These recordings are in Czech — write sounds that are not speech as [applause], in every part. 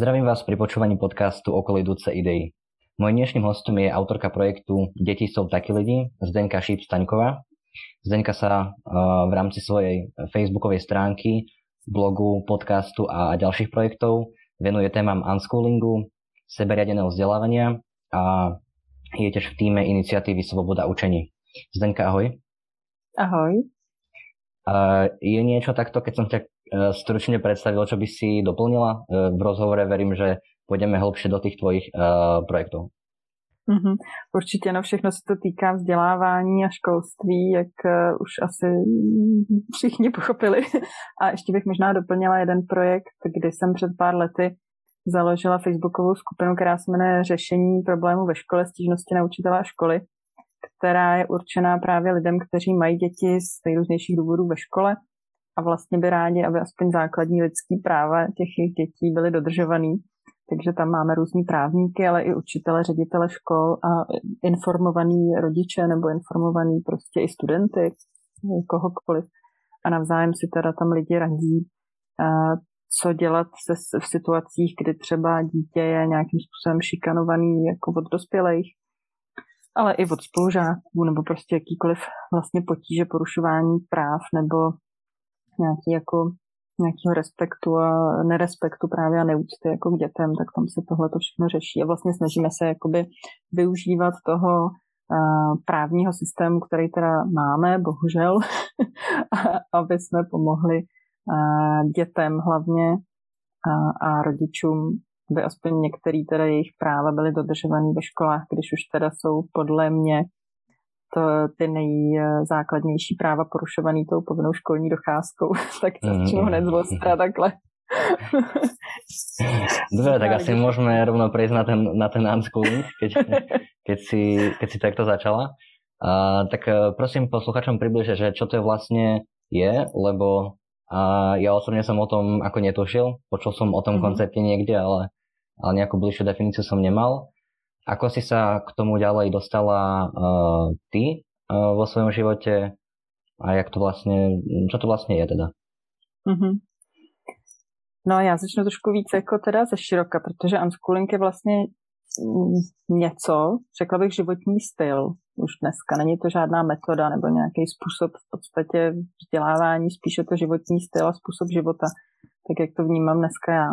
Zdravím vás pri počúvaní podcastu Okolo idúce idei. Mojím dnešným hostom je autorka projektu Deti sú takí lidi, Zdenka Šíp-Staňková. Zdenka sa uh, v rámci svojej facebookovej stránky, blogu, podcastu a ďalších projektov venuje témam unschoolingu, seberiadeného vzdelávania a je tiež v týme iniciatívy Svoboda učení. Zdenka, ahoj. Ahoj. Je niečo takto, keď som ťa stručne predstavil, čo by si doplnila. Eh, v rozhovore verím, že půjdeme hlubše do těch tvojich uh, projektů. Mm-hmm. Určitě, no všechno se to týká vzdělávání a školství, jak uh, už asi všichni pochopili. A ještě bych možná doplnila jeden projekt, kdy jsem před pár lety založila facebookovou skupinu, která se jmenuje Řešení problémů ve škole, stížnosti na učitele a školy, která je určená právě lidem, kteří mají děti z nejrůznějších důvodů ve škole a vlastně by rádi, aby aspoň základní lidský práva těch jejich dětí byly dodržovaný. Takže tam máme různý právníky, ale i učitele, ředitele škol a informovaný rodiče nebo informovaný prostě i studenty, kohokoliv. A navzájem si teda tam lidi radí, co dělat se, v situacích, kdy třeba dítě je nějakým způsobem šikanovaný jako od dospělých, ale i od spolužáků, nebo prostě jakýkoliv vlastně potíže porušování práv nebo nějaký jako nějakého respektu a nerespektu právě a neúcty jako k dětem, tak tam se tohle to všechno řeší. A vlastně snažíme se jakoby využívat toho uh, právního systému, který teda máme, bohužel, [laughs] aby jsme pomohli uh, dětem hlavně a, a rodičům, aby aspoň některé teda jejich práva byly dodržovány ve školách, když už teda jsou podle mě to, ty nejzákladnější práva porušovaný tou povinnou školní docházkou, [laughs] tak začnu mm. hned z ostra takhle. [laughs] Dobre, tak asi môžeme rovno prejsť na ten, na ten unschooling, keď, [laughs] keď, si, keď si takto začala. A, tak e, prosím posluchačom približe, že čo to je vlastne je, lebo a ja osobne som o tom ako netušil, počul som o tom mm-hmm. koncepte niekde, ale, ale nejakú bližšiu definíciu som nemal. Ako si sa k tomu ďalej dostala uh, ty uh, vo svojom živote a jak to vlastně, co to vlastně je teda? Mm-hmm. No já začnu trošku víc jako teda ze široka, protože unschooling je vlastně mm, něco, řekla bych životní styl už dneska. Není to žádná metoda nebo nějaký způsob v podstatě vzdělávání, spíše to životní styl a způsob života, tak jak to vnímám dneska já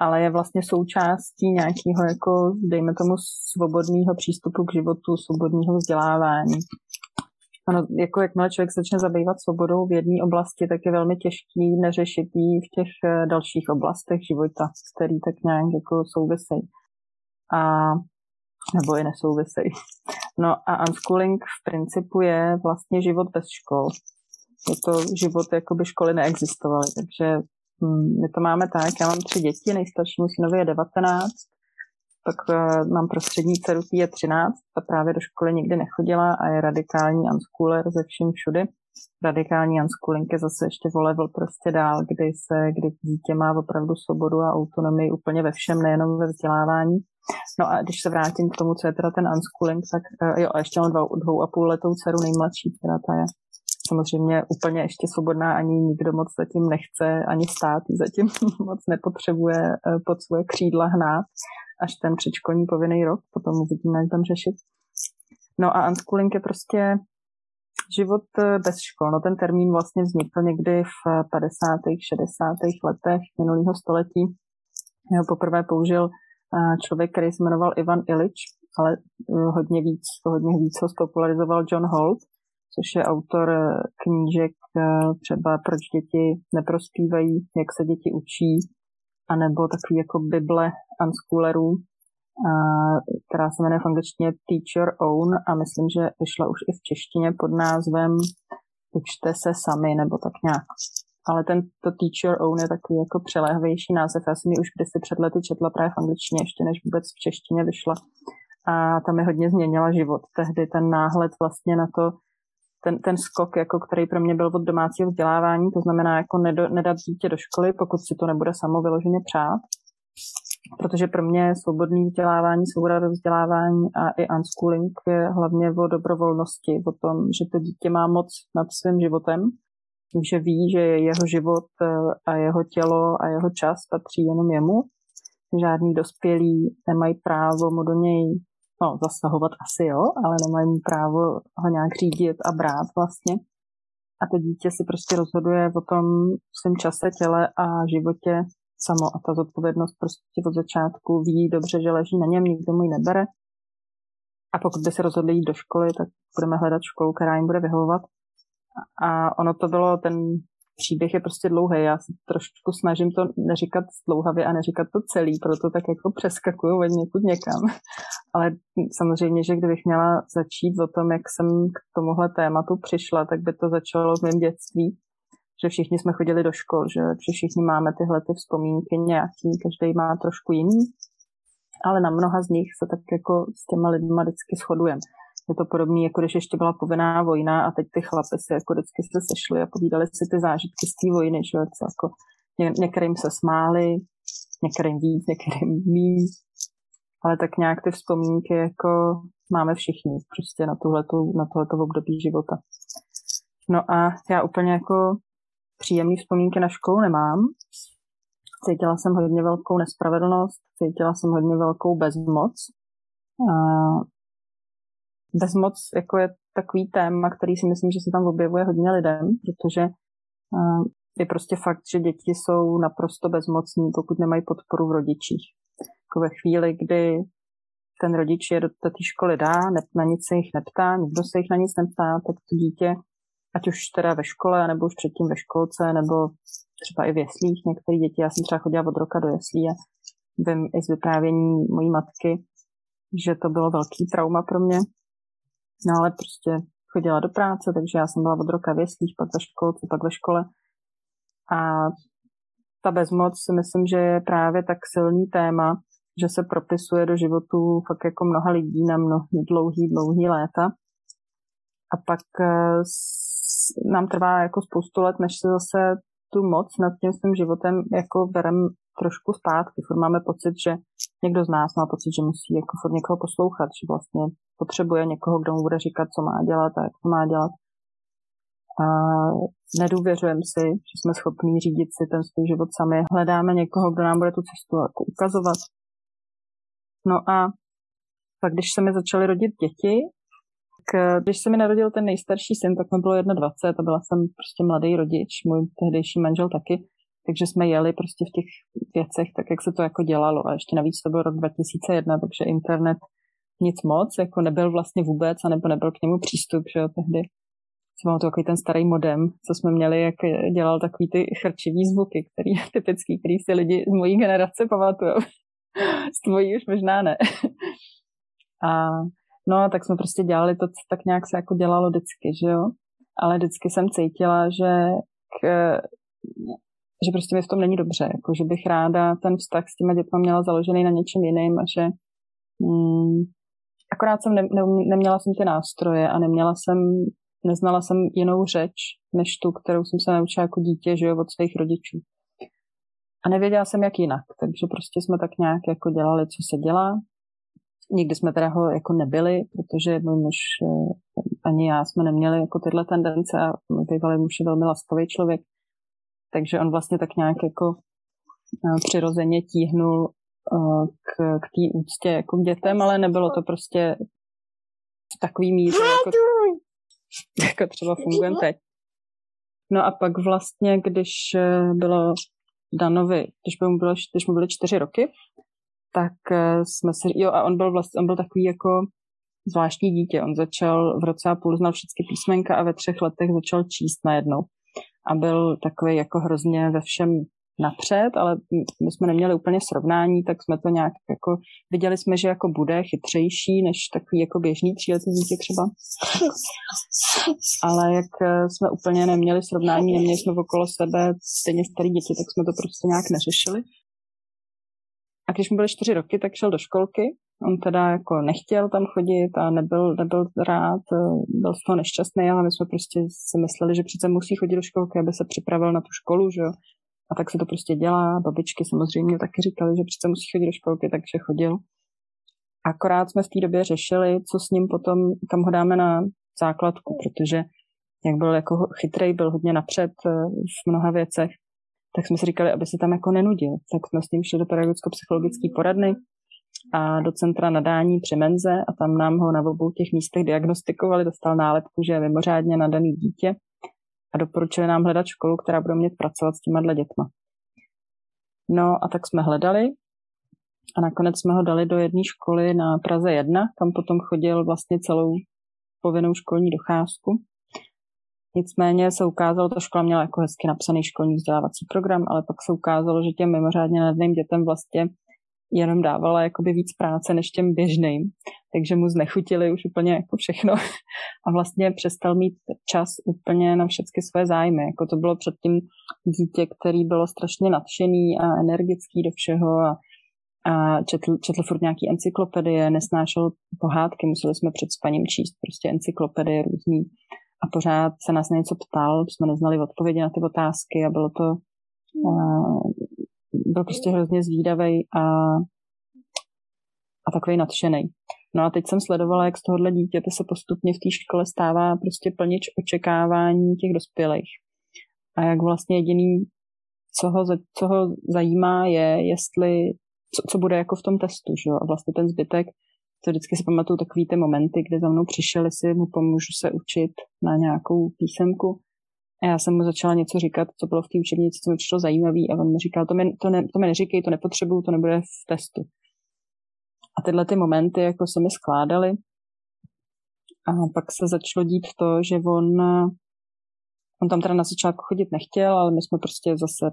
ale je vlastně součástí nějakého, jako, dejme tomu, svobodného přístupu k životu, svobodného vzdělávání. Ano, jako jakmile člověk začne zabývat svobodou v jedné oblasti, tak je velmi těžký neřešit ji v těch eh, dalších oblastech života, který tak nějak jako souvisejí. A nebo i nesouvisejí. No a unschooling v principu je vlastně život bez škol. Je to život, jako by školy neexistovaly, takže my to máme tak, já mám tři děti, nejstaršímu synovi je 19, pak uh, mám prostřední dceru, je 13, ta právě do školy nikdy nechodila a je radikální unschooler ze vším všudy. Radikální unschooling je zase ještě volevel prostě dál, kdy se, kdy dítě má opravdu svobodu a autonomii úplně ve všem, nejenom ve vzdělávání. No a když se vrátím k tomu, co je teda ten unschooling, tak uh, jo, a ještě mám dvou, dvou a půl letou dceru nejmladší, která ta je samozřejmě úplně ještě svobodná, ani nikdo moc zatím nechce, ani stát zatím [laughs] moc nepotřebuje eh, pod svoje křídla hnát, až ten předškolní povinný rok, potom uvidíme, jak tam řešit. No a unschooling je prostě život eh, bez škol. No ten termín vlastně vznikl někdy v 50. 60. letech minulého století. Jeho poprvé použil eh, člověk, který se jmenoval Ivan Illich, ale hodně víc, hodně víc ho spopularizoval John Holt což je autor eh, knížek eh, třeba Proč děti neprospívají, jak se děti učí, anebo takový jako Bible unschoolerů, která se jmenuje v angličtině Own a myslím, že vyšla už i v češtině pod názvem Učte se sami, nebo tak nějak. Ale ten to Teach Your Own je takový jako přeléhavější název. Já jsem ji už kdysi před lety četla právě v angličtině, ještě než vůbec v češtině vyšla. A tam mi hodně změnila život. Tehdy ten náhled vlastně na to, ten, ten skok, jako který pro mě byl od domácího vzdělávání, to znamená jako nedo, nedat dítě do školy, pokud si to nebude samo vyloženě přát. Protože pro mě svobodný vzdělávání, svoboda vzdělávání a i unschooling je hlavně o dobrovolnosti, o tom, že to dítě má moc nad svým životem, že ví, že jeho život eh, a jeho tělo a jeho čas patří jenom jemu žádný dospělí nemají právo mu do něj no, zasahovat asi jo, ale nemají právo ho nějak řídit a brát vlastně. A to dítě si prostě rozhoduje o tom svém čase, těle a životě samo a ta zodpovědnost prostě od začátku ví dobře, že leží na něm, nikdo mu ji nebere. A pokud by se rozhodli jít do školy, tak budeme hledat školu, která jim bude vyhovovat. A ono to bylo, ten příběh je prostě dlouhý. Já se trošku snažím to neříkat dlouhavě a neříkat to celý, proto tak jako přeskakuju od někud někam. Ale samozřejmě, že kdybych měla začít o tom, jak jsem k tomuhle tématu přišla, tak by to začalo v mém dětství, že všichni jsme chodili do škol, že, že všichni máme tyhle ty vzpomínky nějaký, každý má trošku jiný, ale na mnoha z nich se tak jako s těma lidma vždycky shodujeme. Je to podobné, jako když ještě byla povinná vojna a teď ty chlapy si jako vždycky se sešli a povídali si ty zážitky z té vojny, že jako ně, některým se smáli, některým víc, některým víc, ale tak nějak ty vzpomínky jako máme všichni prostě na tuhletu, na tohleto období života. No a já úplně jako příjemné vzpomínky na školu nemám. Cítila jsem hodně velkou nespravedlnost, cítila jsem hodně velkou bezmoc. A bezmoc jako je takový téma, který si myslím, že se tam objevuje hodně lidem, protože je prostě fakt, že děti jsou naprosto bezmocní, pokud nemají podporu v rodičích. Jako ve chvíli, kdy ten rodič je do té školy dá, ne, na nic se jich neptá, nikdo se jich na nic neptá, tak to dítě, ať už teda ve škole, nebo už předtím ve školce, nebo třeba i v jeslích, některé děti, já jsem třeba chodila od roka do jeslí a vím i z vyprávění mojí matky, že to bylo velký trauma pro mě, No ale prostě chodila do práce, takže já jsem byla od roka v jeslích, pak ve školce, pak ve škole. A ta bezmoc si myslím, že je právě tak silný téma, že se propisuje do životu fakt jako mnoha lidí na mnoho dlouhý, dlouhý léta. A pak eh, nám trvá jako spoustu let, než se zase tu moc nad tím svým životem jako berem trošku zpátky. Furt máme pocit, že někdo z nás má pocit, že musí jako furt někoho poslouchat, že vlastně potřebuje někoho, kdo mu bude říkat, co má dělat a jak to má dělat. A nedůvěřujeme si, že jsme schopní řídit si ten svůj život sami. Hledáme někoho, kdo nám bude tu cestu jako ukazovat. No a pak, když se mi začaly rodit děti, tak eh, když se mi narodil ten nejstarší syn, tak mi bylo 21 a byla jsem prostě mladý rodič, můj tehdejší manžel taky, takže jsme jeli prostě v těch věcech tak, jak se to jako dělalo. A ještě navíc to byl rok 2001, takže internet nic moc, jako nebyl vlastně vůbec, anebo nebyl k němu přístup, že jo, tehdy. Jsem to takový ten starý modem, co jsme měli, jak dělal takový ty chrčivý zvuky, který [laughs] typický, který si lidi z mojí generace pamatují. [laughs] z tvojí už možná ne. [laughs] a no, tak jsme prostě dělali to, co tak nějak se jako dělalo vždycky, že jo. Ale vždycky jsem cítila, že k, že prostě mi v tom není dobře, jako že bych ráda ten vztah s těma dětmi měla založený na něčem jiným a že mm, akorát jsem ne, ne, neměla jsem ty nástroje a neměla jsem, neznala jsem jinou řeč, než tu, kterou jsem se naučila jako dítě, že jo, od svých rodičů. A nevěděla jsem, jak jinak, takže prostě jsme tak nějak jako dělali, co se dělá. Nikdy jsme teda ho jako nebyli, protože můj muž eh, ani já jsme neměli jako tyhle tendence a můj bývalý muž je velmi laskavý člověk, takže on vlastně tak nějak jako eh, přirozeně tíhnul eh, k, k té úctě jako k dětem, ale nebylo to prostě v takový míře, jako, [laughs] jako třeba fungujeme teď. No a pak vlastně, když bylo Danovi, když mu, bylo, když mu byly čtyři roky, tak jsme si, jo a on byl vlastně, on byl takový jako zvláštní dítě. On začal v roce a půl znal všechny písmenka a ve třech letech začal číst najednou a byl takový jako hrozně ve všem napřed, ale my jsme neměli úplně srovnání, tak jsme to nějak jako, viděli jsme, že jako bude chytřejší než takový jako běžný tříletý dítě třeba. Ale jak eh, jsme úplně neměli srovnání, neměli jsme okolo sebe stejně starý děti, tak jsme to prostě nějak neřešili. A když mu byly čtyři roky, tak šel do školky. On teda jako nechtěl tam chodit a nebyl, nebyl rád, eh, byl z toho nešťastný, ale my jsme prostě si mysleli, že přece musí chodit do školky, aby se připravil na tu školu, že jo. A tak se to prostě dělá. Babičky samozřejmě taky říkali, že přece musí chodit do školky, takže chodil. Akorát jsme v té době řešili, co s ním potom, kam ho dáme na základku, protože jak byl jako chytrý, byl hodně napřed eh, v mnoha věcech, tak jsme si říkali, aby se tam jako nenudil. Tak jsme s ním šli do pedagogicko-psychologické poradny a do centra nadání při Menze a tam nám ho na obou těch místech diagnostikovali, dostal nálepku, že je mimořádně nadaný dítě a doporučili nám hledat školu, která bude umět pracovat s těma dětma. No a tak jsme hledali a nakonec jsme ho dali do jedné školy na Praze 1, kam potom chodil vlastně celou povinnou školní docházku. Nicméně se ukázalo, ta škola měla jako hezky napsaný školní vzdělávací program, ale pak se ukázalo, že těm mimořádně nadným dětem vlastně jenom dávala jakoby víc práce než těm běžným, takže mu znechutili už úplně jako všechno a vlastně přestal mít čas úplně na všechny své zájmy. Jako to bylo předtím dítě, který bylo strašně nadšený a energický do všeho a, a četl, četl furt nějaký encyklopedie, nesnášel pohádky, museli jsme před spaním číst prostě encyklopedie různý a pořád se nás na něco ptal, jsme neznali odpovědi na ty otázky a bylo to byl prostě hrozně zvídavý a, a takový nadšený. No a teď jsem sledovala, jak z tohohle dítěte se postupně v té škole stává prostě plnič očekávání těch dospělých. A jak vlastně jediný, co ho, co ho zajímá, je, jestli, co, co bude jako v tom testu, že jo? A vlastně ten zbytek, to vždycky si pamatuju takový ty momenty, kdy za mnou přišel, jestli mu pomůžu se učit na nějakou písemku a já jsem mu začala něco říkat, co bylo v té učebnici, co mi přišlo zajímavé a on mi říkal, to mi, to, ne, to mi neříkej, to nepotřebuju, to nebude v testu. A tyhle ty momenty jako se mi skládaly a pak se začalo dít to, že on, on tam teda na začátku chodit nechtěl, ale my jsme prostě zase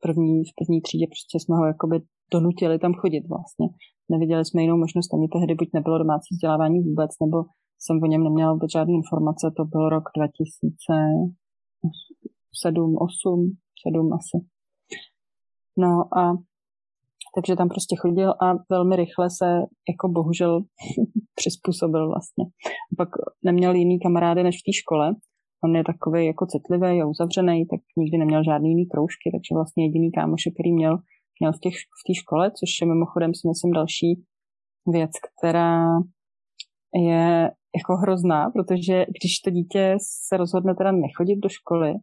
první, v první třídě prostě jsme ho jakoby donutili tam chodit vlastně. Neviděli jsme jinou možnost ani tehdy, buď nebylo domácí vzdělávání vůbec, nebo jsem o něm neměla vůbec žádné informace, to byl rok 2000, sedm, osm, sedm asi. No a takže tam prostě chodil a velmi rychle se jako bohužel [laughs] přizpůsobil vlastně. A pak neměl jiný kamarády než v té škole. On je takový jako citlivý a uzavřený, tak nikdy neměl žádný jiný kroužky, takže vlastně jediný kámoš, který měl, měl v, těch, v té škole, což je mimochodem si myslím další věc, která je jako hrozná, protože když to dítě se rozhodne teda nechodit do školy,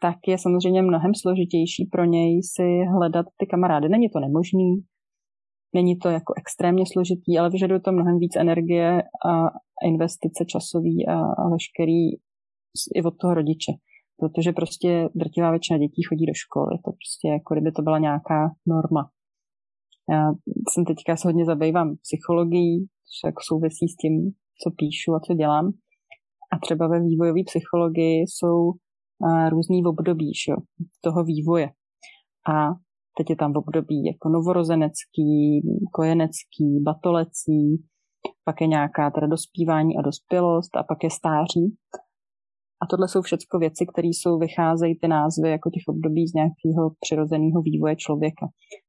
tak je samozřejmě mnohem složitější pro něj si hledat ty kamarády. Není to nemožný, není to jako extrémně složitý, ale vyžaduje to mnohem víc energie a investice časový a, veškerý i od toho rodiče. Protože prostě drtivá většina dětí chodí do školy. To prostě jako kdyby to byla nějaká norma. Já jsem teďka se hodně zabývám psychologií, což jako souvisí s tím, co píšu a co dělám. A třeba ve vývojové psychologii jsou různý období že, toho vývoje. A teď je tam období jako novorozenecký, kojenecký, batolecí, pak je nějaká teda dospívání a dospělost a pak je stáří. A tohle jsou všechno věci, které jsou, vycházejí ty názvy jako těch období z nějakého přirozeného vývoje člověka.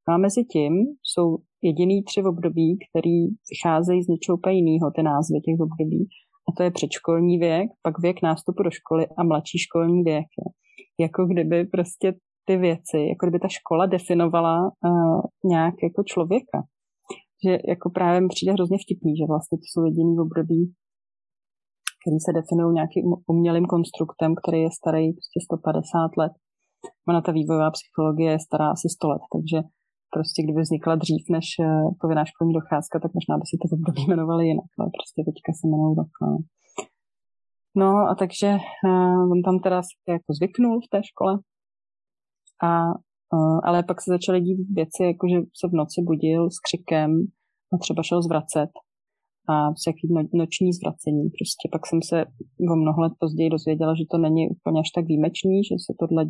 No a mezi tím jsou jediný tři období, které vycházejí z něčeho úplně jiného, ty názvy těch období. A to je předškolní věk, pak věk nástupu do školy a mladší školní věk. Jako kdyby prostě ty věci, jako kdyby ta škola definovala uh, nějak jako člověka. Že jako právě mi přijde hrozně vtipný, že vlastně to jsou jediný období, který se definují nějakým umělým konstruktem, který je starý prostě 150 let. Ona ta vývojová psychologie je stará asi 100 let, takže prostě kdyby vznikla dřív než eh, povinná školní docházka, tak možná by se to období jmenovaly jinak, ale prostě teďka se jmenují takhle. No. no a takže uh, on tam teda jako zvyknul v té škole, a, uh, ale pak se začaly dít věci, jako že se v noci budil s křikem a třeba šel zvracet a jaký no, noční zvracení. Prostě pak jsem se o mnoho let později dozvěděla, že to není úplně až tak výjimečný, že se tohle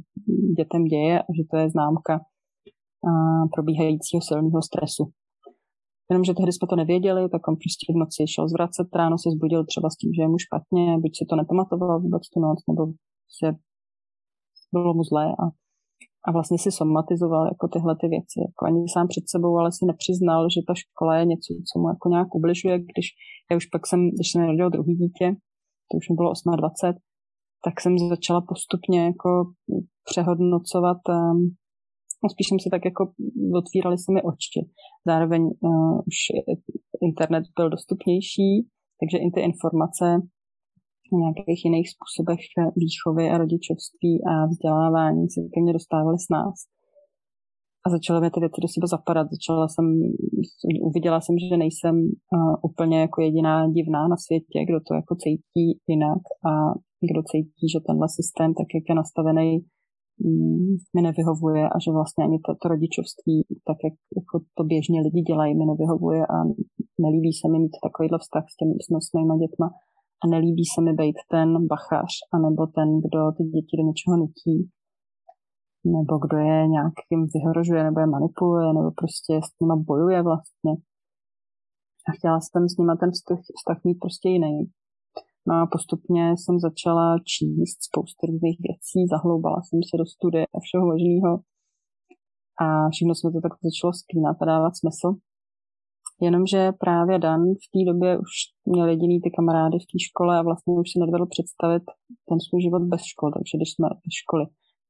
dětem děje a že to je známka probíhajícího silného stresu. Jenomže tehdy jsme to nevěděli, tak on prostě v noci šel zvracet, ráno se zbudil třeba s tím, že je mu špatně, buď si to nepamatoval vůbec tu noc, nebo se bylo mu zlé a, a vlastně si somatizoval jako tyhle ty věci. Jako ani sám před sebou, ale si nepřiznal, že ta škola je něco, co mu jako nějak ubližuje, když já už pak jsem, když jsem narodil druhý dítě, to už mi bylo 28, tak jsem začala postupně jako přehodnocovat um, No spíš jsem si tak jako otvírali se mi oči. Zároveň uh, už internet byl dostupnější, takže i ty informace nějakých jiných způsobech výchovy a rodičovství a vzdělávání se ke mně dostávaly s nás. A začaly mi ty věci do sebe zapadat. Začala jsem, uviděla jsem, že nejsem uh, úplně jako jediná divná na světě, kdo to jako cítí jinak a kdo cítí, že tenhle systém, tak jak je nastavený, mi nevyhovuje a že vlastně ani to, to rodičovství, tak jak jako to běžně lidi dělají, mi nevyhovuje a nelíbí se mi mít takovýhle vztah s těmi s mýma dětma a nelíbí se mi být ten bachař, anebo ten, kdo ty děti do něčeho nutí, nebo kdo je nějakým vyhrožuje, nebo je manipuluje, nebo prostě s nima bojuje vlastně. A chtěla jsem s nima ten vztah, vztah mít prostě jiný. No a postupně jsem začala číst spoustu různých věcí, zahloubala jsem se do studie a všeho možného. A všechno se to tak začalo sklínat a dávat smysl. Jenomže právě Dan v té době už měl jediný ty kamarády v té škole a vlastně už si nedovedl představit ten svůj život bez školy. Takže když jsme bez školy,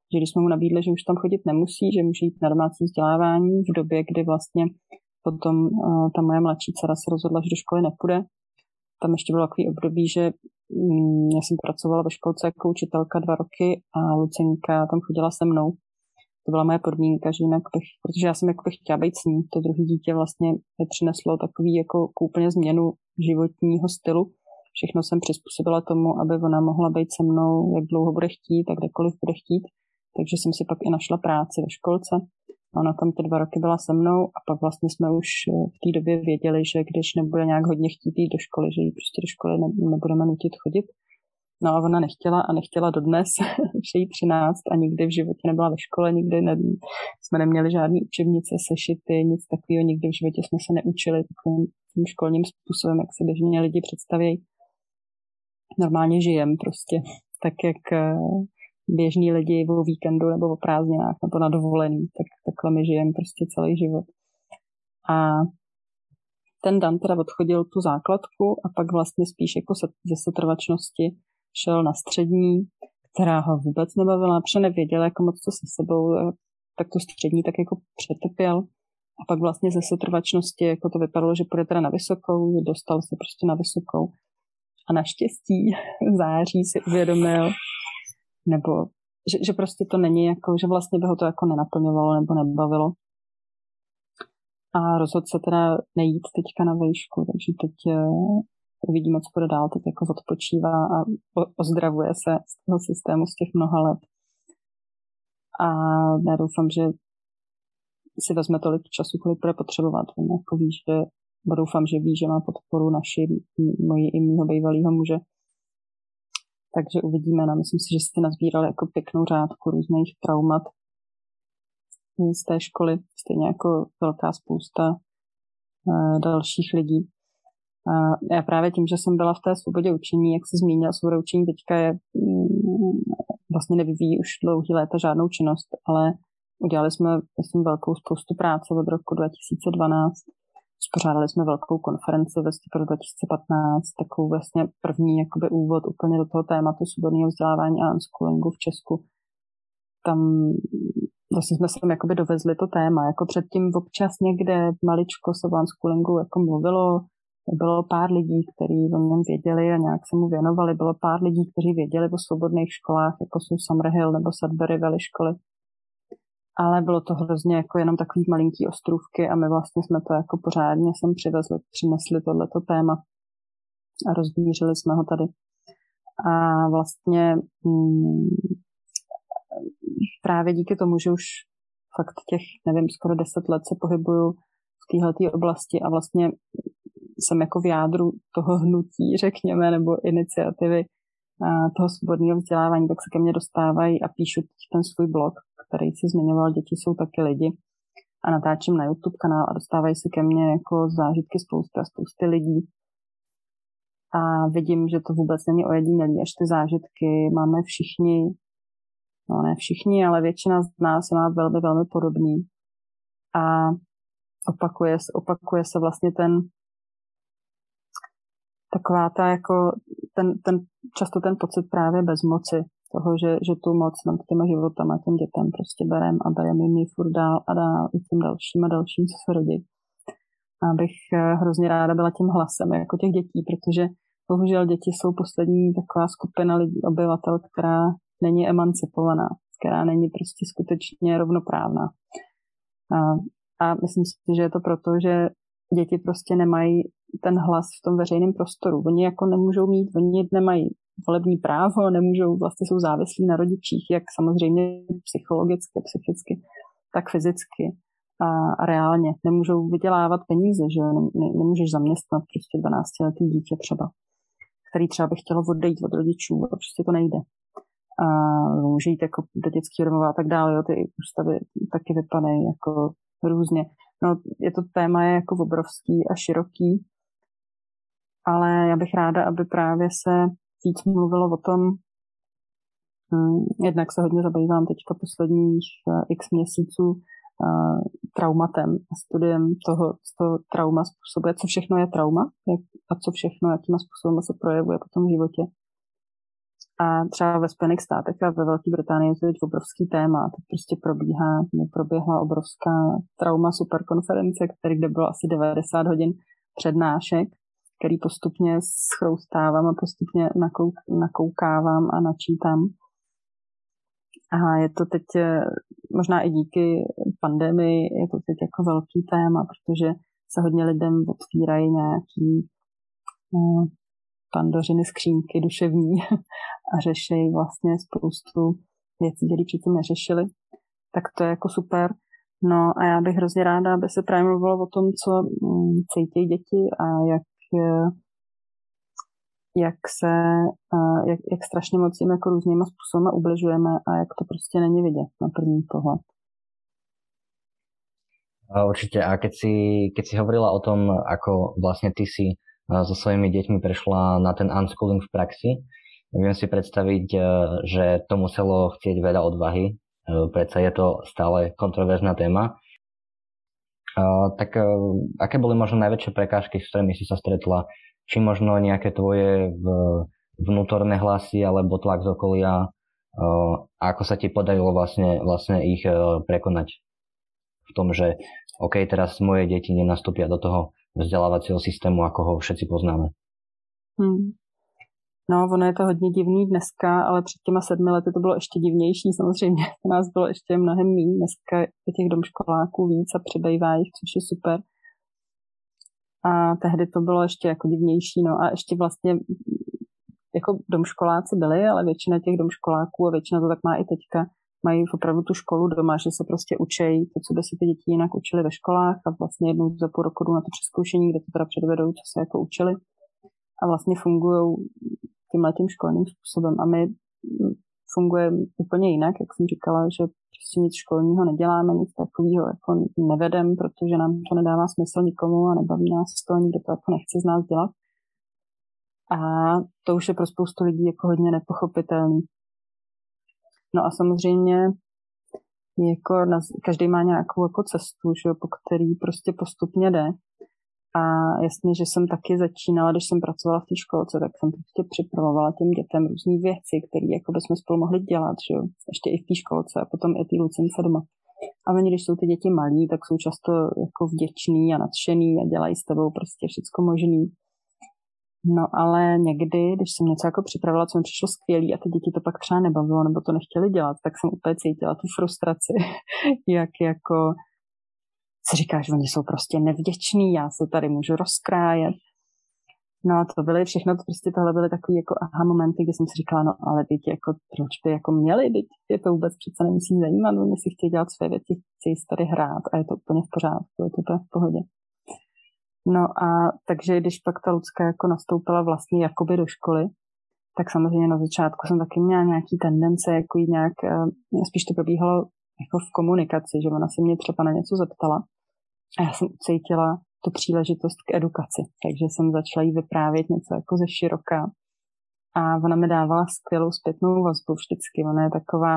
že když jsme mu nabídli, že už tam chodit nemusí, že může jít na domácí vzdělávání v době, kdy vlastně potom uh, ta moje mladší dcera se rozhodla, že do školy nepůjde. Tam ještě bylo takový období, že um, já jsem pracovala ve školce jako učitelka dva roky a Lucinka tam chodila se mnou to byla moje podmínka, že jinak bych, protože já jsem jako bych chtěla být s ní, to druhé dítě vlastně mi přineslo takový jako úplně změnu životního stylu. Všechno jsem přizpůsobila tomu, aby ona mohla být se mnou, jak dlouho bude chtít a kdekoliv bude chtít. Takže jsem si pak i našla práci ve školce. Ona tam ty dva roky byla se mnou a pak vlastně jsme už v té době věděli, že když nebude nějak hodně chtít jít do školy, že ji prostě do školy nebudeme nutit chodit, No a ona nechtěla a nechtěla dodnes, [laughs] už jí 13 a nikdy v životě nebyla ve škole, nikdy ne, jsme neměli žádné učebnice, sešity, nic takového, nikdy v životě jsme se neučili takovým tím školním způsobem, jak se běžně lidi představí. Normálně žijem prostě, [laughs] tak jak eh, běžní lidi o víkendu nebo o prázdninách nebo na dovolený, tak takhle my žijeme prostě celý život. A ten Dan teda odchodil tu základku a pak vlastně spíš jako ze setrvačnosti šel na střední, která ho vůbec nebavila, protože nevěděla jako moc co se sebou, eh, tak tu střední tak jako přetrpěl. A pak vlastně ze setrvačnosti jako to vypadalo, že půjde teda na vysokou, dostal se prostě na vysokou. A naštěstí v září si uvědomil, nebo že, že prostě to není jako, že vlastně by ho to jako nenaplňovalo nebo nebavilo. A rozhodl se teda nejít teďka na výšku, takže teď eh, uvidíme, co bude dál, teď jako odpočívá a ozdravuje se z toho systému z těch mnoha let. A já doufám, že si vezme tolik času, kolik bude potřebovat. On jako ví, že, doufám, že ví, že má podporu naši, moji i mýho bývalého muže. Takže uvidíme. No, myslím si, že jste nazbírali jako pěknou řádku různých traumat z té školy, stejně jako velká spousta eh, dalších lidí. A já právě tím, že jsem byla v té svobodě učení, jak si zmínila, svoboda učení teďka je mm, vlastně nevyvíjí už dlouhý léta žádnou činnost, ale udělali jsme, myslím, velkou spoustu práce od roku 2012. Spořádali jsme velkou konferenci ve listopadu 2015, takovou vlastně první jakoby úvod úplně do toho tématu svobodného vzdělávání a unschoolingu v Česku. Tam vlastně jsme sem jakoby dovezli to téma, jako předtím občas někde maličko se o unschoolingu jako mluvilo, bylo pár lidí, kteří o něm věděli a nějak se mu věnovali. Bylo pár lidí, kteří věděli o svobodných školách, jako jsou Summerhill nebo Sudbury Valley školy. Ale bylo to hrozně jako jenom takový malinký ostrůvky a my vlastně jsme to jako pořádně sem přivezli, přinesli tohleto téma a rozdířili jsme ho tady. A vlastně mm, právě díky tomu, že už fakt těch, nevím, skoro deset let se pohybuju v téhle oblasti a vlastně jsem jako v jádru toho hnutí, řekněme, nebo iniciativy toho svobodného vzdělávání, tak se ke mně dostávají a píšu ten svůj blog, který si zmiňoval, děti jsou taky lidi a natáčím na YouTube kanál a dostávají se ke mně jako zážitky spousty a spousty lidí. A vidím, že to vůbec není ojedinělý, až ty zážitky máme všichni, no ne všichni, ale většina z nás je má velmi, velmi podobný. A opakuje, opakuje se vlastně ten taková ta jako ten, ten, často ten pocit právě bezmoci, toho, že, že tu moc nad těma životama, těm dětem prostě berem a berem jim ji furt dál a dál i tím dalším a dalším, co se rodí. A bych eh, hrozně ráda byla tím hlasem jako těch dětí, protože bohužel děti jsou poslední taková skupina lidí, obyvatel, která není emancipovaná, která není prostě skutečně rovnoprávná. A, a myslím si, že je to proto, že děti prostě nemají ten hlas v tom veřejném prostoru. Oni jako nemůžou mít, oni nemají volební právo, nemůžou, vlastně jsou závislí na rodičích, jak samozřejmě psychologicky, psychicky, tak fyzicky a, a reálně. Nemůžou vydělávat peníze, že ne, nemůžeš zaměstnat prostě 12 letý dítě třeba, který třeba by chtělo odejít od rodičů a prostě to nejde. A může jít jako do dětského domova a tak dále, jo, ty ústavy taky vypadají jako různě. No, je to téma je jako obrovský a široký, ale já bych ráda, aby právě se víc mluvilo o tom, hm, jednak se hodně zabývám teďka posledních eh, x měsíců uh, traumatem a studiem toho, co trauma způsobuje, co všechno je trauma jak, a co všechno, jakým způsobem se projevuje potom v životě. A třeba ve Spojených státech a ve Velké Británii je to obrovský téma. Teď prostě probíhá, proběhla obrovská trauma superkonference, který kde bylo asi 90 hodin přednášek který postupně schroustávám a postupně nakouk, nakoukávám a načítám. A je to teď eh, možná i díky pandemii, je to teď jako velký téma, protože se hodně lidem otvírají nějaký no, pandořiny skřínky duševní [laughs] a řeší vlastně spoustu věcí, které předtím neřešili. Tak to je jako super. No a já bych hrozně ráda, aby se právě mluvilo o tom, co mm, cítí děti a jak jak se, jak, jak strašně moc jim jako různýma způsoby ubližujeme a jak to prostě není vidět na první pohled. Určite. A keď si, keď si hovorila o tom, ako vlastne ty si so svojimi deťmi prešla na ten unschooling v praxi, viem si predstaviť, že to muselo chcieť veľa odvahy. Predsa je to stále kontroverzná téma tak uh, aké boli možno najväčšie prekážky, s ktorými si sa stretla? Či možno nejaké tvoje vnútorné hlasy alebo tlak z okolia? Uh, ako sa ti podarilo vlastne, vlastne ich uh, prekonať? V tom, že OK, teraz moje deti nenastúpia do toho vzdelávacího systému, ako ho všetci poznáme. Hmm. No, ono je to hodně divný dneska, ale před těma sedmi lety to bylo ještě divnější samozřejmě. To nás bylo ještě mnohem méně. Dneska je těch domškoláků víc a přibývá jich, což je super. A tehdy to bylo ještě jako divnější. No a ještě vlastně jako domškoláci byli, ale většina těch domškoláků a většina to tak má i teďka, mají opravdu tu školu doma, že se prostě učí to, co by si ty děti jinak učili ve školách a vlastně jednou za půl roku na to přeskoušení, kde to teda předvedou, co se jako učili a vlastně fungují tímhle tím školním způsobem. A my fungujeme úplně jinak, jak jsem říkala, že prostě nic školního neděláme, nic takového jako nevedem, protože nám to nedává smysl nikomu a nebaví nás to, nikdo to jako nechce z nás dělat. A to už je pro spoustu lidí jako hodně nepochopitelný. No a samozřejmě jako na, každý má nějakou jako cestu, že, po který prostě postupně jde. A jasně, že jsem taky začínala, když jsem pracovala v té školce, tak jsem prostě připravovala těm dětem různé věci, které jako bychom spolu mohli dělat, že jo? ještě i v té školce a potom i té Lucence doma. A oni, když jsou ty děti malí, tak jsou často jako vděční a nadšený a dělají s tebou prostě všechno možný. No ale někdy, když jsem něco jako připravila, co mi přišlo skvělý a ty děti to pak třeba nebavilo nebo to nechtěli dělat, tak jsem úplně cítila tu frustraci, [laughs] jak jako si říkáš, oni jsou prostě nevděční, já se tady můžu rozkrájet. No a to byly všechno, to prostě tohle byly takové jako aha momenty, kdy jsem si říkala, no ale teď jako, proč by jako měli, teď je to vůbec přece nemusí zajímat, oni si chtějí dělat své věci, chtějí si tady hrát a je to úplně v pořádku, je to v pohodě. No a takže když pak ta Lucka jako nastoupila vlastně jakoby do školy, tak samozřejmě na začátku jsem taky měla nějaký tendence, jako nějak, eh, spíš to probíhalo jako v komunikaci, že ona se mě třeba na něco zeptala a já jsem ucítila tu příležitost k edukaci, takže jsem začala jí vyprávět něco jako ze široka. A ona mi dávala skvělou zpětnou vazbu vždycky. Ona je taková,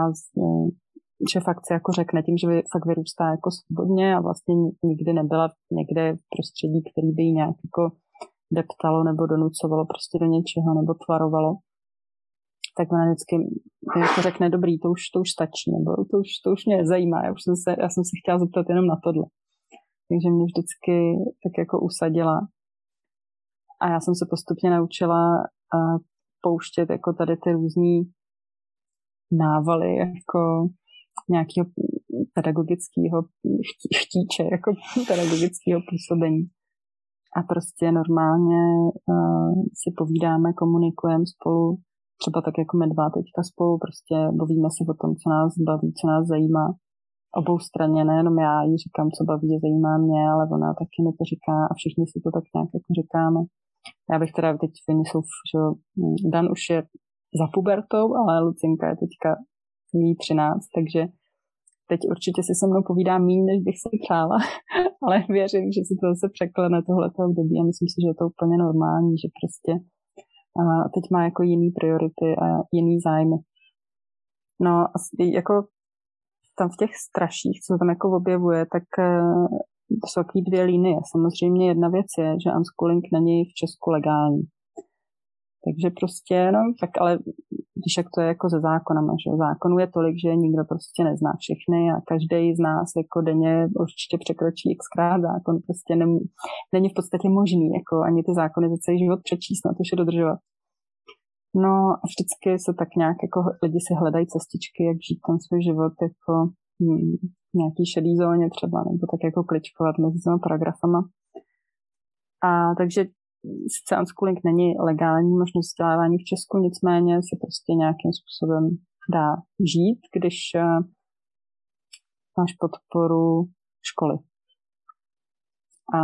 že fakt si jako řekne tím, že fakt vyrůstá jako svobodně a vlastně nikdy nebyla někde v prostředí, který by jí nějak jako deptalo nebo donucovalo prostě do něčeho nebo tvarovalo. Tak ona vždycky jako řekne, dobrý, to už, to už stačí, nebo to už, to už mě zajímá, já, už jsem se, já jsem se chtěla zeptat jenom na tohle takže mě vždycky tak jako usadila. A já jsem se postupně naučila pouštět jako tady ty různý návaly, jako nějakého pedagogického chtíče, jako [laughs] pedagogického působení. A prostě normálně uh, si povídáme, komunikujeme spolu, třeba tak jako my dva teďka spolu, prostě bavíme se o tom, co nás baví, co nás zajímá. Obou straně, nejenom já jí říkám, co baví zajímá mě, ale ona taky mi to říká a všichni si to tak nějak jako říkáme. Já bych teda teď, oni jsou, že Dan už je za pubertou, ale Lucinka je teďka jí 13, takže teď určitě si se mnou povídá méně, než bych si přála, [laughs] ale věřím, že se to zase překlene tohleto období a myslím si, že je to úplně normální, že prostě a teď má jako jiný priority a jiný zájmy. No, jako tam v těch straších, co tam jako objevuje, tak eh, jsou takové dvě linie. Samozřejmě jedna věc je, že unschooling není v Česku legální. Takže prostě, no, tak ale když jak to je jako se zákonama, že zákonů je tolik, že nikdo prostě nezná všechny a každý z nás jako denně určitě překročí xkrát zákon, prostě nem, není v podstatě možný jako ani ty zákony za celý život přečíst, na to že dodržovat. No a vždycky se tak nějak jako lidi si hledají cestičky, jak žít ten svůj život jako hm, nějaký šedý zóně třeba, nebo tak jako kličkovat mezi těmi paragrafama. A takže sice unschooling není legální možnost vzdělávání v Česku, nicméně se prostě nějakým způsobem dá žít, když eh, máš podporu školy. A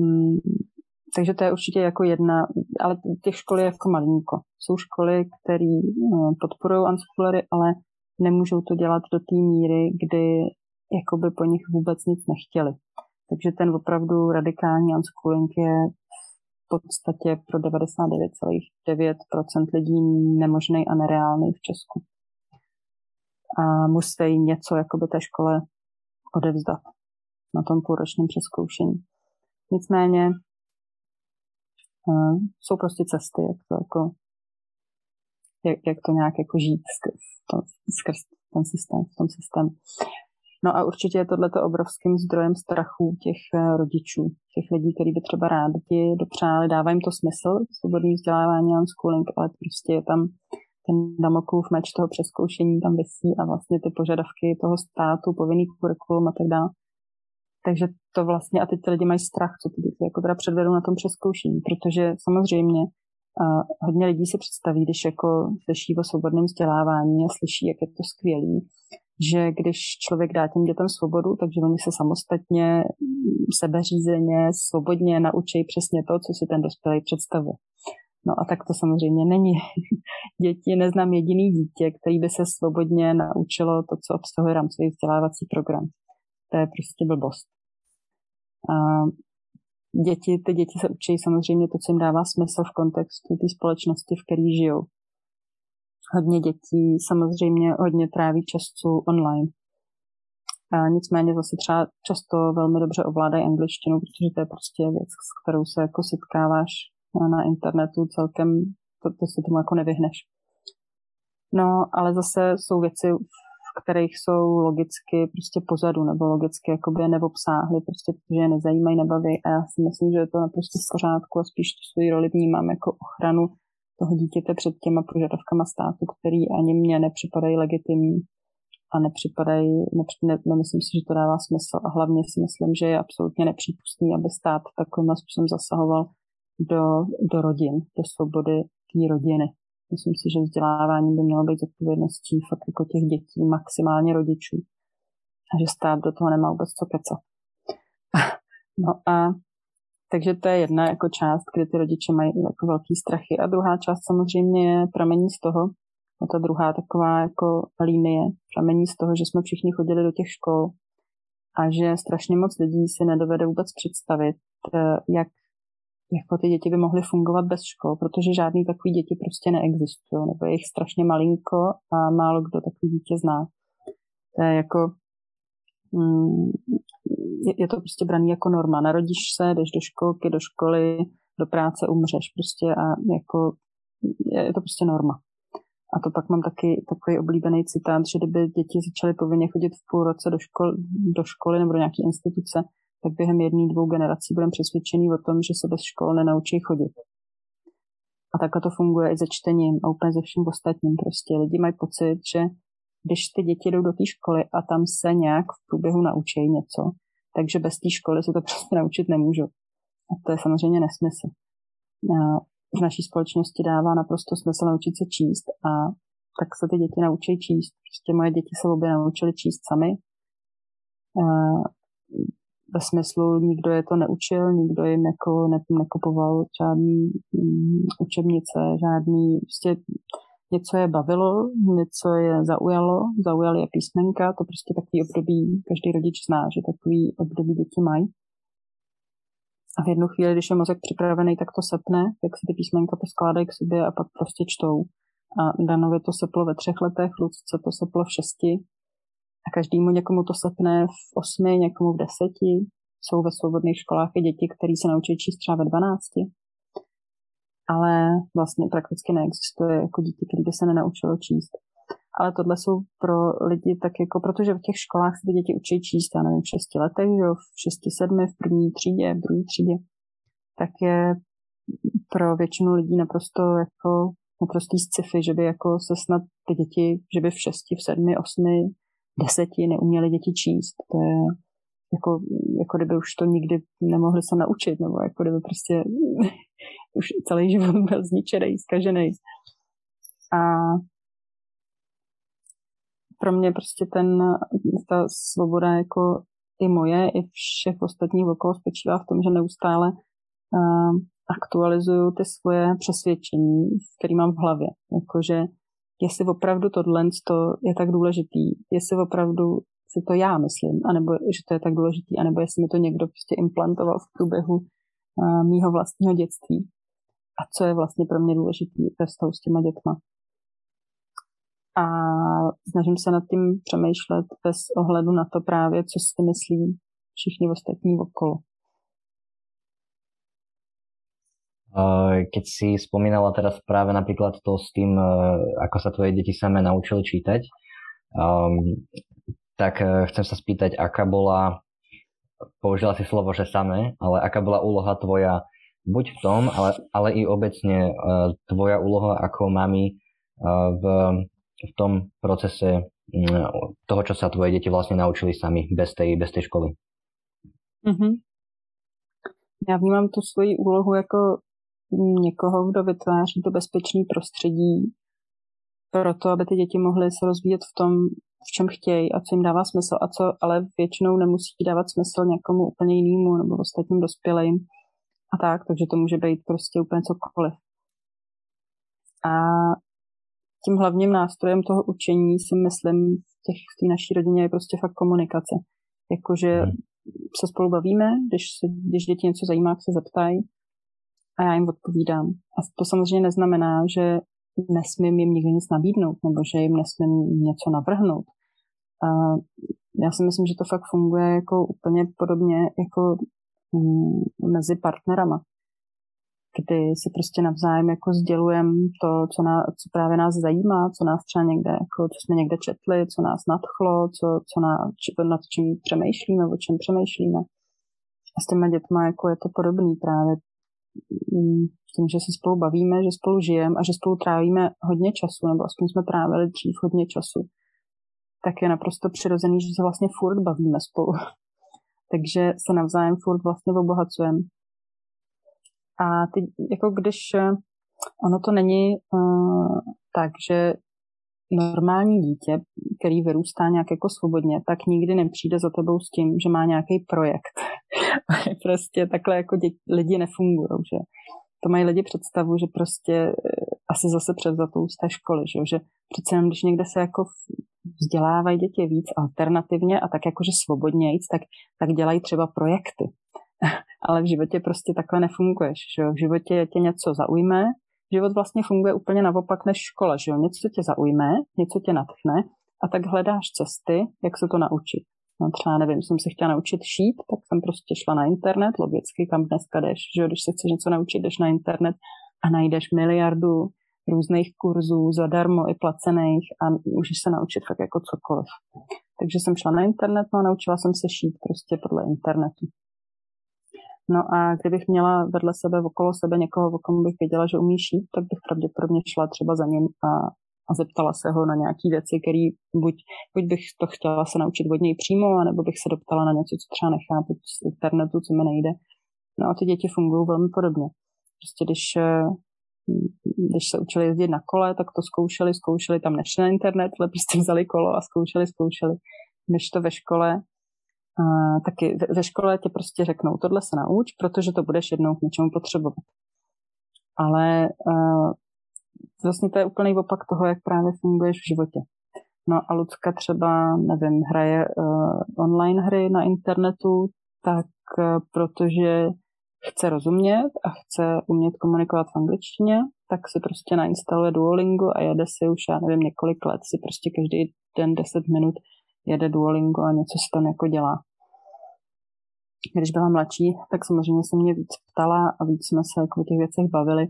hm, takže to je určitě jako jedna, ale těch škol je jako malinko. Jsou školy, které no, podporují unschoolery, ale nemůžou to dělat do té míry, kdy jakoby po nich vůbec nic nechtěli. Takže ten opravdu radikální unschooling je v podstatě pro 99,9% lidí nemožný a nereálný v Česku. A musí něco jakoby té škole odevzdat na tom půlročním přeskoušení. Nicméně jsou prostě cesty, jak to jako jak, jak to nějak jako žít skrz, to, skrz ten systém, v tom systému. No a určitě je tohleto obrovským zdrojem strachu těch eh, rodičů, těch lidí, kteří by třeba rádi dopřáli, dává jim to smysl, svobodný vzdělávání a schooling, ale prostě je tam ten damoklův meč toho přeskoušení tam vysí a vlastně ty požadavky toho státu, povinný kurikulum a tak dále. Takže to vlastně, a teď ty lidi mají strach, co ty děti jako teda předvedou na tom přeskoušení, protože samozřejmě a hodně lidí si představí, když jako slyší o svobodném vzdělávání a slyší, jak je to skvělý, že když člověk dá těm dětem svobodu, takže oni se samostatně, sebeřízeně, svobodně naučí přesně to, co si ten dospělý představuje. No a tak to samozřejmě není. [laughs] Děti, neznám jediný dítě, který by se svobodně naučilo to, co obsahuje rámcový vzdělávací program. To je prostě blbost. A děti, ty děti se učí samozřejmě to, co jim dává smysl v kontextu té společnosti, v které žijou. Hodně dětí samozřejmě hodně tráví času online. A nicméně zase třeba často velmi dobře ovládají angličtinu, protože to je prostě věc, s kterou se jako setkáváš na internetu celkem, to, to se tomu jako nevyhneš. No, ale zase jsou věci, kterých jsou logicky prostě pozadu, nebo logicky jakoby neobsáhly, prostě protože je nezajímají, nebaví. A já si myslím, že je to naprosto v pořádku a spíš tu svoji roli vnímám jako ochranu toho dítěte před těma požadavkama státu, který ani mně nepřipadají legitimní a nepřipadají, nepři, ne, nemyslím si, že to dává smysl a hlavně si myslím, že je absolutně nepřípustný, aby stát takovým způsobem zasahoval do, do rodin, do svobody té rodiny. Myslím si, že vzdělávání by mělo být odpovědností fakt jako těch dětí, maximálně rodičů. A že stát do toho nemá vůbec co kecat. [laughs] No a takže to je jedna jako část, kde ty rodiče mají jako velký strachy. A druhá část samozřejmě je pramení z toho, a ta druhá taková jako linie pramení z toho, že jsme všichni chodili do těch škol a že strašně moc lidí si nedovede vůbec představit, eh, jak jako ty děti by mohly fungovat bez škol, protože žádný takový děti prostě neexistují, nebo je jich strašně malinko a málo kdo takový dítě zná. To je jako mm, je, to prostě braný jako norma. Narodíš se, jdeš do školky, do školy, do práce, umřeš prostě a jako je to prostě norma. A to pak mám taky takový oblíbený citát, že kdyby děti začaly povinně chodit v půl roce do, škol, do školy nebo do nějaké instituce, tak během jedné, dvou generací budeme přesvědčený o tom, že se bez škol nenaučí chodit. A takhle to funguje i se čtením a úplně ze vším ostatním. Prostě lidi mají pocit, že když ty děti jdou do té školy a tam se nějak v průběhu naučí něco, takže bez té školy se to [laughs] prostě naučit nemůžou. A to je samozřejmě nesmysl. A v naší společnosti dává naprosto smysl naučit se číst a tak se ty děti naučí číst. Prostě moje děti se obě naučily číst sami. Ve smyslu, nikdo je to neučil, nikdo jim jako ne, nekupoval žádný um, učebnice, žádný, prostě něco je bavilo, něco je zaujalo, zaujaly je písmenka, to prostě takový období každý rodič zná, že takový období děti mají. A v jednu chvíli, když je mozek připravený, tak to sepne, jak se ty písmenka poskládají k sobě a pak prostě čtou. A Danovi to seplo ve třech letech, Lucce to seplo v šesti. A každému někomu to sepne v osmi, někomu v deseti. Jsou ve svobodných školách i děti, které se naučí číst třeba ve dvanácti. Ale vlastně prakticky neexistuje jako dítě, které by se nenaučilo číst. Ale tohle jsou pro lidi tak jako, protože v těch školách se ty děti učí číst, já nevím, v šesti letech, jo, v šesti, sedmi, v první třídě, v druhé třídě, tak je pro většinu lidí naprosto jako naprostý sci-fi, že by jako se snad ty děti, že by v šesti, v sedmi, osmi, deseti neuměli děti číst. To je jako, jako kdyby už to nikdy nemohli se naučit, nebo jako kdyby prostě [laughs] už celý život byl zničený, zkažený. A pro mě prostě ten, ta svoboda jako i moje, i všech ostatních okolo spočívá v tom, že neustále uh, aktualizuju ty svoje přesvědčení, které mám v hlavě. Jakože jestli opravdu tohle je tak důležitý, jestli opravdu si to já myslím, anebo že to je tak důležitý, anebo jestli mi to někdo prostě implantoval v průběhu uh, mýho vlastního dětství. A co je vlastně pro mě důležitý ve vztahu s těma dětma. A snažím se nad tím přemýšlet bez ohledu na to právě, co si myslí všichni ostatní okolo. Keď si spomínala teraz práve napríklad to s tým, e, ako sa tvoje deti samé naučili čítať, um, tak e, chcem sa spýtať, aká bola, použila si slovo, že samé, ale aká bola úloha tvoja buď v tom, ale, ale i obecne tvoja úloha ako mami v, v tom procese toho, čo sa tvoje deti vlastne naučili sami bez tej, bez tej školy. Mm-hmm. Já vnímám tu svoji úlohu jako někoho, kdo vytváří to bezpečné prostředí pro to, aby ty děti mohly se rozvíjet v tom, v čem chtějí a co jim dává smysl a co ale většinou nemusí dávat smysl někomu úplně jinému nebo ostatním dospělým a tak, takže to může být prostě úplně cokoliv. A tím hlavním nástrojem toho učení si myslím v, těch, v té naší rodině je prostě fakt komunikace. Jakože hmm. se spolu bavíme, když, se, když děti něco zajímá, se zeptají a já jim odpovídám. A to samozřejmě neznamená, že nesmím jim nikdy nic nabídnout nebo že jim nesmím něco navrhnout. A já si myslím, že to fakt funguje jako úplně podobně jako mm, mezi partnerama, kdy si prostě navzájem jako sdělujeme to, co, ná, co právě nás zajímá, co nás třeba někde, jako, co jsme někde četli, co nás nadchlo, co, co na, či, nad čím přemýšlíme, o čem přemýšlíme. A s těma dětma jako je to podobný právě tím, že se spolu bavíme, že spolu žijeme a že spolu trávíme hodně času, nebo aspoň jsme trávili dřív hodně času, tak je naprosto přirozený, že se vlastně furt bavíme spolu. [laughs] Takže se navzájem furt vlastně obohacujeme. A ty, jako když eh, ono to není uh, tak, že normální dítě, který vyrůstá nějak jako svobodně, tak nikdy nepřijde za tebou s tím, že má nějaký projekt. [laughs] prostě takhle jako děti, lidi nefungují, že to mají lidi představu, že prostě eh, asi zase převzatou z té školy, že, že přece jenom, když někde se jako vzdělávají děti víc alternativně a tak jakože svobodnějíc, tak, tak dělají třeba projekty. [laughs] Ale v životě prostě takhle nefunguješ. Že? V životě tě něco zaujme, život vlastně funguje úplně naopak než škola, že? Něco tě zaujme, něco tě natchne a tak hledáš cesty, jak se to naučit. No třeba nevím, jsem se chtěla naučit šít, tak jsem prostě šla na internet, logicky, kam dneska jdeš, že když se chceš něco naučit, jdeš na internet a najdeš miliardu různých kurzů zadarmo i placených a můžeš se naučit fakt jako cokoliv. Takže jsem šla na internet no a naučila jsem se šít prostě podle internetu. No a kdybych měla vedle sebe, okolo sebe někoho, o kom bych věděla, že umí šít, tak bych pravděpodobně šla třeba za ním a, a zeptala se ho na nějaké věci, které buď, buď bych to chtěla se naučit od něj přímo, anebo bych se doptala na něco, co třeba nechápu z internetu, co mi nejde. No a ty děti fungují velmi podobně. Prostě když, eh, když se učili jezdit na kole, tak to zkoušeli, zkoušeli, tam nešli na internet, ale prostě vzali kolo a zkoušeli, zkoušeli. Když to ve škole, taky ve škole ti prostě řeknou, tohle se nauč, protože to budeš jednou k něčemu potřebovat. Ale uh, vlastně to je úplný opak toho, jak právě funguješ v životě. No a Lucka třeba, nevím, hraje uh, online hry na internetu, tak uh, protože chce rozumět a chce umět komunikovat v angličtině, tak si prostě nainstaluje Duolingo a jede si už, já nevím, několik let si prostě každý den 10 minut jede Duolingo a něco si tam jako dělá. Když byla mladší, tak samozřejmě se mě víc ptala a víc jsme se jako o těch věcech bavili.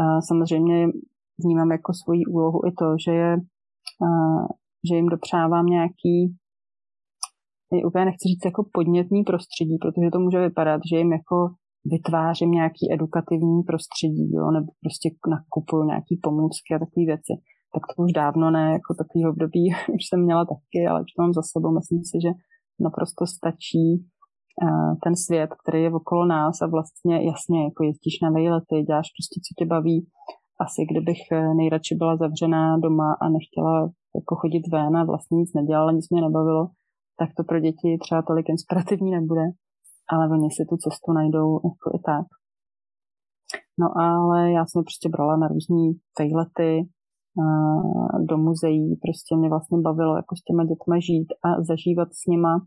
A samozřejmě vnímám jako svoji úlohu i to, že, je, a, že jim dopřávám nějaký úplně nechci říct jako podnětný prostředí, protože to může vypadat, že jim jako vytvářím nějaký edukativní prostředí, jo, nebo prostě nakupuju nějaký pomůcky a takové věci. Tak to už dávno ne, jako takový období [laughs] už jsem měla taky, ale už to mám za sebou. Myslím si, že naprosto stačí uh, ten svět, který je okolo nás a vlastně jasně, jako jezdíš na vejlety, děláš prostě, co tě baví. Asi kdybych eh, nejradši byla zavřená doma a nechtěla jako chodit ven a vlastně nic nedělala, nic mě nebavilo, tak to pro děti třeba tolik inspirativní nebude. Ale oni si tu cestu najdou jako i tak. No ale já jsem prostě brala na různé fejlety, do muzeí, prostě mě vlastně bavilo jako s těma dětma žít a zažívat s nima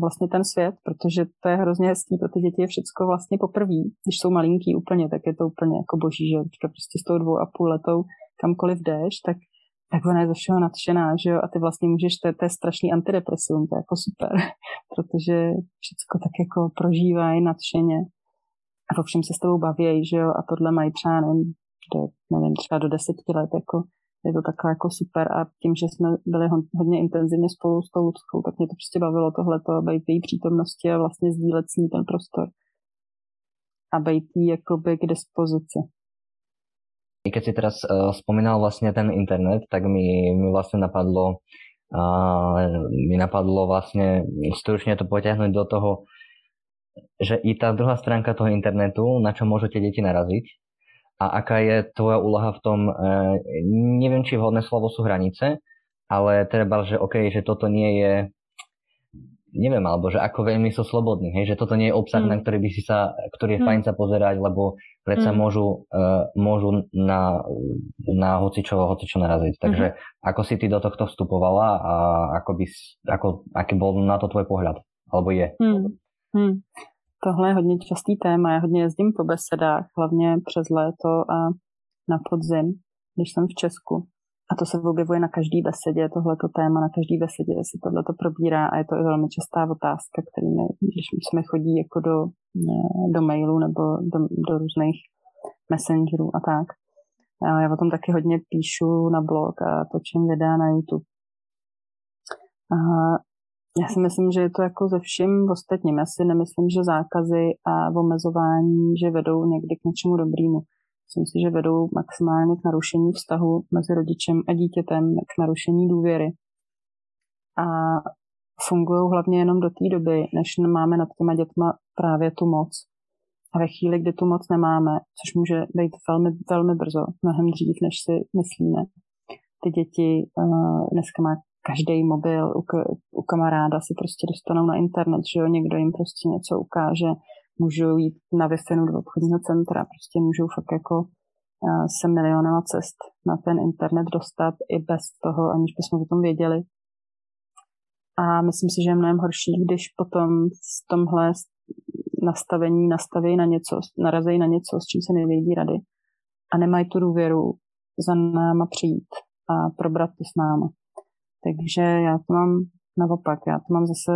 vlastně ten svět, protože to je hrozně hezký, pro ty děti je všecko vlastně poprvé. Když jsou malinký úplně, tak je to úplně jako boží, že prostě s tou dvou a půl letou kamkoliv jdeš, tak tak ona je ze všeho nadšená, že jo, a ty vlastně můžeš, to, to je strašný antidepresivum, to je jako super, [laughs] protože všechno tak jako prožívají nadšeně a vo všem se s tebou baví, že jo, a tohle mají třeba, nevím, do, nevím, třeba do deseti let, jako je to takhle jako super a tím, že jsme byli hodně intenzivně spolu s tou Luckou, tak mě to prostě bavilo tohleto, být její přítomnosti a vlastně sdílet s ní ten prostor a být jí jakoby k dispozici. Keď si teraz uh, spomínal vlastne ten internet, tak mi, mi vlastne napadlo, uh, mi napadlo vlastne stručne to potiahnuť do toho, že i tá druhá stránka toho internetu, na čo môžete deti naraziť a aká je tvoja úloha v tom, uh, neviem, či vhodné slovo sú hranice, ale treba, že OK, že toto nie je neviem, alebo že ako veľmi sú slobodní, hej, že toto nie je obsah, mm. na ktorý by si sa, ktorý je mm. fajn sa pozerať, lebo predsa mm. môžu, uh, môžu na, na hocičo, hocičo naraziť. Takže mm. ako si ty do tohto vstupovala a ako by, ako, aký bol na to tvoj pohľad? Alebo je? Mm. Mm. Tohle je hodně častý téma. Já hodně jezdím po besedách, hlavně přes léto a na podzim, když jsem v Česku. A to se objevuje na každý besedě, tohleto téma, na každý besedě se tohleto probírá a je to i velmi častá otázka, který mi, když mi chodí jako do, do mailu nebo do, do různých messengerů a tak. A já o tom taky hodně píšu na blog a točím videa na YouTube. A já si myslím, že je to jako ze vším ostatním. Já si nemyslím, že zákazy a omezování, že vedou někdy k něčemu dobrému. Myslím si, že vedou maximálně k narušení vztahu mezi rodičem a dítětem, k narušení důvěry. A fungují hlavně jenom do té doby, než máme nad těma dětma právě tu moc. A ve chvíli, kdy tu moc nemáme, což může být velmi, velmi brzo, mnohem dřív, než si myslíme, ty děti uh, dneska má každý mobil u, u kamaráda si prostě dostanou na internet, že jo, někdo jim prostě něco ukáže, můžou jít na wi do obchodního centra, prostě můžou fakt jako eh, se milionama cest na ten internet dostat i bez toho, aniž bychom o tom věděli. A myslím si, že je mnohem horší, když potom v tomhle nastavení nastaví na něco, narazí na něco, s čím se nevědí rady a nemají tu důvěru za náma přijít a probrat to s náma. Takže já to mám naopak, já to mám zase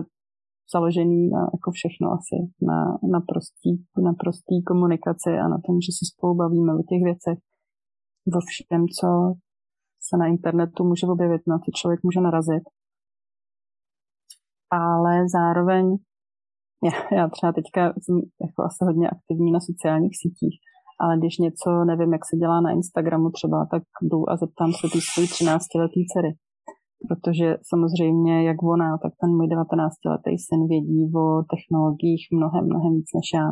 založený na jako všechno asi, na, na, prostý, na prostý komunikaci a na tom, že se spolu bavíme o těch věcech, vo všem, co se na internetu může objevit, na co člověk může narazit. Ale zároveň Já, já třeba teďka jsem jako asi hodně aktivní na sociálních sítích, ale když něco nevím, jak se dělá na Instagramu třeba, tak jdu a zeptám se té své 13-letý dcery. Protože samozřejmě, jak ona, tak ten můj 19-letý syn vědí o technologiích mnohem, mnohem víc než já.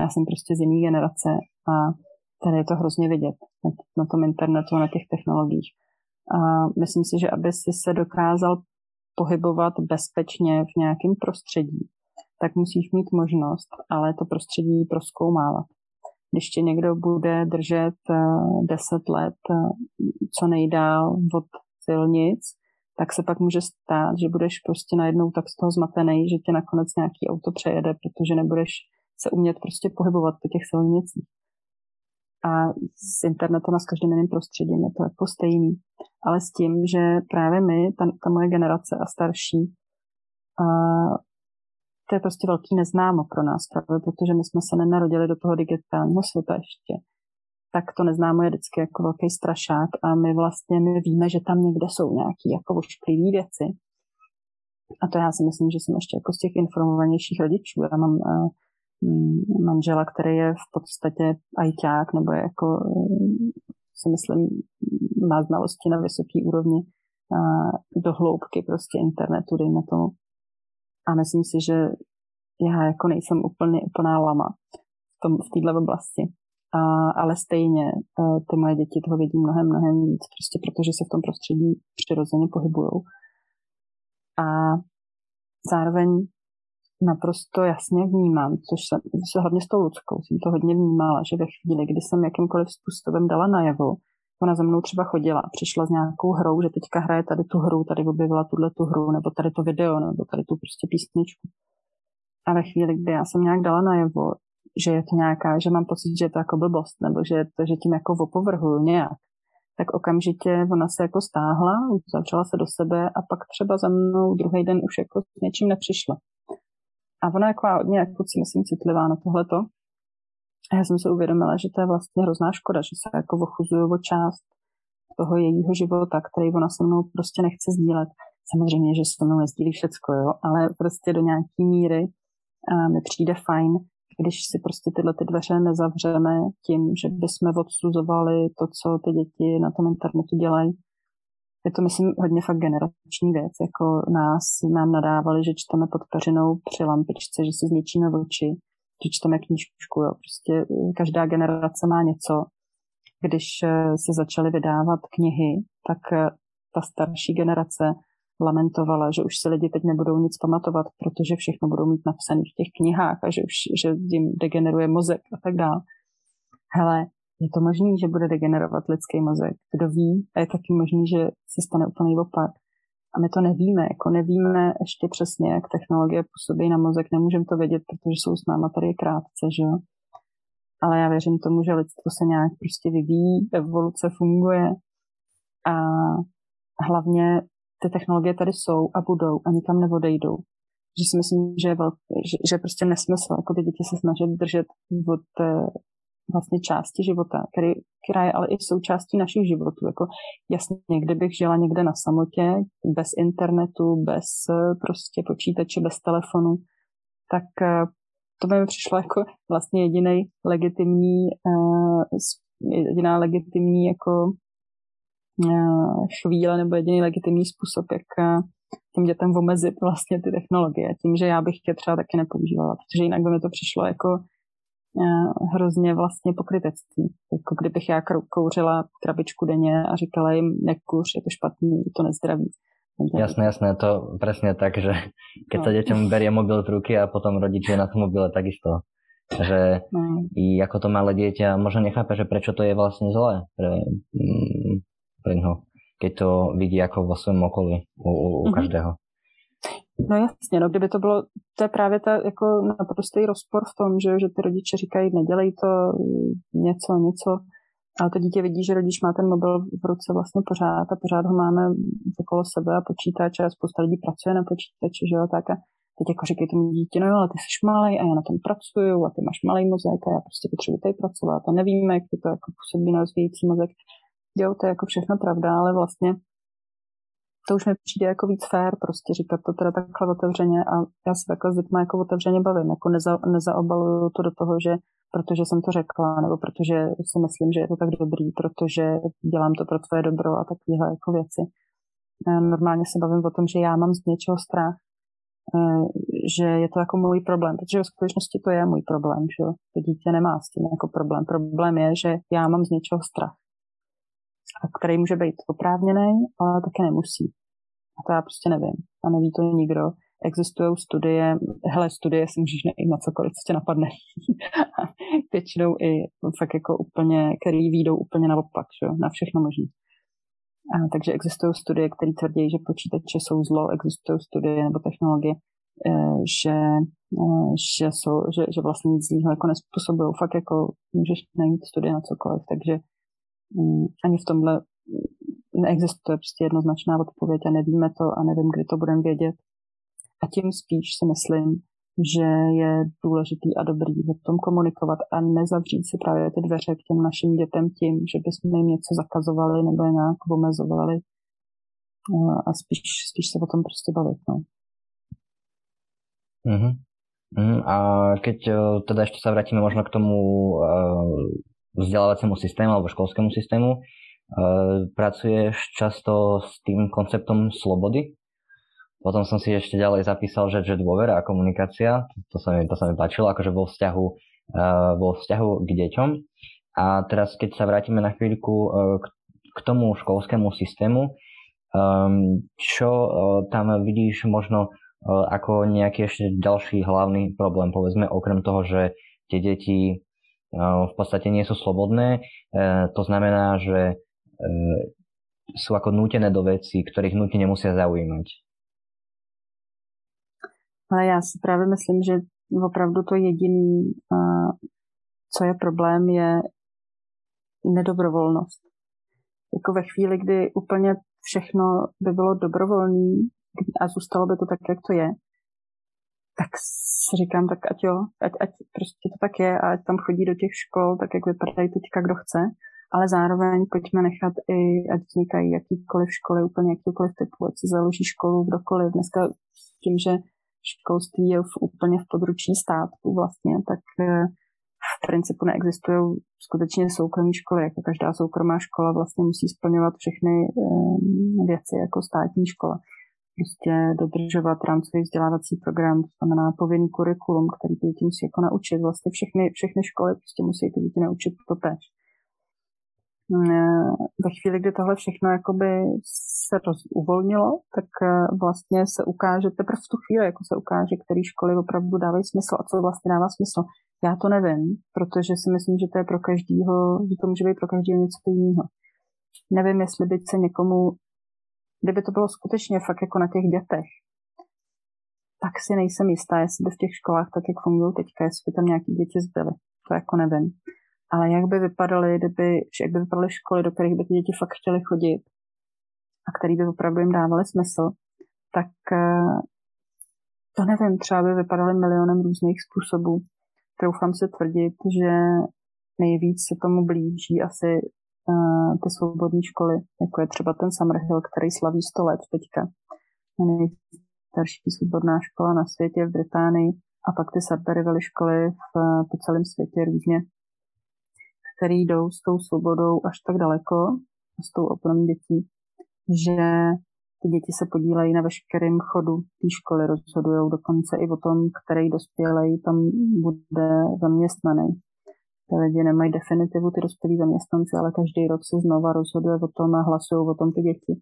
Já jsem prostě z jiné generace a tady je to hrozně vidět na tom internetu, na těch technologiích. A myslím si, že aby si se dokázal pohybovat bezpečně v nějakém prostředí, tak musíš mít možnost, ale to prostředí proskoumávat. Když tě někdo bude držet eh, deset let eh, co nejdál od silnic, tak se pak může stát, že budeš prostě najednou tak z toho zmatený, že tě nakonec nějaký auto přejede, protože nebudeš se umět prostě pohybovat po těch silnicích. A s internetem a s každým jiným prostředím je to jako stejný. Ale s tím, že právě my, ta, ta moje generace a starší, a to je prostě velký neznámo pro nás, právě protože my jsme se nenarodili do toho digitálního světa ještě. Tak to neznámo je vždycky jako velký strašák a my vlastně my víme, že tam někde jsou nějaké jako ošklivé věci. A to já si myslím, že jsem ještě jako z těch informovanějších rodičů. Já mám uh, manžela, který je v podstatě ajťák, nebo je jako, si myslím, má znalosti na vysoké úrovni do hloubky prostě internetu, dejme tomu. A myslím si, že já jako nejsem úplně úplná lama v, tom, v této oblasti. A, ale stejně ty moje děti toho vidí mnohem, mnohem víc, prostě protože se v tom prostředí přirozeně pohybují. A zároveň naprosto jasně vnímám, což jsem, se hlavně s tou Ludskou jsem to hodně vnímala, že ve chvíli, kdy jsem jakýmkoliv způsobem dala najevo, ona za mnou třeba chodila, přišla s nějakou hrou, že teďka hraje tady tu hru, tady objevila tuhle tu hru, nebo tady to video, nebo tady tu prostě písničku. A ve chvíli, kdy já jsem nějak dala najevo, že je to nějaká, že mám pocit, že je to jako blbost, nebo že, to, že tím jako opovrhuju nějak, tak okamžitě ona se jako stáhla, zavřela se do sebe a pak třeba za mnou druhý den už jako s něčím nepřišla. A ona jako hodně, jako si myslím, citlivá na tohleto. A já jsem si uvědomila, že to je vlastně hrozná škoda, že se jako ochuzuju o část toho jejího života, který ona se mnou prostě nechce sdílet. Samozřejmě, že se mnou nezdílí všecko, jo, ale prostě do nějaký míry mi přijde fajn, když si prostě tyhle ty dveře nezavřeme tím, že bychom odsuzovali to, co ty děti na tom internetu dělají, je to, myslím, hodně fakt generační věc. Jako nás nám nadávali, že čteme pod peřinou při lampičce, že si zničíme oči, že čteme knížku. Jo. Prostě eh, každá generace má něco. Když eh, se začaly vydávat knihy, tak eh, ta starší generace lamentovala, že už si lidi teď nebudou nic pamatovat, protože všechno budou mít napsané v těch knihách a že už že jim degeneruje mozek a tak dále. Hele, je to možné, že bude degenerovat lidský mozek. Kdo ví, a je taky možný, že se stane úplný opak. A my to nevíme, jako nevíme ještě přesně, jak technologie působí na mozek, nemůžeme to vědět, protože jsou s náma tady krátce, že jo. Ale já věřím tomu, že lidstvo se nějak prostě vyvíjí, evoluce funguje a hlavně ty technologie tady jsou a budou a nikam neodejdou. Že si myslím, že je, velký, že, že prostě nesmysl, jako ty děti se snažit držet od vlastně části života, který, která je ale i součástí našich životů. Jako jasně, kdybych žila někde na samotě, bez internetu, bez eh, prostě počítače, bez telefonu, tak eh, to by mi přišlo jako vlastně jediný legitimní, eh, jediná legitimní jako chvíle nebo jediný legitimní způsob, jak těm dětem omezit vlastně ty technologie, tím, že já bych je třeba taky nepoužívala, protože jinak by mi to přišlo jako Eh, hrozně vlastně pokrytectví. Jako kdybych já kouřila krabičku denně a říkala jim nekouř, je to špatný, je to nezdravý. Jasné, jasné, to presne tak, že keď no. sa deťom berie mobil z ruky a potom rodič je na tom mobile takisto. Že no. i ako to malé dieťa možno nechápe, že prečo to je vlastne zlé pre, mm, pre ňoho, keď to vidí ako vo svojom okolí u, u, u mm-hmm. každého. No jasně, no kdyby to bylo, to je právě ta jako naprostý rozpor v tom, že, že ty rodiče říkají, nedělej to, něco, něco, ale to dítě vidí, že rodič má ten mobil v ruce vlastně pořád a pořád ho máme okolo sebe a počítač a spousta lidí pracuje na počítači, že jo, tak a teď jako říkají tomu dítě, no jo, ale ty jsi malý a já na tom pracuju a ty máš malý mozek a já prostě potřebuji tady pracovat a nevíme, jak to jako působí na rozvíjící mozek. Jo, to je jako všechno pravda, ale vlastně to už mi přijde jako víc fér, prostě říkat to teda takhle otevřeně a já se takhle s dětmi jako otevřeně bavím, jako neza, nezaobaluju to do toho, že protože jsem to řekla, nebo protože si myslím, že je to tak dobrý, protože dělám to pro tvoje dobro a takovéhle jako věci. Normálně se bavím o tom, že já mám z něčeho strach, eh, že je to jako můj problém, protože v skutečnosti to je můj problém, že to dítě nemá s tím jako problém. Problém je, že já mám z něčeho strach který může být oprávněný, ale také nemusí. A to já prostě nevím. A neví to nikdo. Existují studie, hele, studie si můžeš najít na cokoliv, co tě napadne. [laughs] Většinou i fakt jako úplně, který výjdou úplně naopak, že? na všechno možné. A, takže existují studie, které tvrdí, že počítače jsou zlo, existují studie nebo technologie, eh, že, eh, že, jsou, že, že vlastně nic zlýho jako nespůsobují. Fakt jako můžeš najít studie na cokoliv, takže ani v tomhle neexistuje prostě jednoznačná odpověď a nevíme to a nevím, kdy to budeme vědět. A tím spíš si myslím, že je důležitý a dobrý o tom komunikovat a nezavřít si právě ty dveře k těm našim dětem tím, že bychom jim něco zakazovali nebo je nějak omezovali a spíš, spíš se o tom prostě bavit. No. Uh-huh. Uh-huh. A keď eh, teda ešte sa vrátime možno k tomu uh, vzdelávaciemu systému alebo školskému systému. E, pracuješ často s tým konceptom slobody. Potom som si ešte ďalej zapísal, že, že dôvera a komunikácia, to sa mi, to sa mi páčilo, akože vo vzťahu, e, vo vzťahu k deťom. A teraz, keď sa vrátime na chvíľku e, k, tomu školskému systému, čo tam vidíš možno ako nejaký ešte ďalší hlavný problém, povedzme, okrem toho, že tie deti v podstate nie sú slobodné. E, to znamená, že e, sú ako nútené do vecí, ktorých nutne nemusia zaujímať. Ale já si právě myslím, že opravdu to jediný, co je problém, je nedobrovolnost. Jako ve chvíli, kdy úplně všechno by bylo dobrovolné a zůstalo by to tak, jak to je, tak si říkám, tak ať jo, ať, ať prostě to tak je a ať tam chodí do těch škol, tak jak vypadají teďka, kdo chce, ale zároveň pojďme nechat i, ať vznikají jakýkoliv školy, úplně jakýkoliv typu, ať si založí školu kdokoliv. Dneska tím, že školství je v, úplně v područí státu vlastně, tak eh, v principu neexistují skutečně soukromé školy, jako každá soukromá škola vlastně musí splňovat všechny um, věci jako státní škola prostě dodržovat rámcový vzdělávací program, to znamená povinný kurikulum, který ty děti musí jako naučit. Vlastně všechny, všechny školy prostě musí ty děti naučit to tež. Mm, ve chvíli, kdy tohle všechno jakoby se roz, uvolnilo, tak eh, vlastně se ukáže, teprve v tu chvíli jako se ukáže, které školy opravdu dávají smysl a co vlastně dává smysl. Já to nevím, protože si myslím, že to je pro každýho, že to může být pro každého něco jiného. Nevím, jestli by se někomu kdyby to bylo skutečně fakt jako na těch dětech, tak si nejsem jistá, jestli by v těch školách, tak jak fungují teďka, jestli by tam nějaký děti zbyly. To jako nevím. Ale jak by vypadaly, kdyby, jak by vypadaly školy, do kterých by ty děti fakt chtěly chodit a který by opravdu jim dávaly smysl, tak eh, to nevím, třeba by vypadaly milionem různých způsobů. Troufám si tvrdit, že nejvíc se tomu blíží asi ty svobodné školy, jako je třeba ten Summerhill, který slaví 100 let teďka. Nejstarší svobodná škola na světě v Británii a pak ty Sudbury školy v, po celém světě různě, který jdou s tou svobodou až tak daleko, s tou autonomí dětí, že ty děti se podílejí na veškerém chodu té školy, rozhodují dokonce i o tom, který dospělej tam bude zaměstnaný ty lidi nemají definitivu, ty dospělí zaměstnanci, ale každý rok se znova rozhoduje o tom a hlasují o tom ty děti.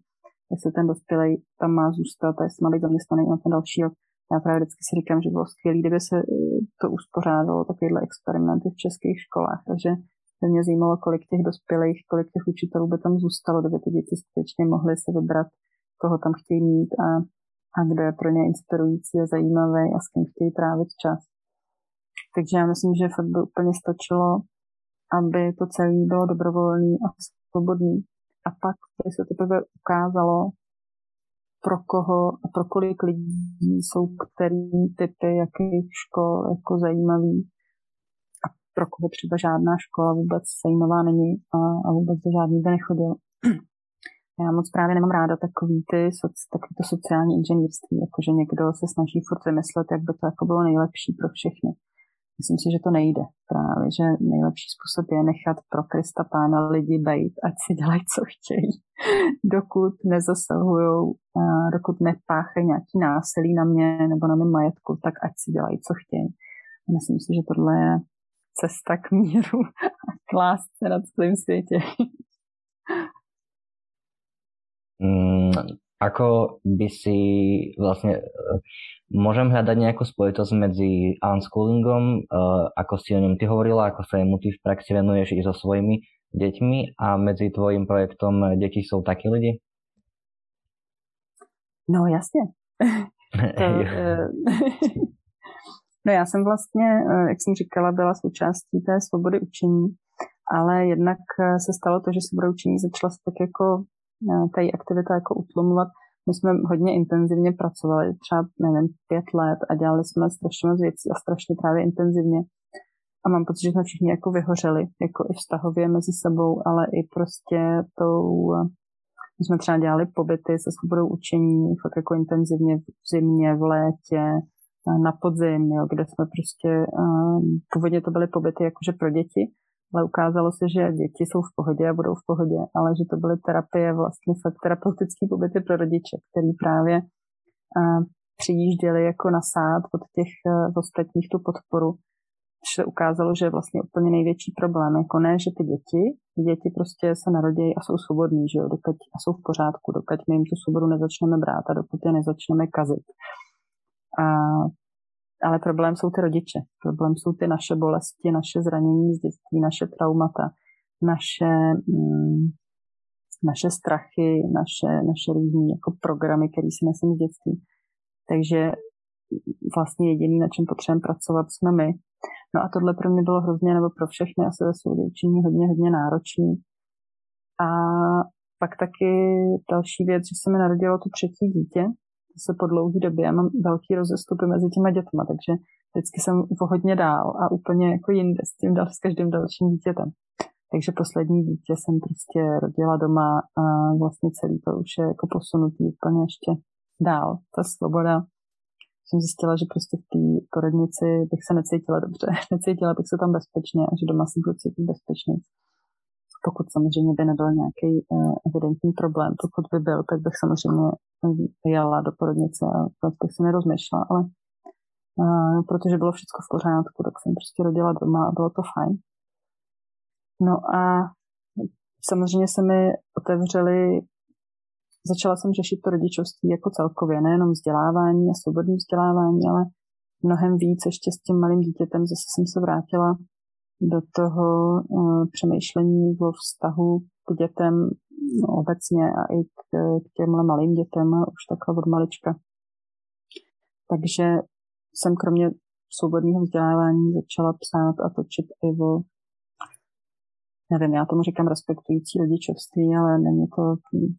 Jestli ten dospělý tam má zůstat a jestli má být zaměstnaný na ten další rok. Já právě vždycky si říkám, že bylo skvělé, kdyby se eh, to uspořádalo, takovéhle experimenty v českých školách. Takže by mě zajímalo, kolik těch dospělých, kolik těch učitelů by tam zůstalo, kdyby ty děti skutečně mohly se vybrat, koho tam chtějí mít a, a kdo je pro ně inspirující a zajímavý a s kým chtějí trávit čas. Takže já myslím, že fakt by úplně stačilo, aby to celé bylo dobrovolné a svobodné. A pak by se teprve ukázalo, pro koho a pro kolik lidí jsou který typy jakých škol jako zajímavý a pro koho třeba žádná škola vůbec zajímavá není a, a vůbec do žádný by nechodil. [clears throat] Já moc právě nemám ráda takový, ty, takový to sociální inženýrství, jakože někdo se snaží furt vymyslet, jak by to jako bylo nejlepší pro všechny. Myslím si, že to nejde právě, že nejlepší způsob je nechat pro Krista pána lidi bejt, ať si dělají, co chtějí, [laughs] dokud nezasahují, dokud nepáchají nějaký násilí na mě nebo na mém majetku, tak ať si dělají, co chtějí. Myslím si, že tohle je cesta k míru a k lásce na celém světě. Mm, ako by si vlastne môžem hľadať nejakú spojitosť medzi unschoolingom, ako si o ňom ty hovorila, ako sa jemu ty v praxi venuješ i so svojimi deťmi a medzi tvojím projektom Deti sú taky lidi? No jasně. [laughs] to, eh, [laughs] no já jsem vlastně, eh, jak jsem říkala, byla součástí té svobody učení, ale jednak eh, se stalo to, že svoboda učení začala se tak jako té aktivita jako utlumovat. My jsme hodně intenzivně pracovali, třeba, nevím, pět let a dělali jsme strašně moc věcí a strašně právě intenzivně. A mám pocit, že jsme všichni jako vyhořeli, jako i vztahově mezi sebou, ale i prostě tou, my jsme třeba dělali pobyty se svobodou učení, fakt jako intenzivně v zimě, v létě, na podzim, jo, kde jsme prostě, původně to byly pobyty jakože pro děti, ale ukázalo se, že děti jsou v pohodě a budou v pohodě, ale že to byly terapie, vlastně fakt terapeutické pobyty pro rodiče, který právě uh, přijížděli jako na sád od těch uh, ostatních tu podporu, se ukázalo, že je vlastně úplně největší problém. Jako ne, že ty děti, děti prostě se narodí a jsou svobodní, že jo, dokud, a jsou v pořádku, dokud my jim tu svobodu nezačneme brát a dokud je nezačneme kazit. A ale problém jsou ty rodiče. Problém jsou ty naše bolesti, naše zranění z dětství, naše traumata, naše, mm, naše strachy, naše, naše různé jako programy, které si nesem z dětství. Takže vlastně jediný, na čem potřebujeme pracovat, jsme my. No a tohle pro mě bylo hrozně, nebo pro všechny asi ve svou učení hodně, hodně náročný. A pak taky další věc, že se mi narodilo to třetí dítě, se po dlouhé době. Mám velký rozestupy mezi těma dětma, takže vždycky jsem o hodně dál a úplně jako jinde s tím dal, s každým dalším dítětem. Takže poslední dítě jsem prostě rodila doma a vlastně celý to už je jako posunutý úplně ještě dál. Ta svoboda. Jsem zjistila, že prostě v té porodnici bych se necítila dobře. [laughs] Necítila bych se tam bezpečně a že doma si budu cítit bezpečně pokud samozřejmě by nebyl nějaký uh, evidentní problém. Pokud by byl, tak bych samozřejmě jela do porodnice a bych se nerozmýšlela, ale uh, protože bylo všechno v pořádku, tak jsem prostě rodila doma a bylo to fajn. No a samozřejmě se mi otevřely, začala jsem řešit to rodičovství jako celkově, nejenom vzdělávání a svobodné vzdělávání, ale mnohem víc ještě s tím malým dítětem. Zase jsem se vrátila do toho uh, přemýšlení o vztahu k dětem no, obecně a i k, k těmhle malým dětem už takhle od malička. Takže jsem kromě svobodného vzdělávání začala psát a točit i o nevím, já tomu říkám respektující rodičovství, ale není to,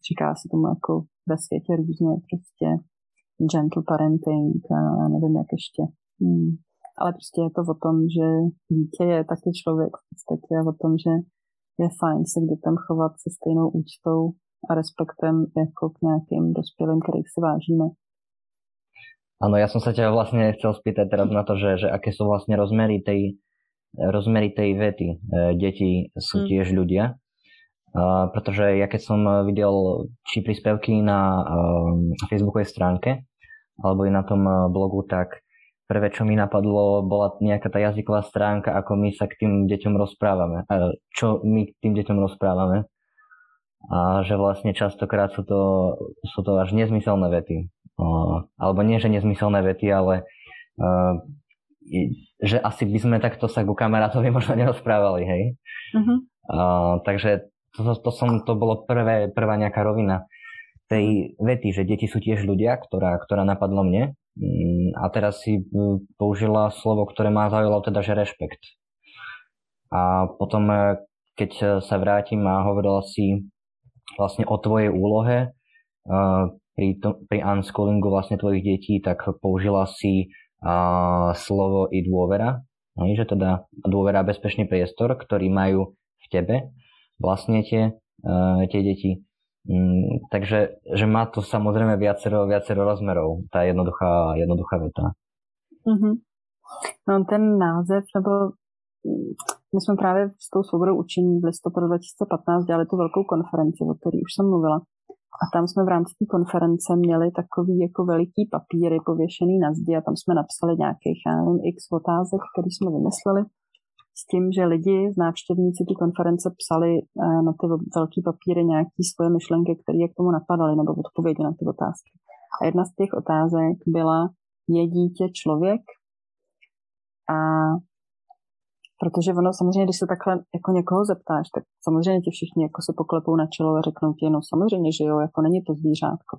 říká se tomu jako ve světě různě prostě gentle parenting a nevím, jak ještě. Hmm ale prostě je to o tom, že dítě je taky člověk v podstatě a o tom, že je fajn se k dětem chovat se stejnou úctou a respektem jako k nějakým dospělým, kterých si vážíme. Ano, já jsem se tě vlastně chcel spýtať teraz na to, že, že aké jsou vlastně rozmery tej, rozmery tej vety. E, Děti jsou hmm. tiež ľudia. Uh, protože ja keď som videl či príspevky na uh, facebookovej stránke, alebo i na tom blogu, tak prvé, čo mi napadlo, bola nejaká tá jazyková stránka, ako my sa k tým deťom rozprávame. Čo my k tým deťom rozprávame. A že vlastne častokrát sú to, sú to až nezmyselné vety. Alebo nie, že nezmyselné vety, ale že asi by sme takto sa ku kamarátovi [laughs] možno nerozprávali, hej? Uh-huh. Uh, takže to, to, to, som, to bolo prvé, prvá nejaká rovina tej vety, že deti sú tiež ľudia, ktorá, ktorá napadlo mne. Mm, a teraz si mm, použila slovo, ktoré má zaujalo, teda, že rešpekt. A potom, e, keď sa vrátim a hovorila si vlastne o tvojej úlohe pri, to, pri unschoolingu vlastne tvojich detí, tak použila si slovo i dôvera, že teda dôvera bezpečný priestor, ktorý majú v tebe vlastne tie, tie deti. Mm, takže že má to samozrejme viacero, viacero rozmerov, tá jednoduchá, jednoduchá veta. Mm-hmm. No ten název, nebo my jsme právě s tou svobodou učení v listopadu 2015 dělali tu velkou konferenci, o které už jsem mluvila. A tam jsme v rámci té konference měli takový jako veliký papíry pověšený na zdi a tam jsme napsali nějakých, já nevím, x otázek, které jsme vymysleli s tím, že lidi, návštěvníci té konference psali eh, na ty velké papíry nějaké svoje myšlenky, které k tomu napadaly, nebo odpovědi na ty otázky. A jedna z těch otázek byla, je dítě člověk? A protože ono samozřejmě, když se takhle jako někoho zeptáš, tak samozřejmě ti všichni jako se poklepou na čelo a řeknou ti, no samozřejmě, že jo, jako není to zvířátko.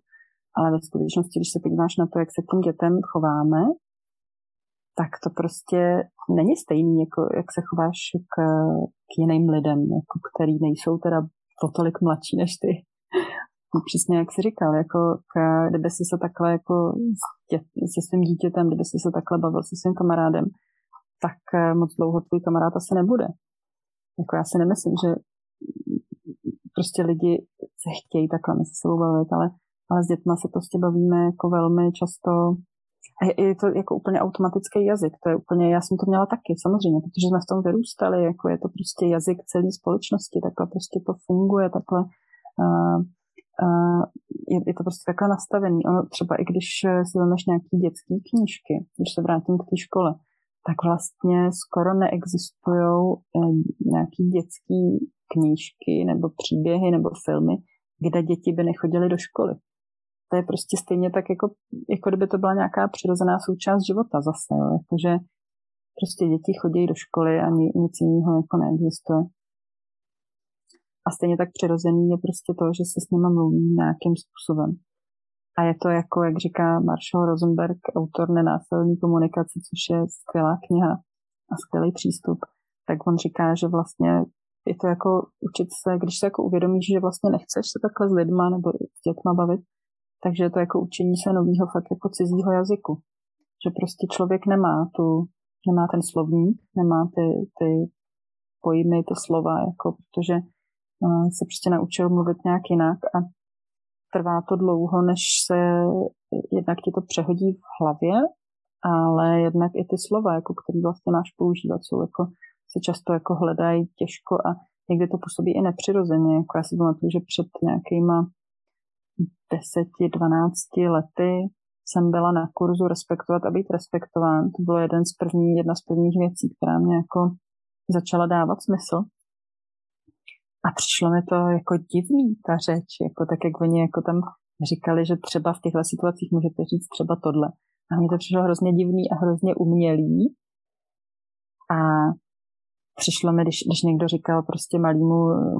Ale ve skutečnosti, když se podíváš na to, jak se k těm dětem chováme, tak to prostě není stejný, jako jak se chováš k, k jiným lidem, jako který nejsou teda o tolik mladší než ty. No, přesně jak jsi říkal, jako k, kdyby si se takhle jako dě, se svým dítětem, kdyby si se takhle bavil se svým kamarádem, tak eh, moc dlouho tvůj kamarád asi nebude. Jako já si nemyslím, že prostě lidi se chtějí takhle mezi sebou bavit, ale, ale s dětma se prostě bavíme jako velmi často a je, je to jako úplně automatický jazyk. To je úplně, já jsem to měla taky, samozřejmě, protože jsme v tom vyrůstali, jako je to prostě jazyk celé společnosti, takhle prostě to funguje, takhle uh, uh, je, je to prostě takhle nastavený. Ono třeba i když si vezmeš nějaký dětské knížky, když se vrátím k té škole, tak vlastně skoro neexistují eh, nějaký dětské knížky nebo příběhy nebo filmy, kde děti by nechodily do školy. To je prostě stejně tak, jako, jako kdyby to byla nějaká přirozená součást života zase. Jo. Jakože prostě děti chodí do školy a nic jiného jako neexistuje. A stejně tak přirozený je prostě to, že se s nimi mluví nějakým způsobem. A je to jako, jak říká Marshall Rosenberg, autor nenásilní komunikace, což je skvělá kniha a skvělý přístup, tak on říká, že vlastně je to jako učit se, když se jako uvědomíš, že vlastně nechceš se takhle s lidma nebo s dětma bavit, takže je to jako učení se nového fakt jako cizího jazyku. Že prostě člověk nemá tu, nemá ten slovník, nemá ty, ty pojmy, ty slova, jako, protože uh, se prostě naučil mluvit nějak jinak a trvá to dlouho, než se jednak ti to přehodí v hlavě, ale jednak i ty slova, jako který vlastně máš používat, jsou jako, se často jako hledají těžko a někdy to působí i nepřirozeně. Jako já si pamatuju, že před nějakýma 10-12 lety jsem byla na kurzu respektovat a být respektován. To bylo jeden z první, jedna z prvních věcí, která mě jako začala dávat smysl. A přišlo mi to jako divný, ta řeč, jako tak, jak oni jako tam říkali, že třeba v těchto situacích můžete říct třeba tohle. A mně to přišlo hrozně divný a hrozně umělý. A přišlo mi, když, když někdo říkal prostě malýmu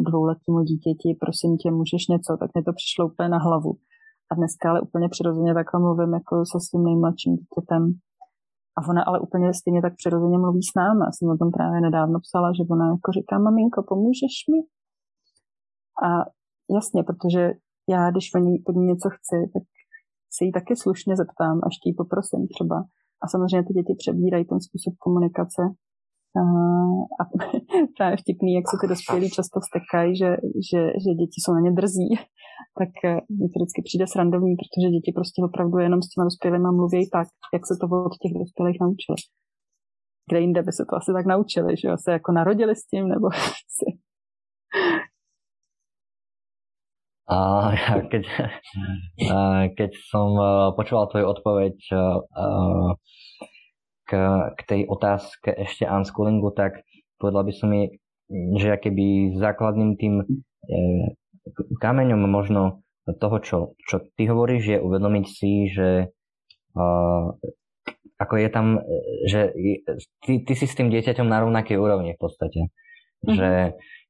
dvouletému dítěti, prosím tě, můžeš něco, tak mi to přišlo úplně na hlavu. A dneska ale úplně přirozeně takhle mluvím jako se svým nejmladším dítětem. A ona ale úplně stejně tak přirozeně mluví s námi. Já jsem o tom právě nedávno psala, že ona jako říká, maminko, pomůžeš mi? A jasně, protože já, když po ní, po ní něco chci, tak se jí taky slušně zeptám, až ti poprosím třeba. A samozřejmě ty děti přebírají ten způsob komunikace. A [laughs] právě vtipný, jak se ty dospělí často vstekají, že, že, že děti jsou na ně drzí, [laughs] tak eh, mi to vždycky přijde srandovní, protože děti prostě opravdu jenom s těma dospělými mluví tak, jak se to od těch dospělých naučili. Kde jinde by se to asi tak naučili, že se jako narodili s tím, nebo si [laughs] A keď, keď som e, počúval tvoju odpoveď e, k, k tej otázke ešte unschoolingu, tak povedal by som mi, že keby základným tým e, kameňom možno toho, čo, čo ty hovoríš, je uvedomiť si, že ako je tam, že ty, ty si s tým dieťaťom na rovnakej úrovni v podstate. Mm-hmm. Že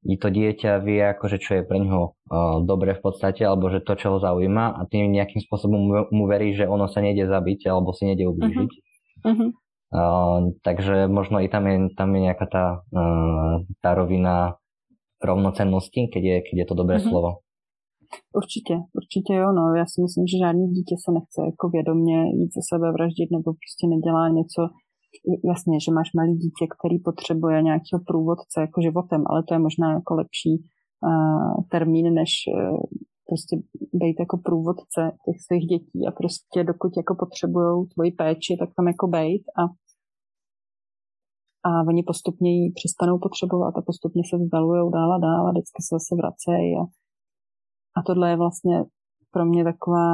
i to dieťa vie, akože čo je pre ňoho uh, dobre v podstate, alebo že to, čo ho zaujíma a tým nejakým spôsobom mu, mu verí, že ono sa nejde zabiť alebo si nejde ublížiť. Uh, takže možno i tam je, tam je nejaká tá, tá rovina rovnocennosti, keď je, keď je to dobré uh-huh. slovo. Určitě, určitě jo, no. Já si myslím, že žádný dítě se nechce jako vědomě jít ze sebe vraždit nebo prostě nedělá něco, jasně, že máš malý dítě, který potřebuje nějakého průvodce jako životem, ale to je možná jako lepší uh, termín než uh, prostě být jako průvodce těch svých dětí a prostě dokud jako potřebují tvoji péči, tak tam jako bejt a a oni postupně ji přestanou potřebovat a postupně se vzdalují dál a dál a vždycky se zase vracejí a, a tohle je vlastně pro mě taková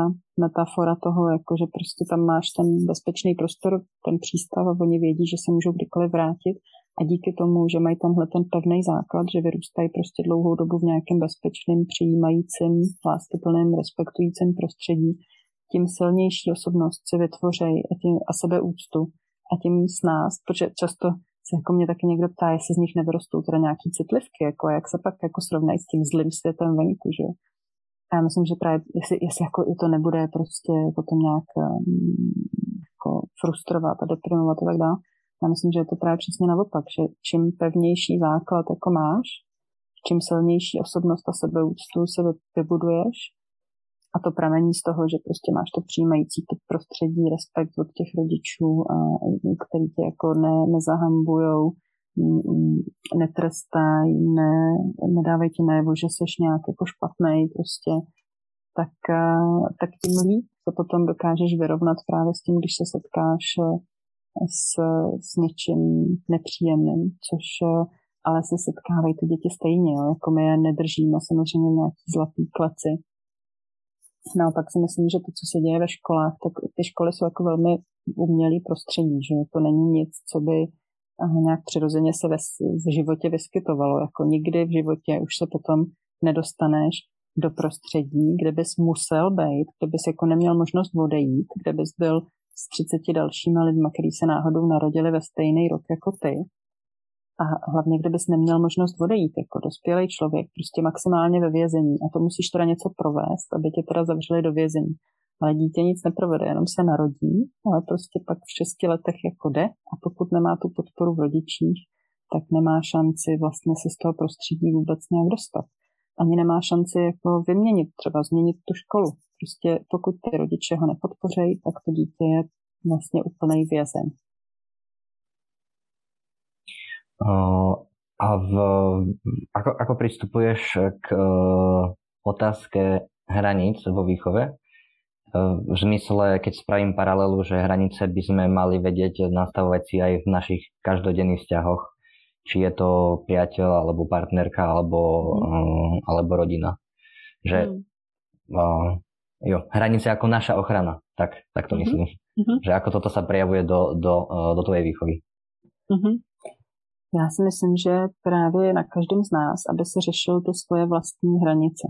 metafora toho, jako že prostě tam máš ten bezpečný prostor, ten přístav a oni vědí, že se můžou kdykoliv vrátit a díky tomu, že mají tenhle ten pevný základ, že vyrůstají prostě dlouhou dobu v nějakém bezpečném, přijímajícím, láskyplným, respektujícím prostředí, tím silnější osobnost si vytvořejí a, tím, a sebeúctu a tím s nás, protože často se jako mě taky někdo ptá, jestli z nich nevyrostou teda nějaký citlivky, jako jak se pak jako srovnají s tím zlým světem venku, že a já myslím, že právě, jestli, jestli jako i to nebude prostě potom nějak um, jako frustrovat a deprimovat a tak dále, já myslím, že je to právě přesně naopak, že čím pevnější základ jako máš, čím silnější osobnost a sebeúctu se vybuduješ, a to pramení z toho, že prostě máš to přijímající to prostředí, respekt od těch rodičů, a, který tě jako ne, nezahambujou, netrestají, ne, nedávají ti najevo, že jsi nějak jako špatný prostě, tak, tak tím líp to potom dokážeš vyrovnat právě s tím, když se setkáš s, s něčím nepříjemným, což ale se setkávají ty děti stejně, jo? jako my je nedržíme samozřejmě v nějaký zlatý kleci. Naopak si myslím, že to, co se děje ve školách, tak ty školy jsou jako velmi umělý prostředí, že to není nic, co by nějak přirozeně se ve, v životě vyskytovalo. Jako nikdy v životě už se potom nedostaneš do prostředí, kde bys musel být, kde bys jako neměl možnost odejít, kde bys byl s 30 dalšími lidmi, kteří se náhodou narodili ve stejný rok jako ty. A hlavně, kdybys neměl možnost odejít jako dospělý člověk, prostě maximálně ve vězení. A to musíš teda něco provést, aby tě teda zavřeli do vězení. Ale dítě nic neprovede, jenom se narodí, ale prostě pak v šesti letech jako jde a pokud nemá tu podporu v rodičích, tak nemá šanci vlastně se z toho prostředí vůbec nějak dostat. Ani nemá šanci jako vyměnit, třeba změnit tu školu. Prostě pokud ty rodiče ho nepodpořejí, tak to dítě je vlastně úplný vězeň. A v, ako, ako pristupuješ k uh, otázke hraníc vo výchove? v zmysle, keď spravím paralelu, že hranice by sme mali vedieť nastavovať si aj v našich každodenných vzťahoch, či je to priateľ, alebo partnerka, alebo, mm. alebo rodina. Že mm. Jo, hranice ako naša ochrana, tak, tak to mm-hmm. myslím. Mm-hmm. Že ako toto sa prejavuje do, do, uh, do tvojej výchovy. Mm-hmm. Já si myslím, že právě na každém z nás, aby se řešil ty svoje vlastní hranice.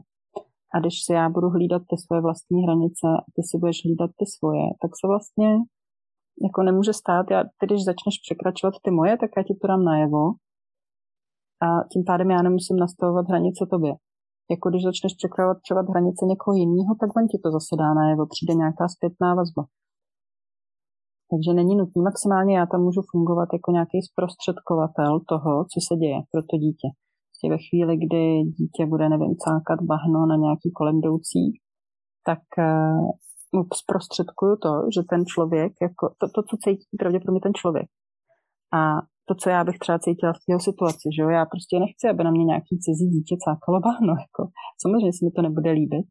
A když si já budu hlídat ty svoje vlastní hranice a ty si budeš hlídat ty svoje, tak se vlastně jako nemůže stát, já, ty když začneš překračovat ty moje, tak já ti to dám najevo a tím pádem já nemusím nastavovat hranice tobě. Jako když začneš překračovat hranice někoho jiného, tak on ti to zase dá najevo, přijde nějaká zpětná vazba. Takže není nutný. Maximálně já tam můžu fungovat jako nějaký zprostředkovatel toho, co se děje pro to dítě prostě ve chvíli, kdy dítě bude, nevím, cákat bahno na nějaký kolem jdoucí, tak uh, zprostředkuju to, že ten člověk, jako to, to, co cítí pravděpodobně ten člověk. A to, co já bych třeba cítila v té situaci, že jo, já prostě nechci, aby na mě nějaký cizí dítě cákalo bahno, [laughs] jako. Samozřejmě si mi to nebude líbit.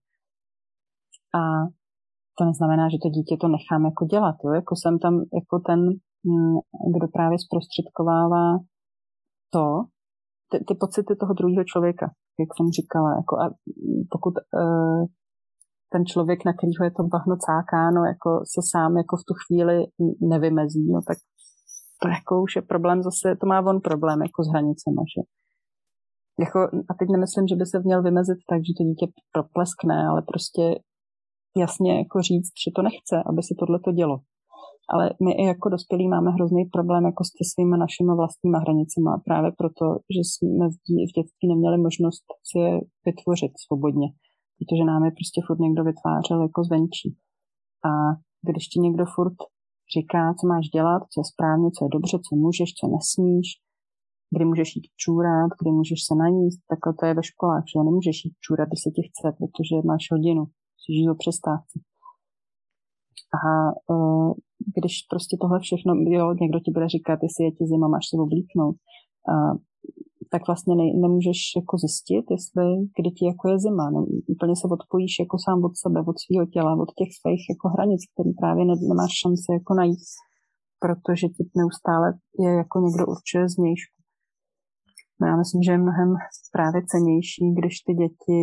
A to neznamená, že to dítě to nechám jako dělat, jo, jako jsem tam jako ten, mm, kdo právě zprostředkovává to, ty, ty pocity toho druhého člověka, jak jsem říkala. Jako a pokud uh, ten člověk, na kterýho je to bahno cákáno, jako se sám jako v tu chvíli nevymezí, no tak to jako už je problém zase, to má on problém jako s hranicemi, že jako, a teď nemyslím, že by se měl vymezit tak, že to dítě propleskne, ale prostě jasně jako říct, že to nechce, aby se tohle to dělo ale my i jako dospělí máme hrozný problém jako s svými našimi vlastními hranicemi právě proto, že jsme v dětství neměli možnost si je vytvořit svobodně, protože nám je prostě furt někdo vytvářel jako zvenčí. A když ti někdo furt říká, co máš dělat, co je správně, co je dobře, co můžeš, co nesmíš, kdy můžeš jít čůrat, kdy můžeš se najíst, takhle to je ve školách, že nemůžeš jít čůrat, když se ti chce, protože máš hodinu, musíš jít o přestávce. A uh, když prostě tohle všechno, jo, někdo ti bude říkat, jestli je ti zima, máš se oblíknout. Tak vlastně ne, nemůžeš jako zjistit, jestli kdy ti jako je zima. Ne, úplně se odpojíš jako sám od sebe, od svého těla, od těch svých jako hranic, který právě ne, nemáš šanci jako najít, protože ti neustále je jako někdo určuje zvnějšku. No já myslím, že je mnohem právě cenější, když ty děti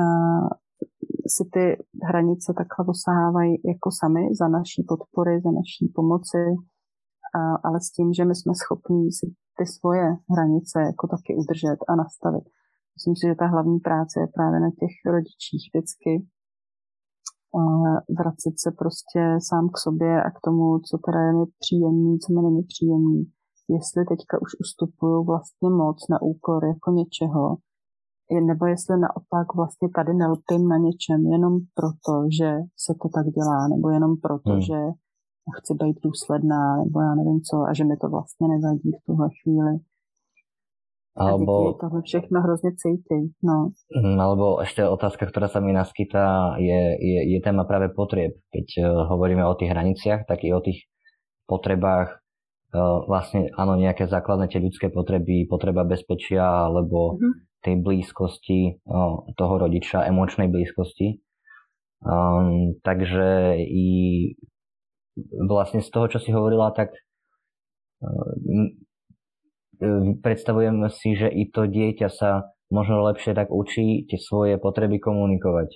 uh, si ty hranice takhle dosahávají jako sami za naší podpory, za naší pomoci, ale s tím, že my jsme schopni si ty svoje hranice jako taky udržet a nastavit. Myslím si, že ta hlavní práce je právě na těch rodičích vždycky vracet se prostě sám k sobě a k tomu, co teda je mi příjemný, co mi není příjemný. Jestli teďka už ustupuju vlastně moc na úkor jako něčeho, nebo jestli naopak vlastně tady nelpím na něčem jenom proto, že se to tak dělá, nebo jenom proto, hmm. že chci být důsledná, nebo já nevím co, a že mi to vlastně nevadí v tuhle chvíli. Alebo, a tohle všechno hrozně cítí. No. Hm, alebo ešte otázka, ktorá sa mi naskytá, je, je, je téma práve potrieb. Keď uh, hovoríme o tých hraniciach, tak i o tých potrebách uh, vlastne, áno, nejaké základné tie ľudské potreby, potreba bezpečia, alebo mm-hmm. tej blízkosti uh, toho rodiča, emočnej blízkosti. Um, takže i vlastne z toho, čo si hovorila, tak predstavujem si, že i to dieťa sa možno lepšie tak učí tie svoje potreby komunikovať.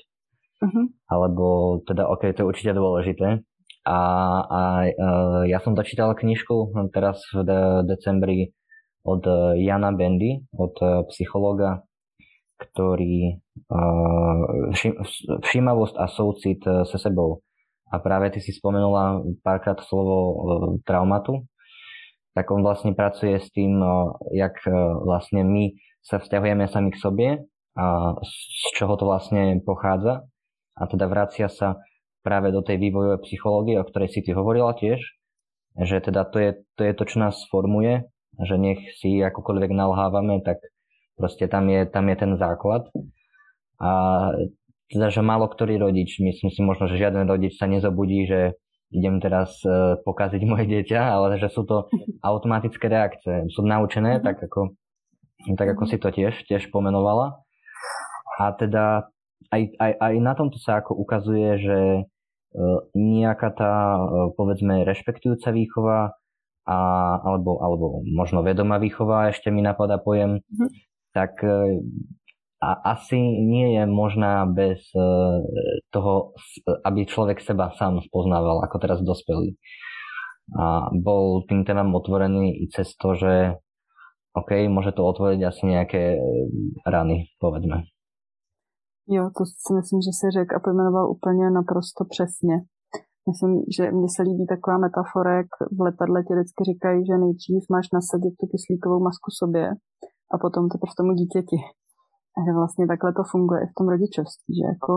Uh-huh. Alebo teda, ok, to je určite dôležité. A, a uh, ja som dočítal knižku teraz v de- decembri od Jana Bendy, od psychologa, ktorý všímavosť a soucit se sebou. A práve ty si spomenula párkrát slovo uh, traumatu tak on vlastne pracuje s tým, no, jak e, vlastne my sa vzťahujeme sami k sobie a z čoho to vlastne pochádza. A teda vracia sa práve do tej vývojovej psychológie, o ktorej si ty hovorila tiež, že teda to je, to je to, čo nás formuje, že nech si akokoľvek nalhávame, tak proste tam je, tam je ten základ. A teda, že málo ktorý rodič, myslím si možno, že žiaden rodič sa nezobudí, že idem teraz uh, pokaziť moje dieťa, ale že sú to [laughs] automatické reakcie. Sú naučené, mm-hmm. tak ako, tak ako si to tiež, tiež pomenovala. A teda aj, aj, aj na tomto sa ako ukazuje, že uh, nejaká tá, uh, povedzme, rešpektujúca výchova a, alebo, alebo možno vedomá výchova, ešte mi napadá pojem, mm-hmm. tak a asi nie je možná bez e, toho, aby človek seba sám spoznával, ako teraz dospelý. A bol tým témam otvorený i cez to, že OK, môže to otvoriť asi nejaké e, rany, povedzme. Jo, to si myslím, že si řekl a pojmenoval úplně naprosto přesně. Myslím, že mně se líbí taková metafora, jak v letadle ti vždycky říkají, že nejdřív máš nasadit tu kyslíkovou masku sobě a potom teprve tomu dítěti. A že vlastně takhle to funguje i v tom rodičovství, že jako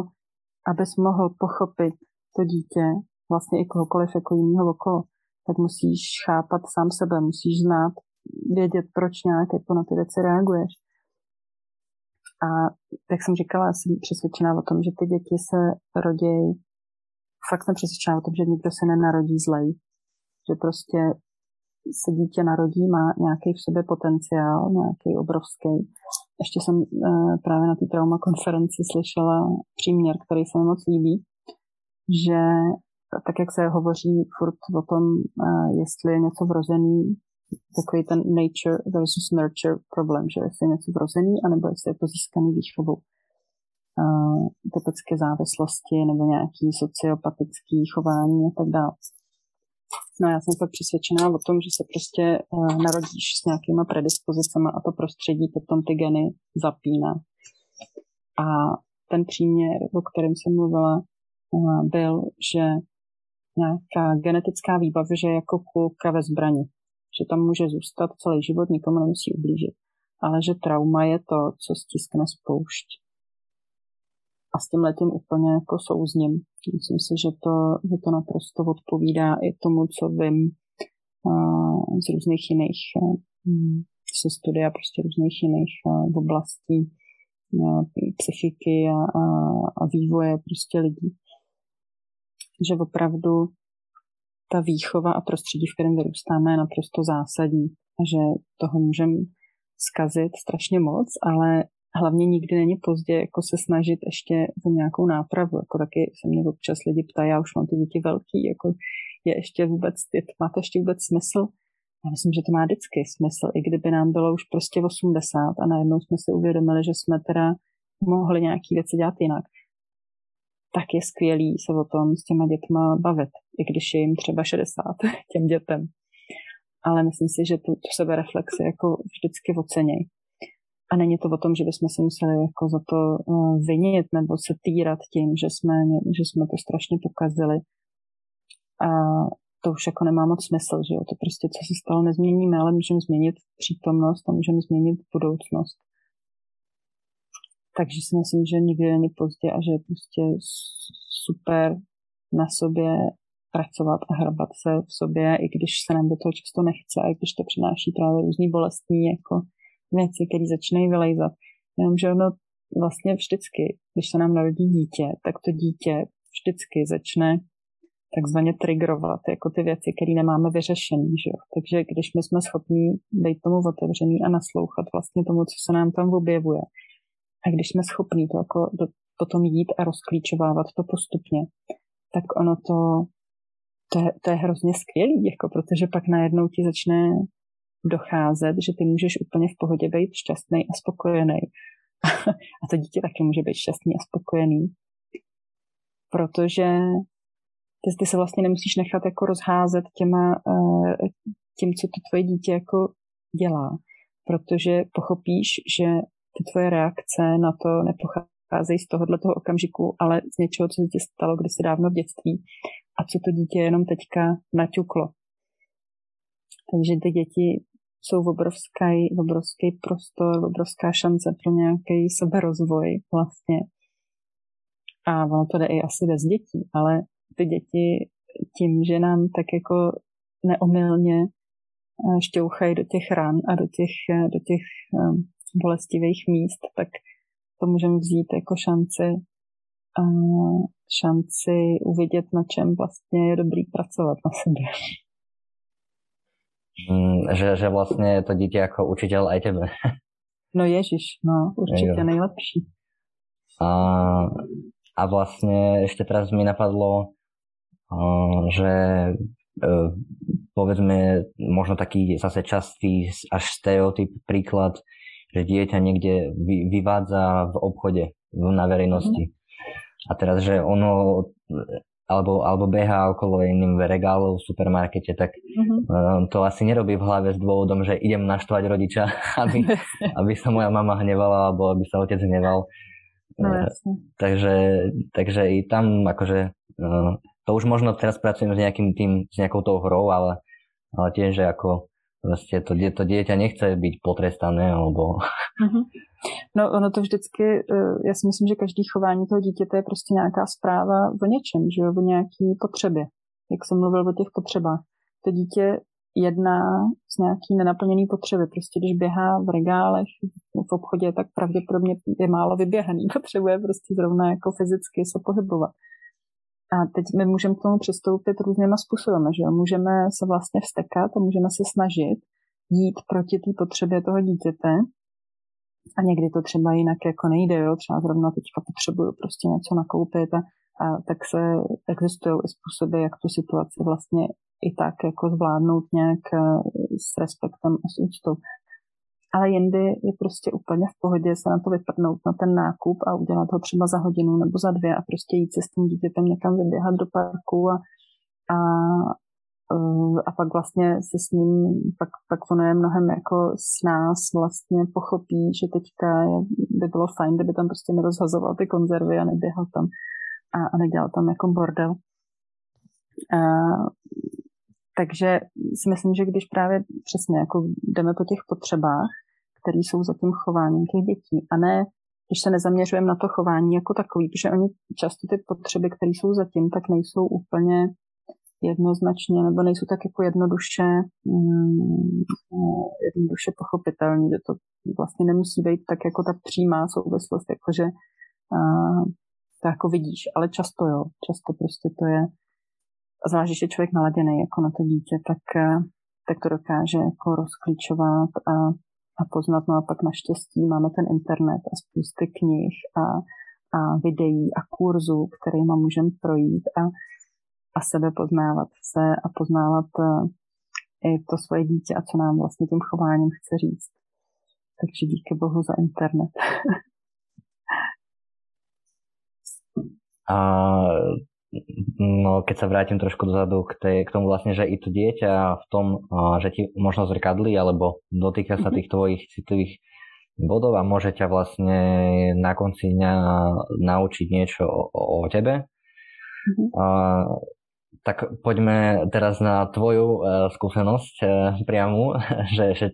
abys mohl pochopit to dítě, vlastně i kohokoliv jako jinýho okolo, tak musíš chápat sám sebe, musíš znát, vědět, proč nějak jako na ty věci reaguješ. A jak jsem říkala, jsem přesvědčená o tom, že ty děti se rodí, fakt jsem přesvědčená o tom, že nikdo se nenarodí zlej. Že prostě se dítě narodí, má nějaký v sobě potenciál, nějaký obrovský ještě jsem uh, právě na té trauma konferenci slyšela příměr, který se mi moc líbí, že tak, jak se hovoří furt o tom, uh, jestli je něco vrozený, takový ten nature versus nurture problém, že jestli je něco vrozený, anebo jestli je to získaný výchovou. Uh, typické závislosti nebo nějaký sociopatický chování a tak dále. No já jsem tak přesvědčená o tom, že se prostě uh, narodíš s nějakýma predispozicemi a to prostředí potom ty geny zapíná. A ten příměr, o kterém jsem mluvila, uh, byl, že nějaká genetická výbava, že jako kulka ve zbrani. Že tam může zůstat celý život, nikomu nemusí ublížit. Ale že trauma je to, co stiskne spoušť a s tím letím úplně jako souzním. Myslím si, že to, že to naprosto odpovídá i tomu, co vím uh, z různých jiných se studia prostě různých jiných uh, oblastí psychiky a, a, a vývoje prostě lidí. Že opravdu ta výchova a prostředí, v kterém vyrůstáme, je naprosto zásadní a že toho můžeme zkazit strašně moc, ale hlavně nikdy není pozdě jako se snažit ještě o nějakou nápravu. Jako taky se mě občas lidi ptají, já už mám ty děti velký, jako je ještě vůbec, je, má to ještě vůbec smysl? Já myslím, že to má vždycky smysl, i kdyby nám bylo už prostě 80 a najednou jsme si uvědomili, že jsme teda mohli nějaký věci dělat jinak, tak je skvělý se o tom s těma dětma bavit, i když je jim třeba 60 [laughs] těm dětem. Ale myslím si, že tu, tu sebereflexi jako vždycky oceněj. A není to o tom, že bychom se museli jako za to uh, vinit nebo se týrat tím, že jsme, že jsme to strašně pokazili. A to už jako nemá moc smysl, že jo. To prostě, co se stalo, nezměníme, ale můžeme změnit přítomnost a můžeme změnit budoucnost. Takže si myslím, že nikdy není pozdě a že je prostě super na sobě pracovat a hrabat se v sobě, i když se nám do toho často nechce, a i když to přináší právě různý bolestní jako věci, které začínají vylejzat. Jenomže ono vlastně vždycky, když se nám narodí dítě, tak to dítě vždycky začne takzvaně triggerovat jako ty věci, které nemáme vyřešené. Takže když my jsme schopni být tomu otevřený a naslouchat vlastně tomu, co se nám tam objevuje, a když jsme schopni to jako do, potom jít a rozklíčovávat to postupně, tak ono to, to, je, to je hrozně skvělý, jako, protože pak najednou ti začne docházet, že ty můžeš úplně v pohodě být šťastný a spokojený. [laughs] a to dítě taky může být šťastný a spokojený. Protože ty, ty se vlastně nemusíš nechat jako rozházet těma, eh, tím, co to tvoje dítě jako dělá. Protože pochopíš, že ty tvoje reakce na to nepocházejí z tohohle toho okamžiku, ale z něčeho, co se ti stalo kdysi dávno v dětství a co to dítě jenom teďka naťuklo. Takže ty děti jsou obrovský, obrovský prostor, obrovská šance pro nějaký seberozvoj vlastně. A ono to jde i asi bez dětí, ale ty děti tím, že nám tak jako neomylně eh, šťouchají do těch ran a do těch, eh, do těch eh, bolestivých míst, tak to můžeme vzít jako šanci šanci uvidět, na čem vlastně je dobrý pracovat na sobě. Mm, že, že vlastně to dítě jako učitel aj tebe. [laughs] No ježiš, no určitě jo. nejlepší. A, a vlastně ještě teraz mi napadlo, že e, povedzme možno taký zase častý až stereotyp príklad, že dieťa niekde vy, vyvádza v obchode na verejnosti. Mm. A teraz, že ono alebo, alebo beha okolo iným regálov v supermarkete, tak mm-hmm. to asi nerobí v hlave s dôvodom, že idem naštvať rodiča, [laughs] aby, [laughs] aby sa moja mama hnevala, alebo aby sa otec hneval. No, e, takže, takže i tam akože e, to už možno teraz pracujem s nejakým tým, s nejakou tou hrou, ale, ale tiež, že ako Prostě to, to dieťa nechce být potrestané, alebo... Mm-hmm. No ono to vždycky, eh, já si myslím, že každý chování toho dítěte je prostě nějaká zpráva o něčem, že jo, o nějaký potřebě. Jak jsem mluvil o těch potřebách. To dítě jedná z nějaký nenaplněný potřeby. Prostě když běhá v regálech v obchodě, tak pravděpodobně je málo vyběhaný. [laughs] Potřebuje prostě zrovna jako fyzicky se pohybovat. A teď my můžeme k tomu přistoupit různýma způsoby, že jo? Můžeme se vlastně vstekat a můžeme se snažit jít proti té potřebě toho dítěte. A někdy to třeba jinak jako nejde, jo? Třeba zrovna teďka potřebuju prostě něco nakoupit a, a tak se existují i způsoby, jak tu situaci vlastně i tak jako zvládnout nějak eh, s respektem a s úctou ale jindy je prostě úplně v pohodě se na to vyprdnout na ten nákup a udělat ho třeba za hodinu nebo za dvě a prostě jít se s tím dítětem někam vyběhat do parku a, a, a pak vlastně se s ním, pak, pak ono je mnohem jako s nás vlastně pochopí, že teďka je, by bylo fajn, kdyby tam prostě nerozhazoval ty konzervy a neběhal tam a, a nedělal tam jako bordel. A, takže si myslím, že když právě přesně jako jdeme po těch potřebách, které jsou za tím chováním těch dětí, a ne když se nezaměřujeme na to chování jako takový, protože oni často ty potřeby, které jsou zatím, tak nejsou úplně jednoznačně, nebo nejsou tak jako jednoduše, mm, jednoduše pochopitelné, že to vlastně nemusí být tak jako ta přímá souvislost, jakože to jako vidíš, ale často jo, často prostě to je zvlášť, když je člověk naladěný jako na to dítě, tak, tak to dokáže jako rozklíčovat a, a poznat. No a pak naštěstí máme ten internet a spousty knih a, a videí a kurzů, kterými můžeme projít a, a sebe poznávat se a poznávat eh, i to svoje dítě a co nám vlastně tím chováním chce říct. Takže díky bohu za internet. [laughs] A no, keď sa vrátim trošku dozadu k, tej, k tomu vlastne, že i to dieťa v tom, že ti možno zrkadlí alebo dotýka sa mhm. tých tvojich citlivých bodov a môže ťa vlastne na konci dňa naučiť niečo o, o tebe. Mm-hmm. A, tak poďme teraz na tvoju uh, skúsenosť uh, priamu, [laughs] že, že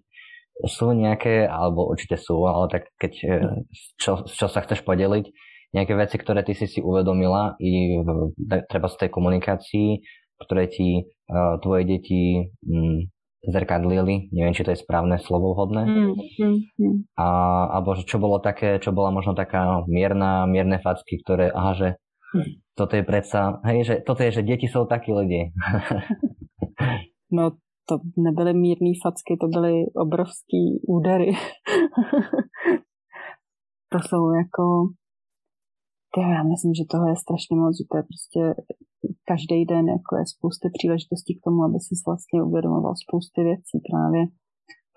sú nejaké, alebo určite sú, ale tak keď, uh, čo, čo sa chceš podeliť, nejaké veci, ktoré ty si si uvedomila i v, treba z tej komunikácii, ktoré ti tvoje deti um, zrkadlili, neviem, či to je správne slovo vhodné. Mm, mm, mm. A, alebo že čo bolo také, čo bola možno taká mierna, mierne facky, ktoré, aha, že mm. Toto je predsa, hej, že toto je, že deti jsou taky lidi. no, to nebyly mírné facky, to byly obrovský údery. [laughs] to jsou jako jo, já myslím, že toho je strašně moc, že to je prostě každý den jako je spousty příležitostí k tomu, aby si vlastně uvědomoval spousty věcí právě,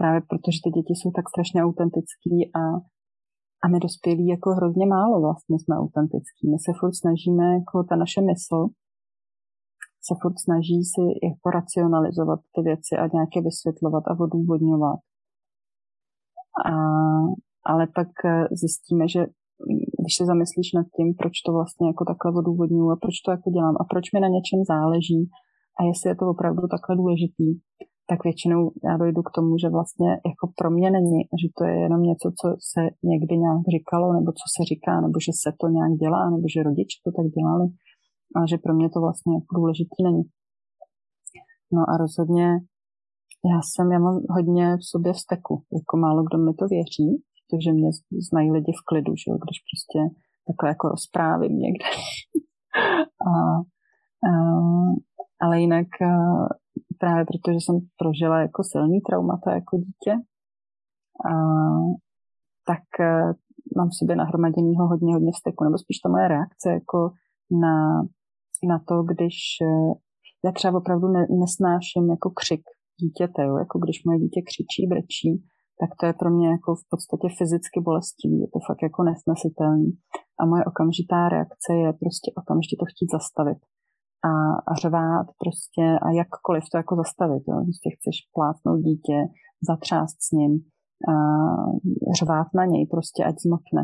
právě protože ty děti jsou tak strašně autentický a, a my dospělí jako hrozně málo vlastně jsme autentický. My se furt snažíme, jako ta naše mysl se furt snaží si jako racionalizovat ty věci a nějaké vysvětlovat a odůvodňovat. A, ale pak zjistíme, že když se zamyslíš nad tím, proč to vlastně jako takhle odůvodňuji a proč to jako dělám a proč mi na něčem záleží a jestli je to opravdu takhle důležitý, tak většinou já dojdu k tomu, že vlastně jako pro mě není, že to je jenom něco, co se někdy nějak říkalo, nebo co se říká, nebo že se to nějak dělá, nebo že rodiče to tak dělali, a že pro mě to vlastně jako důležitý není. No a rozhodně já jsem, já mám hodně v sobě vzteku, jako málo kdo mi to věří, protože mě znají lidi v klidu, že jo, když prostě takhle jako rozprávím někde. [laughs] a, a, ale jinak právě protože jsem prožila jako silný traumata jako dítě, a, tak a, mám v sobě nahromaděnýho hodně, hodně vzteku, nebo spíš ta moje reakce jako na, na to, když já třeba opravdu ne, nesnáším jako křik dítěte, jo? jako když moje dítě křičí, brečí, tak to je pro mě jako v podstatě fyzicky bolestivý, je to fakt jako nesnesitelný. A moje okamžitá reakce je prostě okamžitě to chtít zastavit. A, a řvát prostě a jakkoliv to jako zastavit. Jo. Prostě chceš plátnout dítě, zatřást s ním, a řvát na něj prostě, ať zmokne.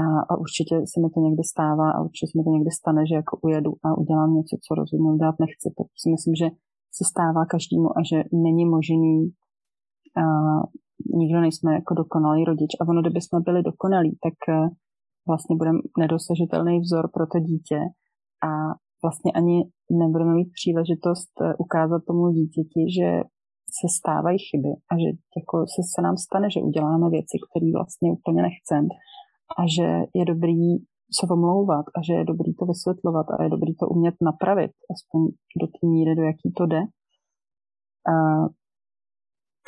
A, a určitě se mi to někdy stává a určitě se mi to někdy stane, že jako ujedu a udělám něco, co rozhodně udělat nechci. Protože si myslím, že se stává každému a že není možný a nikdo nejsme jako dokonalý rodič. A ono, kdyby jsme byli dokonalí, tak eh, vlastně budeme nedosažitelný vzor pro to dítě a vlastně ani nebudeme mít příležitost eh, ukázat tomu dítěti, že se stávají chyby a že jako se, se nám stane, že uděláme věci, které vlastně úplně nechcem a že je dobrý se omlouvat a že je dobrý to vysvětlovat a je dobrý to umět napravit, aspoň do té míry, do jaký to jde. A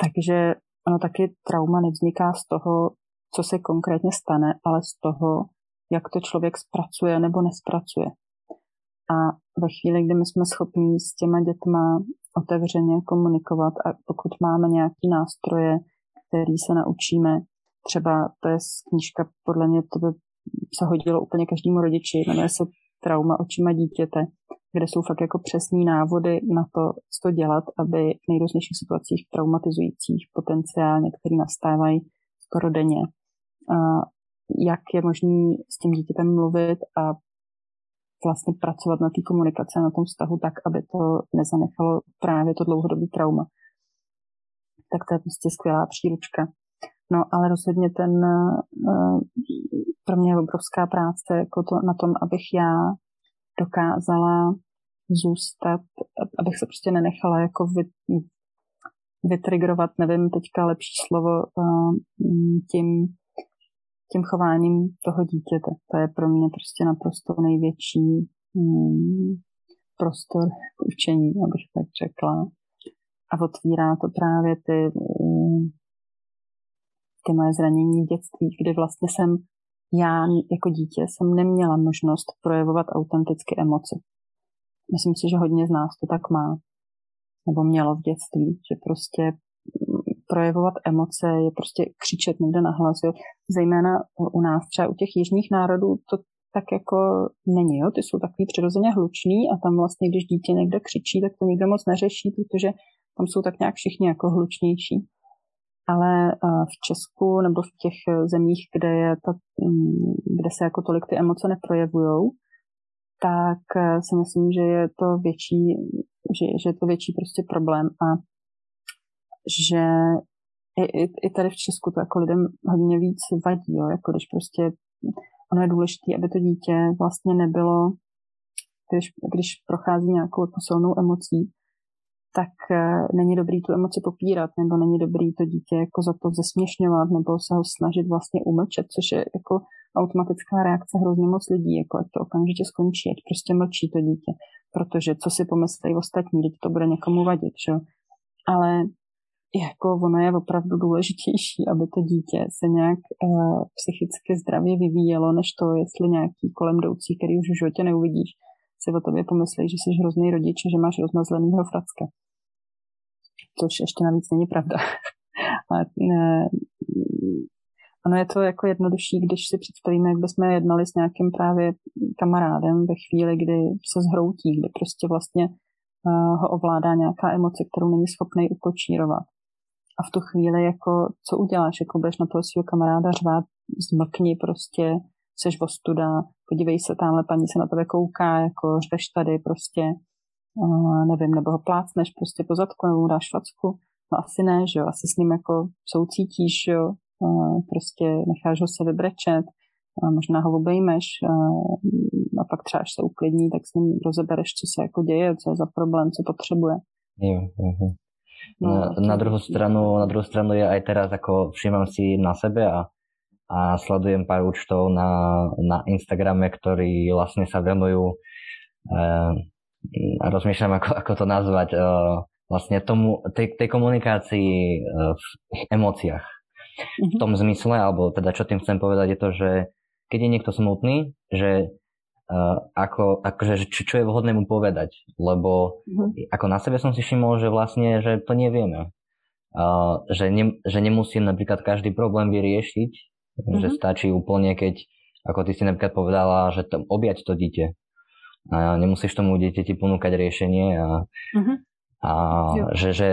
takže ono taky trauma nevzniká z toho, co se konkrétně stane, ale z toho, jak to člověk zpracuje nebo nespracuje. A ve chvíli, kdy my jsme schopni s těma dětma otevřeně komunikovat a pokud máme nějaký nástroje, který se naučíme, třeba to je knížka, podle mě to by se hodilo úplně každému rodiči, jmenuje se Trauma očima dítěte, kde jsou fakt jako přesní návody na to, co dělat, aby v nejrůznějších situacích traumatizujících potenciálně, které nastávají skoro denně, a jak je možné s tím dítětem mluvit a vlastně pracovat na té komunikaci, na tom vztahu tak, aby to nezanechalo právě to dlouhodobý trauma. Tak to je prostě skvělá příručka. No, ale rozhodně ten uh, pro mě je obrovská práce jako to, na tom, abych já dokázala zůstat, abych se prostě nenechala jako vy, vytrigrovat, nevím teďka lepší slovo, uh, tím, tím chováním toho dítěte. To je pro mě prostě naprosto největší um, prostor k učení, abych tak řekla. A otvírá to právě ty um, ty moje zranění v dětství, kdy vlastně jsem já jako dítě jsem neměla možnost projevovat autenticky emoce. Myslím si, že hodně z nás to tak má, nebo mělo v dětství, že prostě projevovat emoce je prostě křičet někde na hlas. Jo. Zejména u nás, třeba u těch jižních národů, to tak jako není. Jo. Ty jsou takový přirozeně hluční a tam vlastně, když dítě někde křičí, tak to nikdo moc neřeší, protože tam jsou tak nějak všichni jako hlučnější. Ale v Česku nebo v těch zemích, kde, je ta, mm, kde se jako tolik ty emoce neprojevují, tak si myslím, že je to větší, že, že je to větší prostě problém a že i, i, i tady v Česku to jako lidem hodně víc vadí, jo? jako když prostě ono je důležité, aby to dítě vlastně nebylo, když, když prochází nějakou jako silnou emocí, tak uh, není dobrý tu emoci popírat, nebo není dobrý to dítě jako za to zesměšňovat, nebo se ho snažit vlastně umlčet, což je jako automatická reakce hrozně moc lidí, jako ať to okamžitě skončí, ať prostě mlčí to dítě, protože co si pomyslí ostatní, teď to bude někomu vadit, že? Ale jako ono je opravdu důležitější, aby to dítě se nějak uh, psychicky zdravě vyvíjelo, než to, jestli nějaký kolem jdoucí, který už v životě neuvidíš, si o tobě pomyslí, že jsi hrozný rodič že máš rozmazlenýho fracka. Což ještě navíc není pravda. [laughs] Ale, ne, ono je to jako jednodušší, když si představíme, jak bychom jednali s nějakým právě kamarádem ve chvíli, kdy se zhroutí, kdy prostě vlastně uh, ho ovládá nějaká emoce, kterou není schopný ukočírovat a v tu chvíli jako, co uděláš, jako budeš na toho svého kamaráda řvát, zmlkni prostě, seš ostuda, podívej se, tamhle paní se na tebe kouká, jako řveš tady prostě, uh, nevím, nebo ho plácneš prostě po zadku, nebo mu dáš facku, no asi ne, že jo, asi s ním jako soucítíš, jo, uh, prostě necháš ho se vybrečet, a možná ho obejmeš a pak třeba, až se uklidní, tak s ním rozebereš, co se jako děje, co je za problém, co potřebuje. Jo, jo, jo. No, na, na, druhú stranu, na druhú stranu je aj teraz, ako všímam si na sebe a, a sledujem pár účtov na, na Instagrame, ktorí vlastne sa venujú a rozmýšľam, ako, ako to nazvať, eh, vlastne tomu, tej, tej komunikácii eh, v emóciách. V tom zmysle, alebo teda čo tým chcem povedať, je to, že keď je niekto smutný, že Uh, ako, akože, čo, čo je vhodné mu povedať, lebo uh-huh. ako na sebe som si všimol, že vlastne, že to nevieme. Uh, že, ne, že nemusím napríklad každý problém vyriešiť, uh-huh. že stačí úplne, keď, ako ty si napríklad povedala, že tam objať to dieťa. A nemusíš tomu dieťati ponúkať riešenie a, uh-huh. a že, že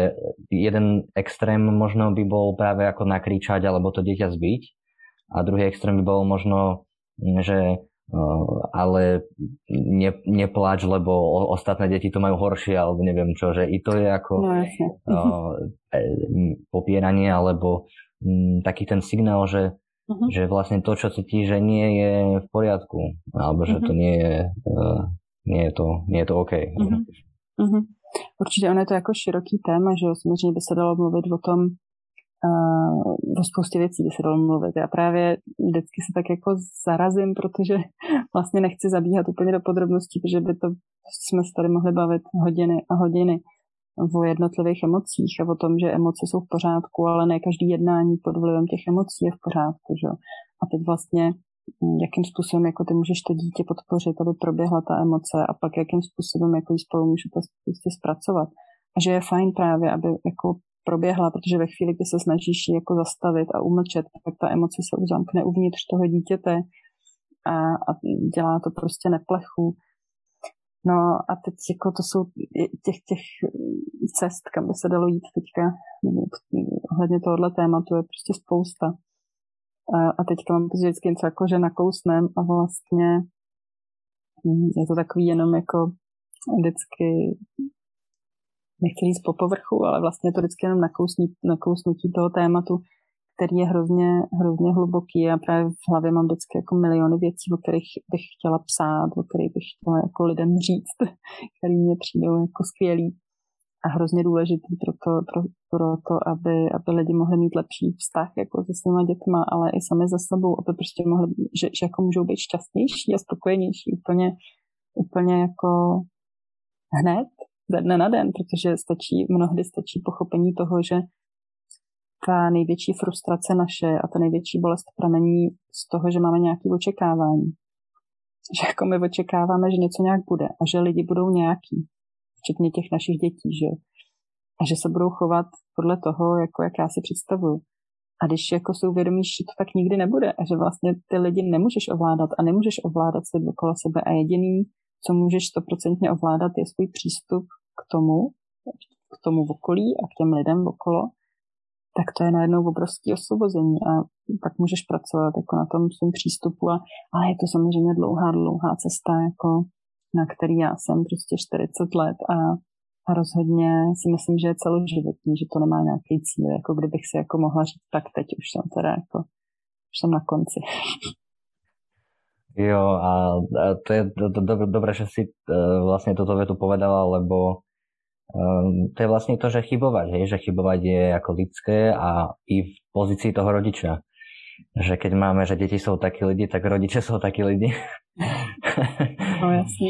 jeden extrém možno by bol práve ako nakričať alebo to dieťa zbiť a druhý extrém by bol možno, že ale ne, nepláč, lebo ostatné deti to majú horšie, alebo neviem čo, že i to je ako no, uh, popieranie, alebo um, taký ten signál, že, uh-huh. že vlastne to, čo cíti, že nie je v poriadku, alebo že uh-huh. to nie je, uh, nie je to, nie je to OK. Uh-huh. Uh-huh. Určitě ono je to jako široký téma, že jo, samozřejmě by se dalo mluvit o tom, o spoustě věcí by se dalo mluvit. Já právě vždycky se tak jako zarazím, protože [laughs] vlastně nechci zabíhat úplně do podrobností, protože by to jsme se tady mohli bavit hodiny a hodiny o jednotlivých emocích a o tom, že emoce jsou v pořádku, ale ne každý jednání pod vlivem těch emocí je v pořádku. Že? A teď vlastně hm, jakým způsobem jako ty můžeš to dítě podpořit, aby proběhla ta emoce a pak jakým způsobem jako spolu můžete prostě zpracovat. A že je fajn právě, aby jako proběhla, protože ve chvíli, kdy se snažíš ji jako zastavit a umlčet, tak ta emoce se uzamkne uvnitř toho dítěte a, a dělá to prostě neplechu. No a teď jako to jsou těch, těch cest, kam by se dalo jít teďka, ohledně tohohle tématu je prostě spousta. A, a teďka mám vždycky něco jako, že nakousnem a vlastně hm, je to takový jenom jako vždycky nechci říct po povrchu, ale vlastně to vždycky jenom nakousnutí, nakousnutí toho tématu, který je hrozně, hrozně hluboký. A právě v hlavě mám vždycky jako miliony věcí, o kterých bych chtěla psát, o kterých bych chtěla jako lidem říct, [laughs] který mě přijdou jako skvělý a hrozně důležitý pro to, pro, pro to aby, aby lidi mohli mít lepší vztah jako se svýma dětma, ale i sami za sebou, aby prostě mohli, že, že jako můžou být šťastnější a spokojenější úplně, úplně jako hned ze dne na den, protože stačí, mnohdy stačí pochopení toho, že ta největší frustrace naše a ta největší bolest pramení z toho, že máme nějaké očekávání. Že jako my očekáváme, že něco nějak bude a že lidi budou nějaký, včetně těch našich dětí, že A že se budou chovat podle toho, jako jak já si představuju. A když jako si uvědomíš, že to tak nikdy nebude a že vlastně ty lidi nemůžeš ovládat a nemůžeš ovládat svět okolo sebe a jediný, co můžeš stoprocentně ovládat, je svůj přístup k tomu, k tomu okolí a k těm lidem okolo, tak to je najednou obrovské osvobození a tak můžeš pracovat jako na tom svém přístupu, a, ale je to samozřejmě dlouhá, dlouhá cesta, jako na který já jsem prostě 40 let a, a rozhodně si myslím, že je celoživotní, že to nemá nějaký cíl, jako kdybych si jako mohla říct, tak teď už jsem teda jako, už jsem na konci. Jo, a to je dobré, že si e, vlastne toto vetu povedala, lebo Um, to je vlastne to, že chybovať, hej? že chybovať je ako lidské a i v pozícii toho rodiča. Že keď máme, že deti jsou taky lidi, tak rodiče jsou taky lidi. No jasně.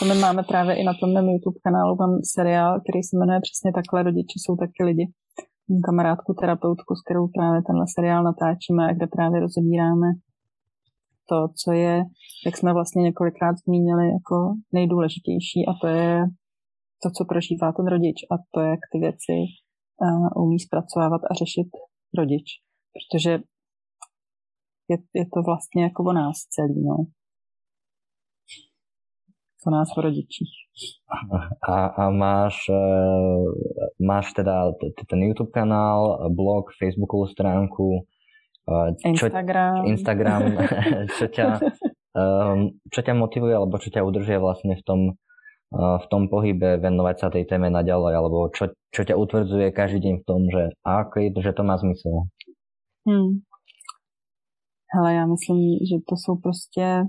To my máme právě i na tom mém YouTube kanálu, mám seriál, který se jmenuje přesně takhle, rodiče jsou taky lidi. Mám kamarádku, terapeutku, s kterou právě tenhle seriál natáčíme kde právě rozebíráme to, co je, jak jsme vlastně několikrát zmínili, jako nejdůležitější a to je to, co prožívá ten rodič a to, jak ty věci uh, umí zpracovávat a řešit rodič. Protože je, je to vlastně jako o nás celý, no. O nás o rodičích. A, a máš, uh, máš teda ten YouTube kanál, blog, Facebookovou stránku, uh, čo, Instagram. Instagram, čo ťa, čo ťa motivuje, alebo čo ťa udržuje vlastne v tom v tom pohybe venovať sa tej téme naďalej, alebo čo, čo ťa utvrdzuje každý deň v tom, že, okay, že to má zmysel? Hmm. Hele, já myslím, že to jsou prostě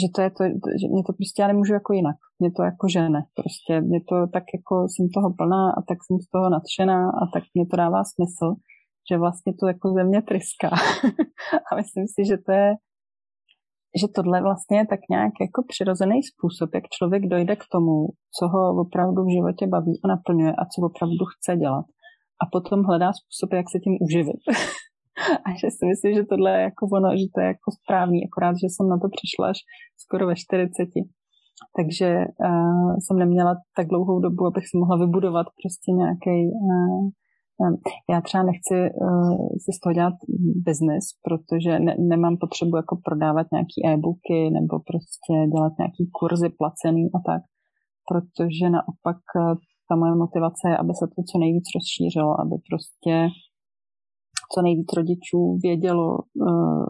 že to je to, že mě to prostě já nemůžu jako jinak. Mě to jako žene. Prostě mě to tak jako jsem toho plná a tak jsem z toho nadšená a tak mě to dává smysl, že vlastně to jako ze mě tryská. [laughs] a myslím si, že to je že tohle vlastně je tak nějak jako přirozený způsob, jak člověk dojde k tomu, co ho opravdu v životě baví a naplňuje a co opravdu chce dělat. A potom hledá způsob, jak se tím uživit. [laughs] a že si myslím, že tohle je jako ono, že to je jako správný, akorát, že jsem na to přišla až skoro ve 40. Takže uh, jsem neměla tak dlouhou dobu, abych si mohla vybudovat prostě nějaký uh, Ehm, já třeba nechci uh, si z toho dělat biznis, protože ne, nemám potřebu jako prodávat nějaký e-booky nebo prostě dělat nějaký kurzy placený a tak, protože naopak eh, ta moje motivace je, aby se to co nejvíc rozšířilo, aby prostě co nejvíc rodičů vědělo, uh,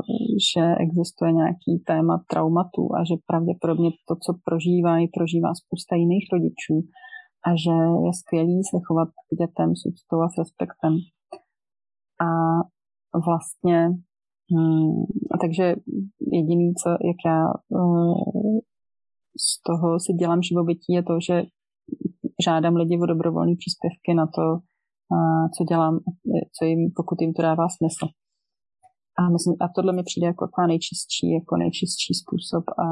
že existuje nějaký téma traumatu a že pravděpodobně to, co prožívají, prožívá spousta jiných rodičů a že je skvělý se chovat k dětem s úctou a s respektem. A vlastně, hmm, takže jediný, co, jak já uh, z toho si dělám živobytí, je to, že žádám lidi o dobrovolné příspěvky na to, co dělám, co jim, pokud jim to dává smysl. A, myslím, a tohle mi přijde jako taková nejčistší, jako nejčistší způsob a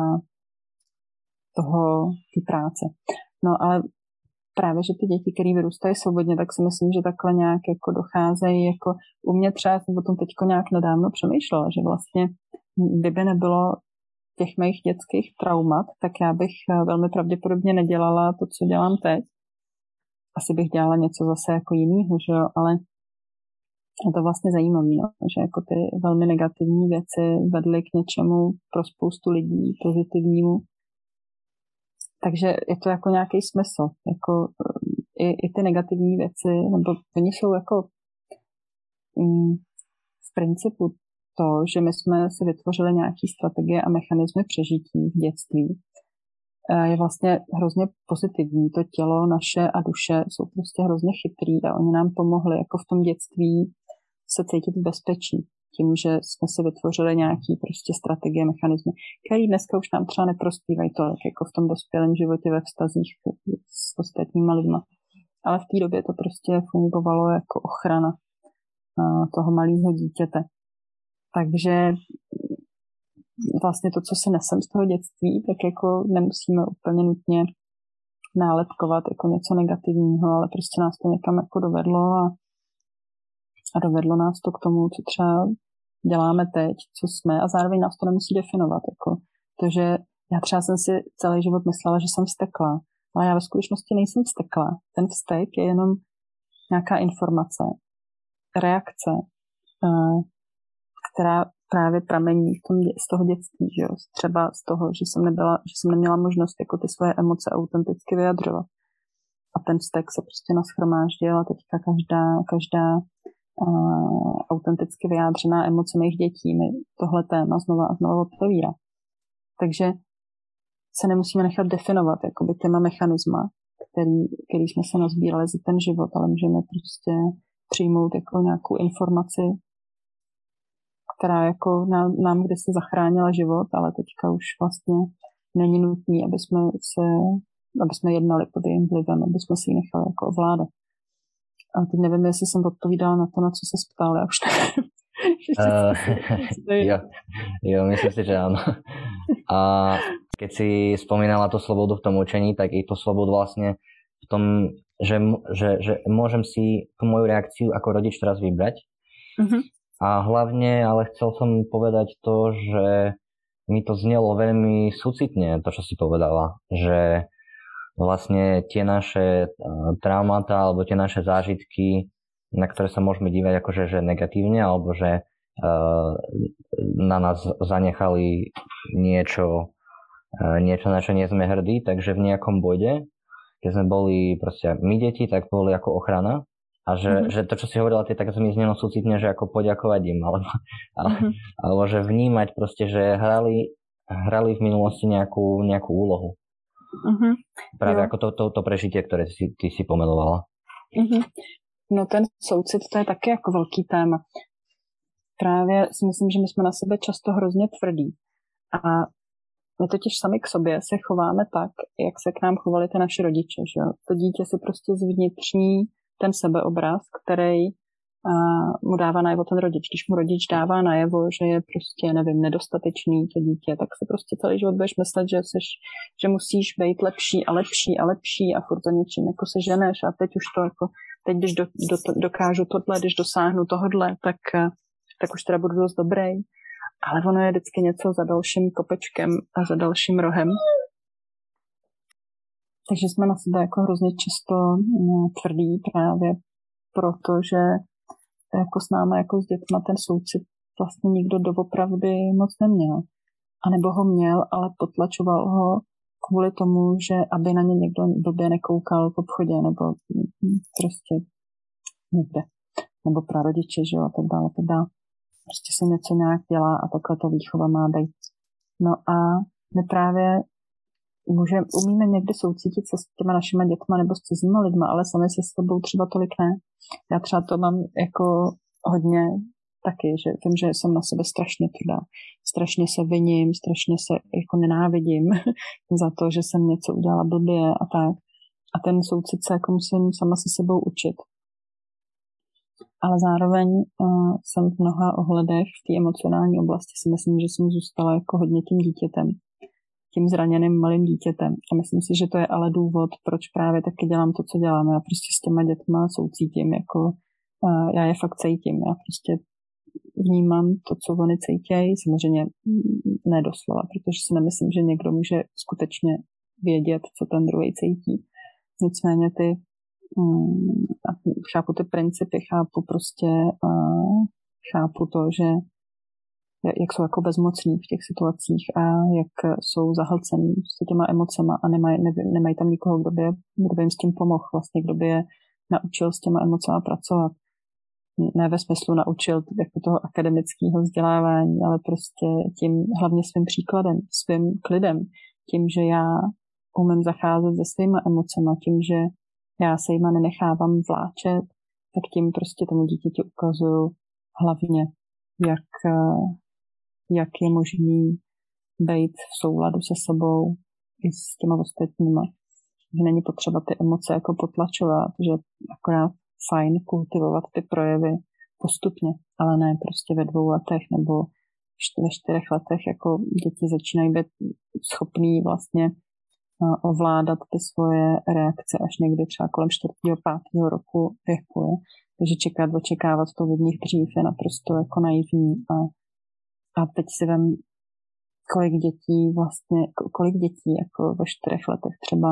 toho, ty práce. No ale právě, že ty děti, které vyrůstají svobodně, tak si myslím, že takhle nějak jako docházejí, jako u mě třeba jsem o tom teď nějak nedávno přemýšlela, že vlastně kdyby nebylo těch mých dětských traumat, tak já bych eh, velmi pravděpodobně nedělala to, co dělám teď. Asi bych dělala něco zase jako jiného, že jo, ale je to vlastně zajímavé, no? že jako ty velmi negativní věci vedly k něčemu pro spoustu lidí pozitivnímu takže je to jako nějaký smysl. Jako i, i ty negativní věci, nebo oni jsou jako mm, v principu to, že my jsme si vytvořili nějaké strategie a mechanismy přežití v dětství, je vlastně hrozně pozitivní. To tělo naše a duše jsou prostě hrozně chytrý a oni nám pomohli jako v tom dětství se cítit v bezpečí tím, že jsme si vytvořili nějaký prostě strategie, mechanizmy, které dneska už nám třeba neprospívají tolik, jako v tom dospělém životě ve vztazích s ostatníma lidma. Ale v té době to prostě fungovalo jako ochrana toho malého dítěte. Takže vlastně to, co si nesem z toho dětství, tak jako nemusíme úplně nutně nálepkovat jako něco negativního, ale prostě nás to někam jako dovedlo a, a dovedlo nás to k tomu, co třeba děláme teď, co jsme a zároveň nás to nemusí definovat. Jako to, že já třeba jsem si celý život myslela, že jsem vztekla, ale já ve skutečnosti nejsem vztekla. Ten vztek je jenom nějaká informace, reakce, eh, která právě pramení v tom, z toho dětství, že jo? třeba z toho, že jsem, nebyla, že jsem neměla možnost jako ty svoje emoce autenticky vyjadřovat. A ten vztek se prostě naschromáždil a teďka každá, každá autenticky vyjádřená emoce mých dětí mi tohle téma znova a znova otevírá. Takže se nemusíme nechat definovat jakoby těma mechanisma, který, který jsme se nazbírali za ten život, ale můžeme prostě přijmout jako nějakou informaci, která jako nám, nám kde se zachránila život, ale teďka už vlastně není nutný, aby jsme se aby jsme jednali pod jejím vlivem, aby jsme si ji nechali jako ovládat. A teď nevím, jestli jsem odpovídala na to, na co se ptal, já už nevím. uh, jo, jo, myslím si, že áno. A keď si spomínala tú slobodu v tom učení, tak i tú slobodu vlastne v tom, že, že, že môžem si tú moju reakciu ako rodič teraz vybrať. Uh-huh. A hlavne, ale chcel som povedať to, že mi to znelo veľmi súcitne, to, čo si povedala, že vlastne tie naše traumata alebo tie naše zážitky, na ktoré sa môžeme dívať akože že negatívne, alebo že na nás zanechali niečo, niečo, na čo nie sme hrdí, takže v nejakom bode, keď sme boli proste my deti, tak boli ako ochrana a že, mm-hmm. že to, čo si hovorila, tie tak mi znelo súcitne, že ako poďakovať im, [laughs] alebo, mm-hmm. alebo že vnímať proste, že hrali, hrali v minulosti nejakú, nejakú úlohu. Mm-hmm. Práve jo. ako to, to, to prežitie, ktoré si, ty si pomelovala. Mm-hmm. No ten soucit, to je taky jako velký téma. Právě si myslím, že my jsme na sebe často hrozně tvrdí. A my totiž sami k sobě se chováme tak, jak se k nám chovali ty naši rodiče. Že? To dítě se prostě zvnitřní ten sebeobraz, který mu dává najevo ten rodič. Když mu rodič dává najevo, že je prostě, nevím, nedostatečný to dítě, tak se prostě celý život budeš myslet, že, seš, že musíš být lepší a lepší a lepší a furt za něčím jako se ženeš a teď už to jako, teď když do, do, dokážu tohle, když dosáhnu tohodle, tak, tak už teda budu dost dobrý. Ale ono je vždycky něco za dalším kopečkem a za dalším rohem. Takže jsme na sebe jako hrozně často mm, tvrdí právě proto, že jako s námi, jako s dětma, ten soucit vlastně nikdo doopravdy moc neměl. A nebo ho měl, ale potlačoval ho kvůli tomu, že aby na ně někdo blbě nekoukal v obchodě nebo prostě někde. Nebo prarodiče, že jo, a tak dále, tak dále. Prostě se něco nějak dělá a takhle to výchova má být. No a my právě může, umíme někdy soucítit se s těma našima dětma nebo s cizíma lidma, ale sami se sebou třeba tolik ne. Já třeba to mám jako hodně taky, že vím, že jsem na sebe strašně tvrdá. Strašně se viním, strašně se jako nenávidím [laughs] za to, že jsem něco udělala blbě a tak. A ten soucit se jako musím sama se sebou učit. Ale zároveň uh, jsem v mnoha ohledech v té emocionální oblasti si myslím, že jsem zůstala jako hodně tím dítětem tím zraněným malým dítětem. A myslím si, že to je ale důvod, proč právě taky dělám to, co dělám. Já prostě s těma dětma soucítím, jako já je fakt cítím. Já prostě vnímám to, co oni cítějí, samozřejmě ne doslova, protože si nemyslím, že někdo může skutečně vědět, co ten druhý cítí. Nicméně ty mm, chápu ty principy, chápu prostě chápu to, že jak jsou jako bezmocní v těch situacích a jak jsou zahlcení s těma emocema a nemají, ne, nemají tam nikoho, kdo by, kdo by jim s tím pomohl, vlastně, kdo by je naučil s těma emocema pracovat. Ne ve smyslu naučil jako toho akademického vzdělávání, ale prostě tím hlavně svým příkladem, svým klidem, tím, že já umím zacházet se svýma emocema, tím, že já se jima nenechávám vláčet, tak tím prostě tomu dítěti ukazuju hlavně, jak, jak je možný být v souladu se sebou i s těma ostatníma. Že není potřeba ty emoce jako potlačovat, že akorát fajn kultivovat ty projevy postupně, ale ne prostě ve dvou letech nebo ve čtyřech letech, jako děti začínají být schopný vlastně ovládat ty svoje reakce až někdy třeba kolem čtvrtého, pátého roku věku. Takže čekat, očekávat to od nich dřív je naprosto jako naivní. A, a teď si vem, kolik dětí vlastně, kolik dětí jako ve čtyřech letech třeba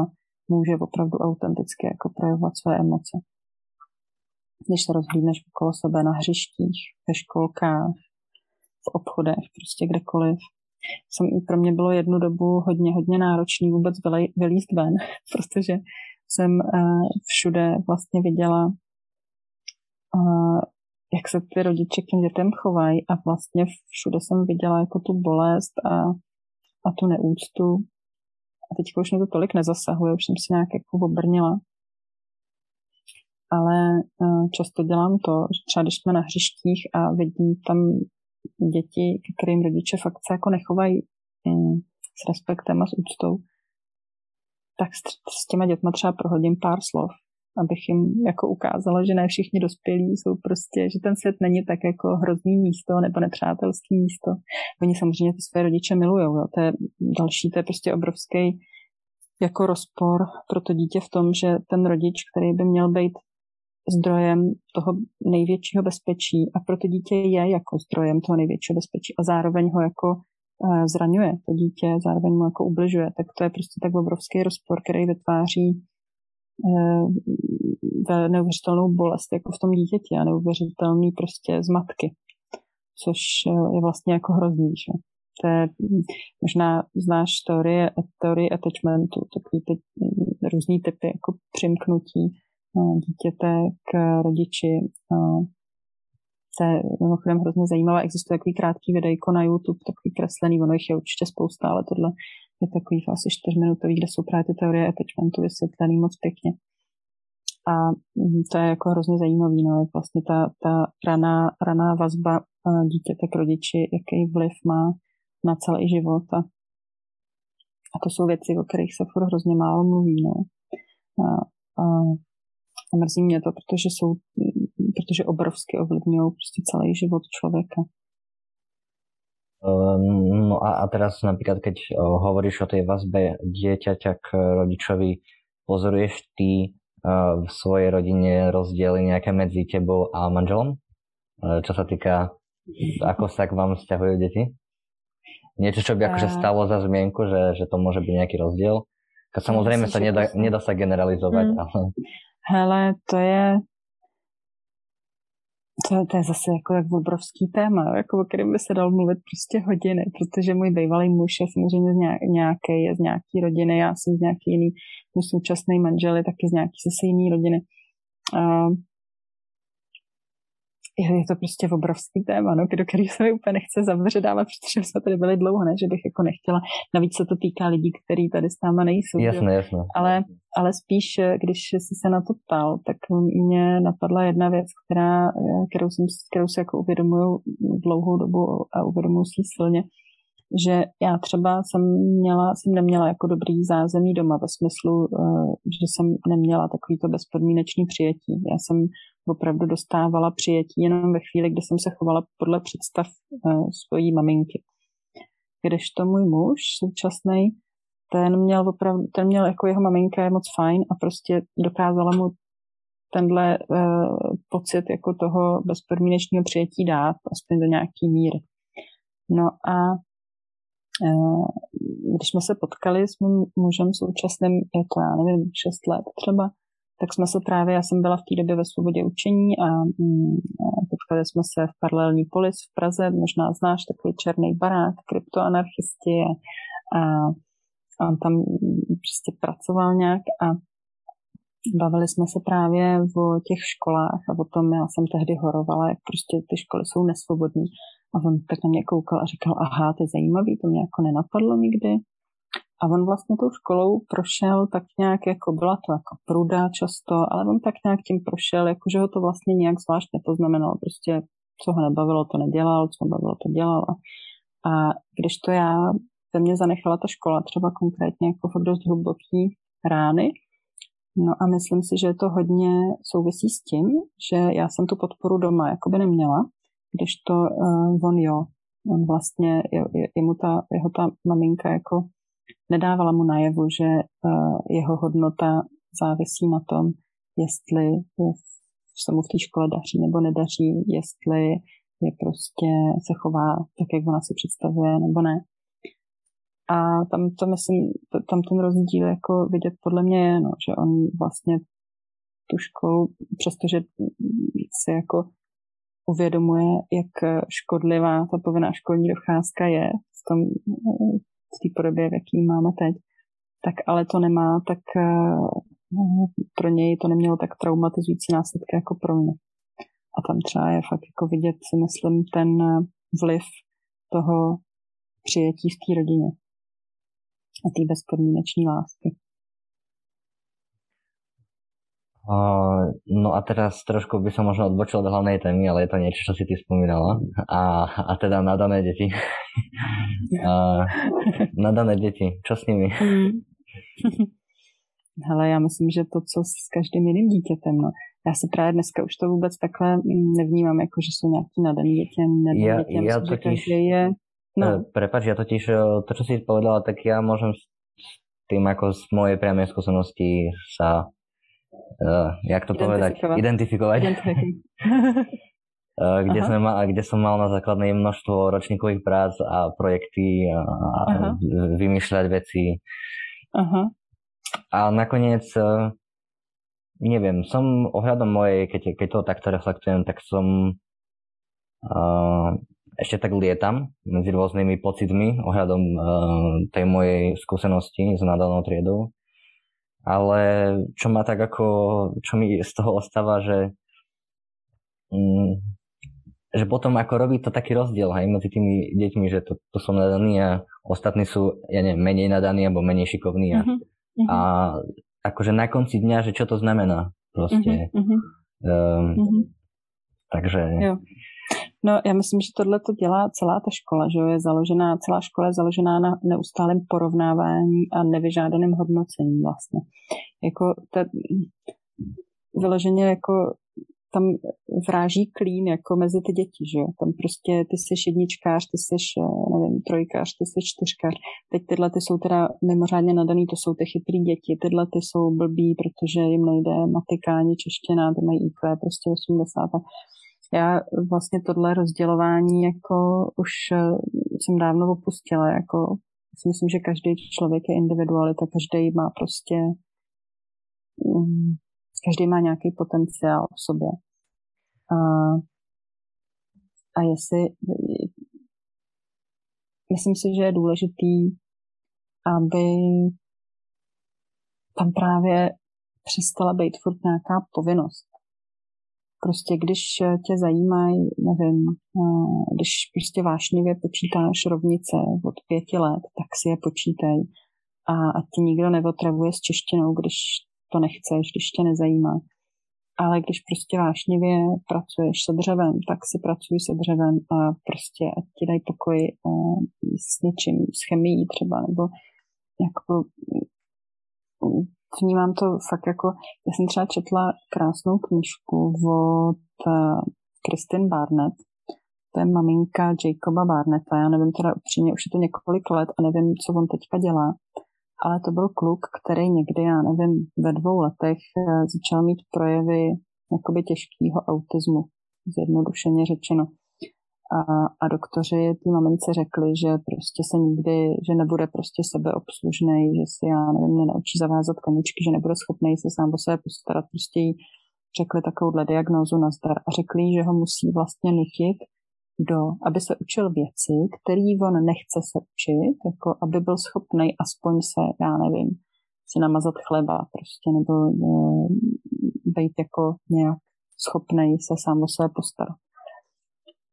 může opravdu autenticky jako projevovat své emoce. Když se rozhlídneš okolo sebe na hřištích, ve školkách, v obchodech, prostě kdekoliv, jsem, pro mě bylo jednu dobu hodně, hodně náročný vůbec vylíst ven, [laughs] protože jsem uh, všude vlastně viděla, uh, jak se ty rodiče k těm dětem chovají a vlastně všude jsem viděla jako tu bolest a, a tu neúctu. A teď už mě to tolik nezasahuje, už jsem si nějak jako obrnila. Ale uh, často dělám to, že třeba když jsme na hřištích a vidím tam děti, kterým rodiče fakt se jako nechovají mm, s respektem a s úctou, tak s těma dětma třeba prohodím pár slov, abych jim jako ukázala, že ne všichni dospělí jsou prostě, že ten svět není tak jako hrozný místo nebo nepřátelský místo. Oni samozřejmě ty své rodiče milují. To je další, to je prostě obrovský jako rozpor pro to dítě v tom, že ten rodič, který by měl být zdrojem toho největšího bezpečí a pro to dítě je jako zdrojem toho největšího bezpečí a zároveň ho jako eh, zraňuje to dítě, zároveň mu jako ubližuje, tak to je prostě tak obrovský rozpor, který vytváří neuvěřitelnou bolest jako v tom dítěti a neuvěřitelný prostě zmatky, což eh, je vlastně jako hrozný, že? To je, možná znáš teorie, teorie attachmentu, takový ty různý typy jako přimknutí, dítěte k rodiči. To je mimochodem hrozně zajímavé. Existuje takový krátký videjko na YouTube, takový kreslený, ono jich je určitě spousta, ale tohle je takový asi čtyřminutový, kde jsou právě ty teorie attachmentu vysvětlený moc pěkně. A mm, to je jako hrozně zajímavý, no, jak vlastně ta, ta raná, raná vazba dítěte k rodiči, jaký vliv má na celý život. A, a to jsou věci, o kterých se furt hrozně málo mluví. No. A, a a mrzí mě to, protože jsou, protože obrovsky ovlivňují prostě celý život člověka. Ehm, no a, a teraz napríklad, keď hovoríš o tej vazbe dieťaťa k rodičovi, pozoruješ ty v svojej rodine rozdiely nejaké medzi tebou a manželom? E, čo sa týka, ako sa k vám vzťahujú deti? Niečo, čo by akože stalo za zmienku, že, že to môže byť nejaký rozdiel? Samozrejme sa nedá, nedá sa generalizovať, mm. ale... Hele, to je, to, to je zase jako tak obrovský téma, jako o kterém by se dal mluvit prostě hodiny, protože můj bývalý muž je samozřejmě z nějaké, je z nějaký rodiny, já jsem z nějaký jiný, můj současný manžel je taky z nějaký zase jiný rodiny. Uh, je to prostě obrovský téma, no, do kterého se mi úplně nechce zavředávat, protože jsme tady byli dlouho, ne, že bych jako nechtěla. Navíc se to týká lidí, kteří tady s náma nejsou. Jasné, jasné. Ale, ale spíš, když jsi se na to ptal, tak mě napadla jedna věc, která, kterou, jsem, kterou si jako uvědomuju dlouhou dobu a uvědomuju si silně, že já třeba jsem, měla, jsem neměla jako dobrý zázemí doma ve smyslu, eh, že jsem neměla takovýto bezpodmínečný přijetí. Já jsem opravdu dostávala přijetí jenom ve chvíli, kdy jsem se chovala podle představ uh, svojí maminky. Když to můj muž současný, ten měl opravdu, ten měl jako jeho maminka je moc fajn a prostě dokázala mu tenhle uh, pocit jako toho bezpodmínečního přijetí dát, aspoň do nějaký míry. No a uh, když jsme se potkali s mým mužem současným, je to já nevím, 6 let třeba, tak jsme se právě, já jsem byla v té době ve svobodě učení a, mm, a potkali jsme se v paralelní polis v Praze, možná znáš takový černý barák, kryptoanarchisti a, a, a on tam prostě pracoval nějak a bavili jsme se právě o těch školách a o tom, já jsem tehdy horovala, jak prostě ty školy jsou nesvobodní. A on tak na mě koukal a říkal, aha, to je zajímavý, to mě jako nenapadlo nikdy. A on vlastně tou školou prošel tak nějak, jako byla to jako pruda často, ale on tak nějak tím prošel, jako že ho to vlastně nějak zvlášť nepoznamenalo. Prostě co ho nebavilo, to nedělal, co ho bavilo, to dělal. A, když to já, ve mě zanechala ta škola třeba konkrétně jako fakt dost hluboký rány, No a myslím si, že to hodně souvisí s tím, že já jsem tu podporu doma jakoby neměla, když to uh, on jo, on vlastně, je, je, jemu ta, jeho ta maminka jako nedávala mu najevu, že uh, jeho hodnota závisí na tom, jestli je se mu v té škole daří nebo nedaří, jestli je prostě se chová tak, jak ona si představuje, nebo ne. A tam to myslím, tam ten rozdíl jako vidět podle mě je, no, že on vlastně tu školu, přestože si jako uvědomuje, jak škodlivá ta povinná školní docházka je v tom, v té podobě, v jaký máme teď, tak ale to nemá tak pro něj to nemělo tak traumatizující následky jako pro mě. A tam třeba je fakt jako vidět, si myslím, ten vliv toho přijetí v té rodině a té bezpodmíneční lásky. Uh, no a teraz trošku by som možno odbočil do hlavnej témy, ale je to niečo, čo si ty spomínala. A, a teda nadané deti. uh, nadané deti, čo s nimi? Mm. Hele, já myslím, že to, co s každým jiným dítětem, no. Já si právě dneska už to vůbec takhle nevnímám, jako že jsou nějaký nadaný děti, nadaný ja, děti. Ja myslím, totiž, že je... No. Eh, prepač, ja totiž eh, to, čo si povedala, tak ja môžem s tým ako z mojej priamej skúsenosti sa, uh, jak to povedať, identifikovať. uh, kde, sme ma, kde som mal na základnej množstvo ročníkových prác a projekty a, a vymýšľať veci. Aha. A nakoniec, e, neviem, som ohľadom mojej, keď, keď to takto reflektujem, tak som uh, ešte tak lietam medzi rôznymi pocitmi ohľadom uh, tej mojej skúsenosti s nadanou triedou. Ale čo ma tak ako, čo mi z toho ostáva, že um, že potom ako robí to taký rozdiel hej, medzi tými deťmi, že to, to sú nadaní a ostatní sú, ja neviem, menej nadaní alebo menej šikovní a mm-hmm. A akože na konci dňa, že čo to znamená prostě. Uh-huh. Um, uh-huh. Takže... Jo. No, já myslím, že tohle to dělá celá ta škola, že je založená, celá škola je založená na neustálém porovnávání a nevyžádaném hodnocení vlastně. Jako ta, vyloženě jako tam vráží klín jako mezi ty děti, že jo. Tam prostě ty jsi jedničkář, ty jsi, eh, nevím, trojkář, ty jsi čtyřkář. Teď tyhle ty jsou teda mimořádně nadaný, to jsou ty chytrý děti. Tyhle ty jsou blbí, protože jim nejde matika ani čeština, ty mají IQ prostě 80. Já vlastně tohle rozdělování jako už eh, jsem dávno opustila, jako si myslím, že každý člověk je individualita, každý má prostě mm, každý má nějaký potenciál v sobě. A, a jestli, myslím si, že je důležitý, aby tam právě přestala být furt nějaká povinnost. Prostě když tě zajímají, nevím, když prostě vášnivě počítáš rovnice od pěti let, tak si je počítej. A ať ti nikdo neotravuje s češtinou, když to nechceš, když tě nezajímá. Ale když prostě vášnivě pracuješ se dřevem, tak si pracuj se dřevem a prostě ať ti dají pokoj uh, s něčím, s chemií třeba, nebo jako mm, vnímám to fakt jako, já jsem třeba četla krásnou knížku od Kristin uh, Barnett, to je maminka Jacoba Barnetta, já nevím teda upřímně, už je to několik let a nevím, co on teďka dělá, ale to byl kluk, který někdy, já nevím, ve dvou letech eh, začal mít projevy jakoby těžkého autismu, zjednodušeně řečeno. A, a doktoři té mamince řekli, že prostě se nikdy, že nebude prostě sebeobslužný, že si, já nevím, nenaučí zavázat koničky, že nebude schopný se sám o sebe postarat. Prostě jí řekli takovouhle diagnózu na zdar a řekli, že ho musí vlastně nutit do, aby se učil věci, který on nechce se učit, jako aby byl schopný aspoň se, já nevím, si namazat chleba prostě, nebo e, být jako nějak schopný se sám o sebe postarat.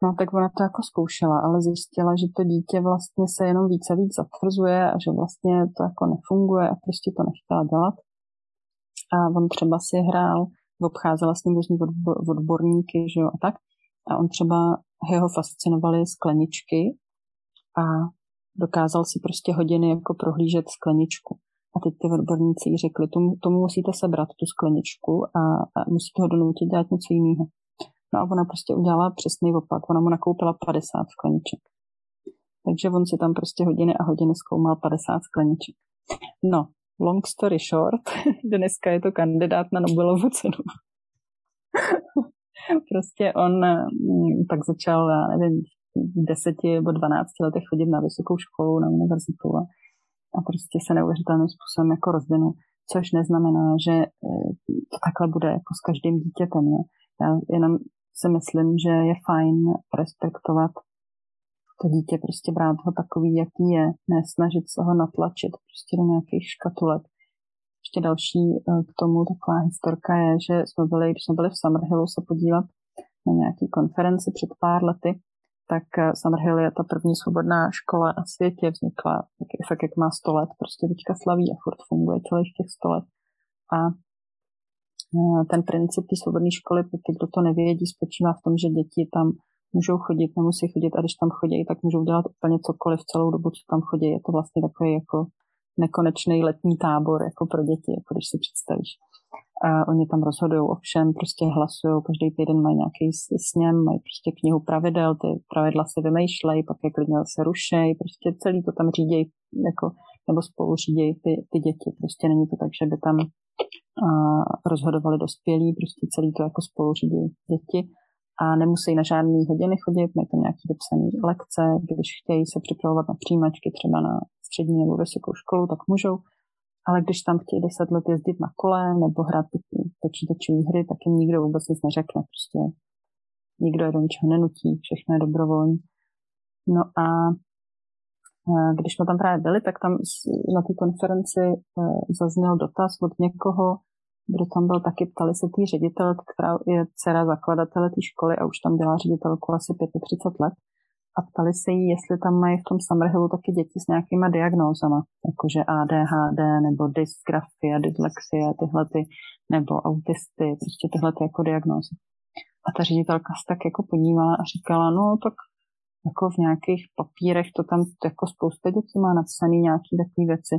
No tak ona to jako zkoušela, ale zjistila, že to dítě vlastně se jenom více a víc zatvrzuje a že vlastně to jako nefunguje a prostě to nechtěla dělat. A on třeba si hrál, obcházela s ním různý odborníky, že jo, a tak. A on třeba jeho fascinovaly skleničky a dokázal si prostě hodiny jako prohlížet skleničku. A teď ty odborníci jí řekli, tomu, tomu musíte sebrat tu skleničku a, a musíte ho donutit dělat něco jiného. No a ona prostě udělala přesný opak. Ona mu nakoupila 50 skleniček. Takže on si tam prostě hodiny a hodiny zkoumal 50 skleniček. No, long story short, [laughs] dneska je to kandidát na Nobelovu cenu. [laughs] prostě on mm, pak začal, já nevím, v deseti nebo dvanácti letech chodit na vysokou školu, na univerzitu a, a prostě se neuvěřitelným způsobem jako rozvinul, což neznamená, že e, to takhle bude jako s každým dítětem. Jo. Já jenom si myslím, že je fajn respektovat to dítě, prostě brát ho takový, jaký je, ne snažit se ho natlačit prostě do nějakých škatulek. Ještě další e, k tomu taková historka je, že jsme byli, když jsme byli v Summerhillu se podívat na nějaký konferenci před pár lety, tak eh, Summerhill je ta první svobodná škola na světě, vznikla tak, fakt jak má 100 let, prostě teďka slaví a furt funguje celých těch 100 let. A eh, ten princip té svobodné školy, pro ty, kdo to nevědí, spočívá v tom, že děti tam můžou chodit, nemusí chodit a když tam chodí, tak můžou dělat úplně cokoliv celou dobu, co tam chodí. Je to vlastně takový jako nekonečný letní tábor jako pro děti, jako když si představíš a oni tam rozhodují o všem, prostě hlasují, každý týden mají nějaký sněm, mají prostě knihu pravidel, ty pravidla si vymýšlejí, pak je klidně se rušejí, prostě celý to tam řídějí, jako, nebo spolu řídějí ty, ty děti, prostě není to tak, že by tam a, rozhodovali dospělí, prostě celý to jako spolu řídí děti a nemusí na žádné hodiny chodit, mají tam nějaké vypsané lekce, když chtějí se připravovat na přijímačky třeba na střední nebo vysokou školu, tak můžou ale když tam chtějí deset let jezdit na kole nebo hrát počítačové hry, tak jim nikdo vůbec nic neřekne. Prostě nikdo je do ničeho nenutí, všechno je dobrovolní. No a když jsme tam právě byli, tak tam na té konferenci e, zazněl dotaz od někoho, kdo tam byl taky, ptali se tý ředitel, která je dcera zakladatele té školy a už tam byla ředitelku asi 35 let a ptali se jí, jestli tam mají v tom Summerhillu taky děti s nějakýma diagnózama, jakože ADHD nebo dysgrafie, dyslexie, tyhle ty, nebo autisty, prostě tyhle ty jako diagnózy. A ta ředitelka se tak jako podívala a říkala, no tak jako v nějakých papírech to tam jako spousta dětí má napsané nějaké takové věci,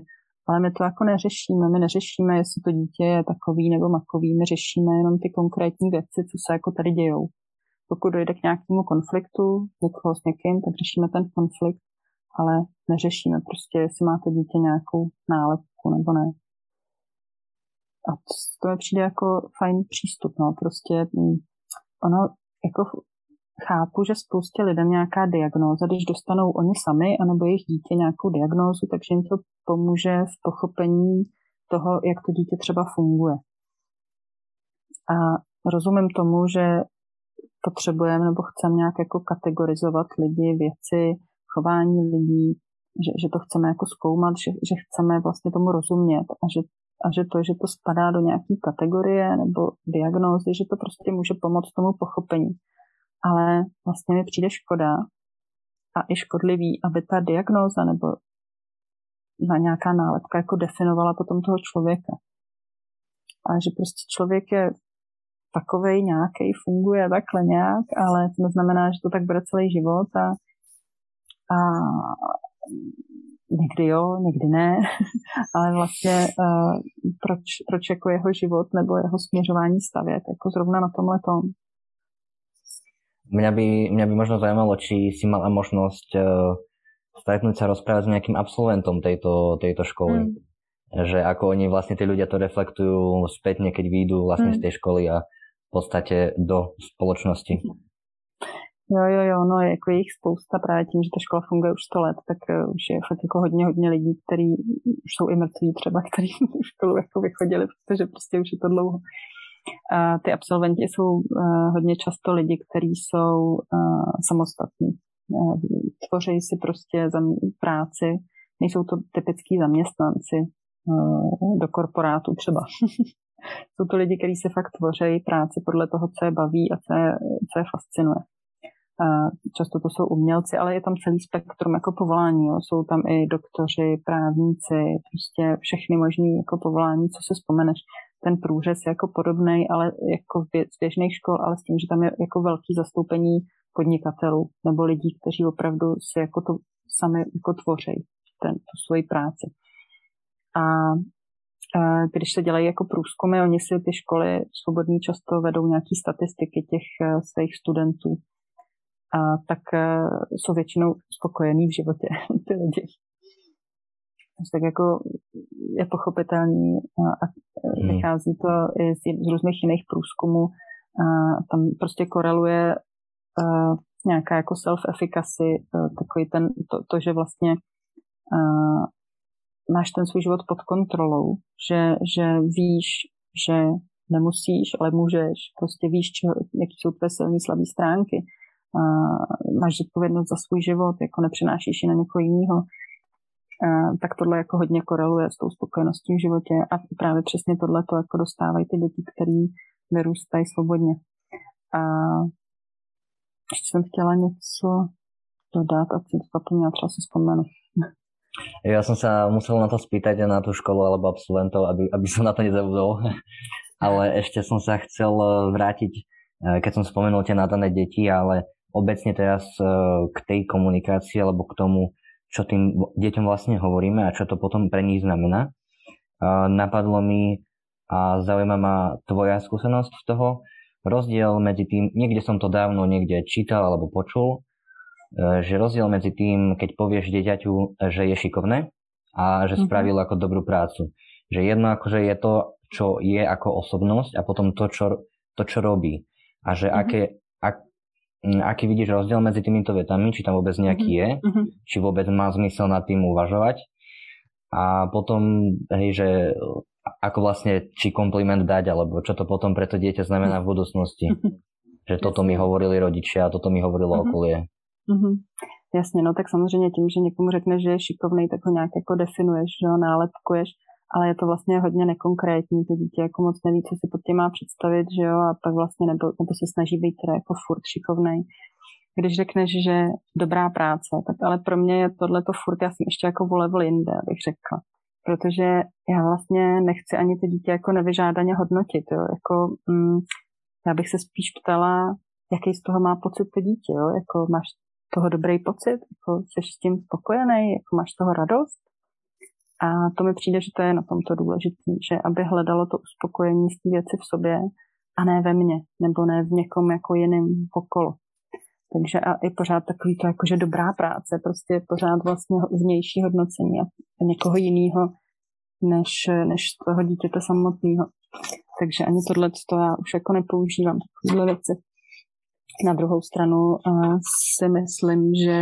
ale my to jako neřešíme. My neřešíme, jestli to dítě je takový nebo makový, my řešíme jenom ty konkrétní věci, co se jako tady dějou pokud dojde k nějakému konfliktu někoho s někým, tak řešíme ten konflikt, ale neřešíme prostě, jestli má to dítě nějakou nálepku nebo ne. A to mi přijde jako fajn přístup, no, prostě mm, ono jako chápu, že spoustě lidem nějaká diagnóza, když dostanou oni sami, anebo jejich dítě nějakou diagnózu, takže jim to pomůže v pochopení toho, jak to dítě třeba funguje. A rozumím tomu, že potřebujeme nebo chceme nějak jako kategorizovat lidi, věci, chování lidí, že, že to chceme jako zkoumat, že, že chceme vlastně tomu rozumět a že, a že to, že to spadá do nějaké kategorie nebo diagnózy, že to prostě může pomoct tomu pochopení. Ale vlastně mi přijde škoda a i škodlivý, aby ta diagnóza nebo na nějaká nálepka jako definovala potom toho člověka. A že prostě člověk je takovej nějaký funguje takhle nějak, ale to neznamená, že to tak bude celý život a, a někdy jo, někdy ne, [laughs] ale vlastně uh, proč, proč jako jeho život nebo jeho směřování stavět jako zrovna na tomhle tom. Mňa by, mňa by možno zajímalo, či si mala možnosť uh, stretnúť sa rozprávať s nejakým absolventom tejto, tejto školy. Mm. Že ako oni vlastne tí ľudia to reflektujú spätne, keď vyjdú vlastne mm. z tej školy a podstatě do společnosti. Jo, jo, jo, no jako je jich spousta právě tím, že ta škola funguje už 100 let, tak uh, už je fakt jako hodně, hodně lidí, kteří už jsou i mrtví třeba, [laughs] kteří tu školu jako vychodili, protože prostě už je to dlouho. A ty absolventi jsou uh, hodně často lidi, kteří jsou uh, samostatní. Uh, tvoří si prostě práci, nejsou to typický zaměstnanci do korporátu třeba. [laughs] Jsou to lidi, kteří se fakt tvoří práci podle toho, co je baví a co je, co je fascinuje. Často to jsou umělci, ale je tam celý spektrum jako povolání. Jo. Jsou tam i doktoři, právníci, prostě všechny možné jako povolání, co si vzpomeneš. Ten průřez je jako podobný, ale jako z běžných škol, ale s tím, že tam je jako velký zastoupení podnikatelů nebo lidí, kteří opravdu si jako to sami jako tvoří ten, tu svoji práci. A když se dělají jako průzkumy, oni si ty školy svobodní často vedou nějaké statistiky těch eh, svých studentů. a tak uh, jsou většinou spokojení v životě [laughs] ty lidi. Takže tak jako je pochopitelný a, a hmm. vychází to i z, z různých jiných průzkumů. A tam prostě koreluje uh, nějaká jako self-efficacy, uh, takový ten, to, to že vlastně uh, máš ten svůj život pod kontrolou, že, že víš, že nemusíš, ale můžeš, prostě víš, čo, jaký jsou tvé silné slabé stránky, uh, máš zodpovědnost za svůj život, jako nepřenášíš ji na někoho jiného, uh, tak tohle jako hodně koreluje s tou spokojeností v životě a právě přesně tohle to jako dostávají ty děti, které vyrůstají svobodně. A ještě jsem chtěla něco dodat a si zapomněla, třeba si vzpomenu. Ja som sa musel na to spýtať na tú školu alebo absolventov, aby, aby som na to nezabudol. ale ešte som sa chcel vrátiť, e, keď som spomenul tie nadané deti, ale obecne teraz e, k tej komunikácii alebo k tomu, čo tým deťom vlastne hovoríme a čo to potom pre nich znamená. Napadlo mi a zaujíma ma tvoja skúsenosť z toho, rozdiel medzi tým, niekde som to dávno niekde čítal alebo počul, že rozdiel medzi tým, keď povieš dieťaťu, že je šikovné a že mhm. spravil ako dobrú prácu. Že jedno akože je to, čo je ako osobnosť a potom to, čo, to, čo robí. A že mm-hmm. aké, ak, aký vidíš rozdiel medzi týmito vetami, či tam vôbec nejaký mm-hmm. je, mm-hmm. či vôbec má zmysel nad tým uvažovať. A potom, hej, že ako vlastne, či kompliment dať, alebo čo to potom pre to dieťa znamená v budúcnosti. Mm-hmm. Že toto mi hovorili rodičia, toto mi hovorilo mm-hmm. okolie. Mm-hmm. Jasně, no tak samozřejmě tím, že někomu řekneš, že je šikovný, tak ho nějak jako definuješ, že ho nálepkuješ ale je to vlastně hodně nekonkrétní, to dítě jako moc neví, co si pod tím má představit, že jo, a pak vlastně nebo, nebo se snaží být teda jako furt šikovnej. Když řekneš, že dobrá práce, tak ale pro mě je tohle to furt, já jsem ještě jako o level jinde, bych řekla. Protože já vlastně nechci ani to dítě jako nevyžádaně hodnotit, jo, jako mm, já bych se spíš ptala, jaký z toho má pocit to dítě, jo, jako máš toho dobrý pocit, jako jsi s tím spokojený, jako máš toho radost, a to mi přijde, že to je na tomto důležité, že aby hledalo to uspokojení z té věci v sobě a ne ve mně, nebo ne v někom jako jiným okolo. Takže a i pořád takový to jakože dobrá práce, prostě pořád vlastně vnější hodnocení a někoho jiného než, než toho dítěte samotného. Takže ani tohle to já už jako nepoužívám, takovéhle věci. Na druhou stranu uh, si myslím, že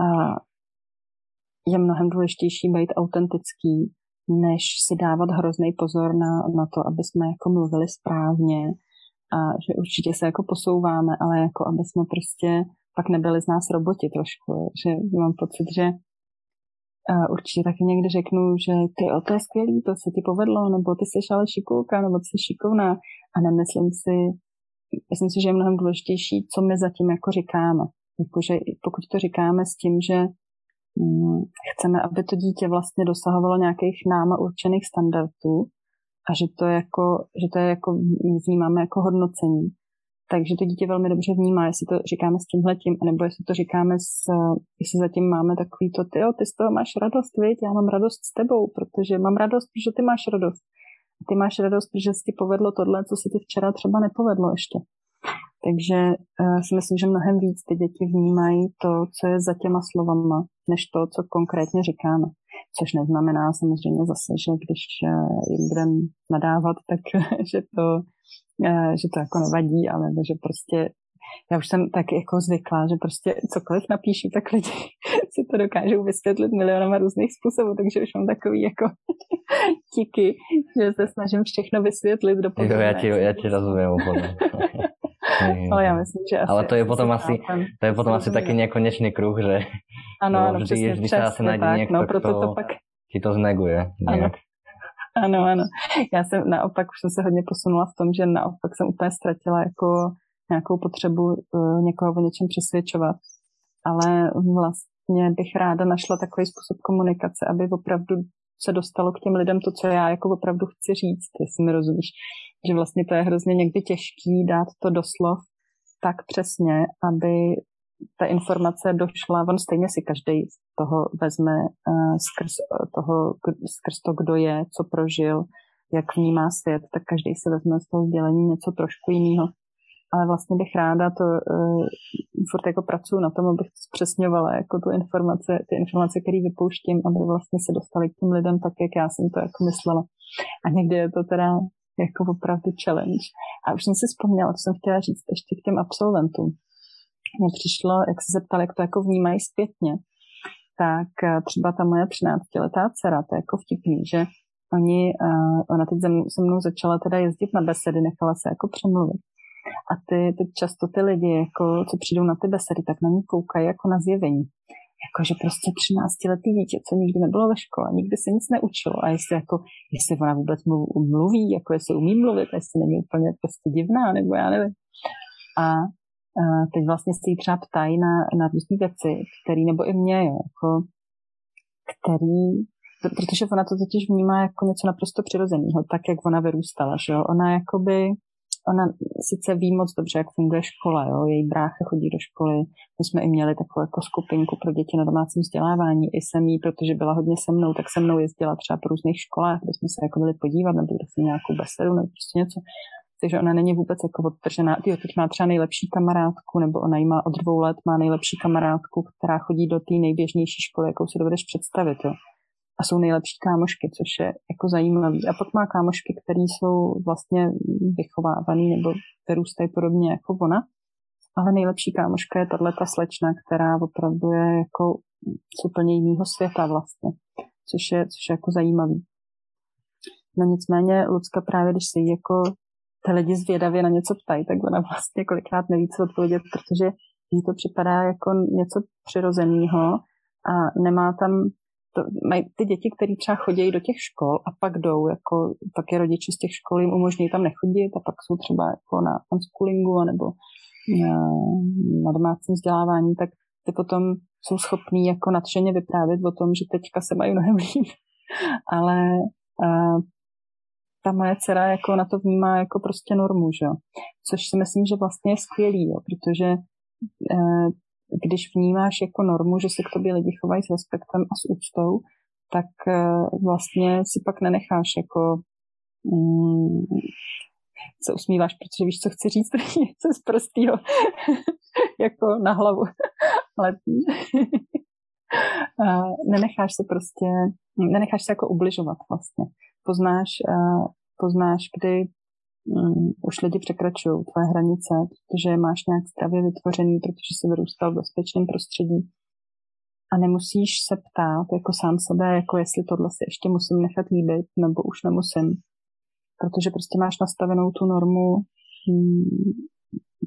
uh, je mnohem důležitější být autentický, než si dávat hrozný pozor na, na to, aby jsme jako mluvili správně a že určitě se jako posouváme, ale jako aby jsme prostě pak nebyli z nás roboti trošku, že mám pocit, že určitě taky někdy řeknu, že ty, o, to je skvělý, to se ti povedlo, nebo ty jsi ale šikulka, nebo ty jsi šikovná a nemyslím si, myslím si, že je mnohem důležitější, co my zatím jako říkáme. Jakože pokud to říkáme s tím, že chceme, aby to dítě vlastně dosahovalo nějakých náma určených standardů a že to, jako, že to je jako, vnímáme jako hodnocení. Takže to dítě velmi dobře vnímá, jestli to říkáme s tímhletím, nebo jestli to říkáme s, jestli zatím máme takový to, ty, ty z toho máš radost, viď? já mám radost s tebou, protože mám radost, protože ty máš radost. Ty máš radost, protože si ti povedlo tohle, co si ti včera třeba nepovedlo ještě. Takže uh, si myslím, že mnohem víc ty děti vnímají to, co je za těma slovama, než to, co konkrétně říkáme. Což neznamená samozřejmě zase, že když uh, jim budeme nadávat, tak [laughs] že to, uh, že to jako nevadí, ale že prostě já už jsem tak jako zvyklá, že prostě cokoliv napíšu, tak lidi [laughs] si to dokážou vysvětlit milionama různých způsobů, takže už mám takový jako [laughs] tiky, že se snažím všechno vysvětlit do Jo, já ti, já ti rozumím úplně. [laughs] Ale já myslím, že asi, Ale to je potom asi, to je potom asi taký nekonečný kruh, že ano, ano, vždy, přesně, vždy sa asi nájde někdo, no, proto to pak... ti to zneguje. Ano. ano, ano. Já jsem naopak, už jsem se hodně posunula v tom, že naopak jsem úplně ztratila jako nějakou potřebu uh, někoho o něčem přesvědčovat. Ale vlastně bych ráda našla takový způsob komunikace, aby opravdu se dostalo k těm lidem to, co já jako opravdu chci říct, jestli mi rozumíš. Že vlastně to je hrozně někdy těžký dát to do slov tak přesně, aby ta informace došla, on stejně si každý z toho vezme uh, skrz, toho, skrz to, kdo je, co prožil, jak vnímá svět, tak každý si vezme z toho sdělení něco trošku jiného. Ale vlastně bych ráda to uh, furt jako pracuji na tom, abych to zpřesňovala, jako tu informace, ty informace, které vypouštím, aby vlastně se dostali k těm lidem tak, jak já jsem to jako myslela. A někdy je to teda jako opravdu challenge. A už jsem si vzpomněla, co jsem chtěla říct ještě k těm absolventům. Mně přišlo, jak se zeptal, jak to jako vnímají zpětně, tak eh, třeba ta moje 13-letá dcera, to je jako vtipný, že oni, uh, ona teď se mnou začala teda jezdit na besedy, nechala se jako přemluvit. A ty, ty často ty lidi, jako, co přijdou na ty besedy, tak na ní koukají jako na zjevení. Jakože prostě 13-letý dítě, co nikdy nebylo ve škole, nikdy se nic neučilo. A jestli, jako, jestli ona vůbec mluví, jako jestli umí mluvit, jestli není úplně prostě divná, nebo já nevím. A teď vlastně se jí třeba ptají na, na různé věci, který, nebo i mě, jako, který, protože ona to totiž vnímá jako něco naprosto přirozeného, tak jak ona vyrůstala, že jo. Ona jakoby, ona sice ví moc dobře, jak funguje škola, jo, její brácha chodí do školy, my jsme i měli takovou jako skupinku pro děti na domácím vzdělávání, i jsem jí, protože byla hodně se mnou, tak se mnou jezdila třeba po různých školách, kde jsme se jako byli podívat, nebo kde nějakou besedu, nebo prostě něco takže ona není vůbec jako odtržená. Jo, teď má třeba nejlepší kamarádku, nebo ona jí má od dvou let, má nejlepší kamarádku, která chodí do té nejběžnější školy, jakou si dovedeš představit. Jo. A jsou nejlepší kámošky, což je jako zajímavé. A pak má kámošky, které jsou vlastně vychovávané nebo vyrůstají podobně jako ona. Ale nejlepší kámoška je tahle ta slečna, která opravdu je jako z úplně jiného světa vlastně, což je, což je jako zajímavý. No nicméně Lucka právě, když jí jako ty lidi zvědavě na něco ptají, tak ona vlastně kolikrát neví, co odpovědět, protože jí to připadá jako něco přirozeného a nemá tam to, mají ty děti, které třeba chodí do těch škol a pak jdou, jako, pak je rodiče z těch škol jim umožní tam nechodit a pak jsou třeba jako na unschoolingu nebo na, na domácím vzdělávání, tak ty potom jsou schopní jako nadšeně vyprávět o tom, že teďka se mají mnohem líp. [laughs] Ale uh, ta moje dcera jako na to vnímá jako prostě normu, že Což si myslím, že vlastně je skvělý, jo? protože eh, když vnímáš jako normu, že se k tobě lidi chovají s respektem a s úctou, tak eh, vlastně si pak nenecháš jako mm, se usmíváš, protože víš, co chci říct, [laughs] něco z prostýho, [laughs] jako na hlavu. [laughs] Ale nenecháš se prostě, nenecháš se jako ubližovat vlastně poznáš, uh, poznáš, kdy um, už lidi překračují tvoje hranice, protože máš nějak zdravě vytvořený, protože jsi vyrůstal v bezpečném prostředí. A nemusíš se ptát jako sám sebe, jako jestli tohle si ještě musím nechat líbit, nebo už nemusím. Protože prostě máš nastavenou tu normu um,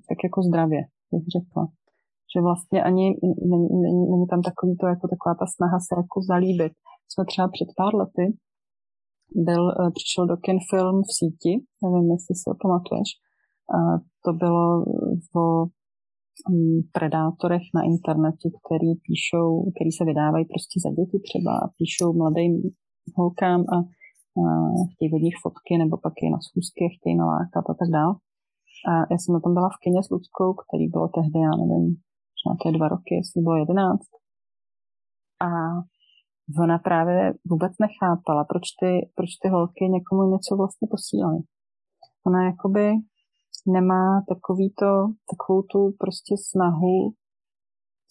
tak jako zdravě, bych řekla. Že vlastně ani není, není, není tam takový to, jako taková ta snaha se jako zalíbit. Jsme třeba před pár lety byl, eh, přišel do kin film v síti, nevím, jestli si ho pamatuješ. To bylo o hm, predátorech na internetu, který píšou, který se vydávají prostě za děti třeba a píšou mladým holkám a, a chtějí od nich fotky nebo pak je na schůzky chtějí nalákat a tak dále. A já jsem na tom byla v kině s Ludskou, který bylo tehdy, já nevím, nějaké dva roky, jestli bylo jedenáct. A ona právě vůbec nechápala, proč ty, proč ty holky někomu něco vlastně posílají. Ona jakoby nemá takový to, takovou tu prostě snahu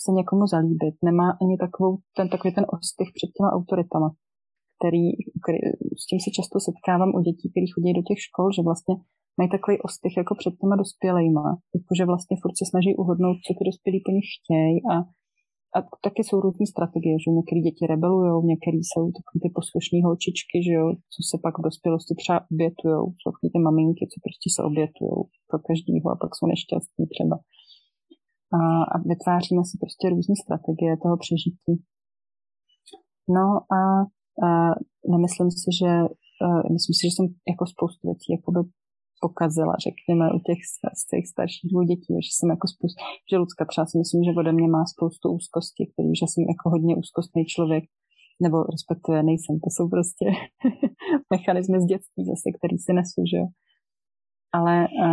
se někomu zalíbit. Nemá ani takovou, ten, takový ten ostych před těma autoritama, který, který, s tím se často setkávám u dětí, kteří chodí do těch škol, že vlastně mají takový ostych jako před těma dospělejma, jakože vlastně furt se snaží uhodnout, co ty dospělí po nich chtějí a a taky jsou různé strategie, že některé děti rebelují, některé jsou takové ty poslušné holčičky, že jo, co se pak v dospělosti třeba obětují, jsou takové ty maminky, co prostě se obětují pro každýho a pak jsou nešťastní třeba. A, a vytváříme si prostě různé strategie toho přežití. No a, a nemyslím si, že a myslím si, že jsem jako spoustu věcí jakoby pokazila, řekněme, u těch, z těch starších dvou dětí, že jsem jako spoustu, že Lucka třeba si myslím, že ode mě má spoustu úzkosti, který, že jsem jako hodně úzkostný člověk, nebo respektive nejsem, to jsou prostě [laughs] mechanismy z dětství zase, který si nesu, že jo. Ale a,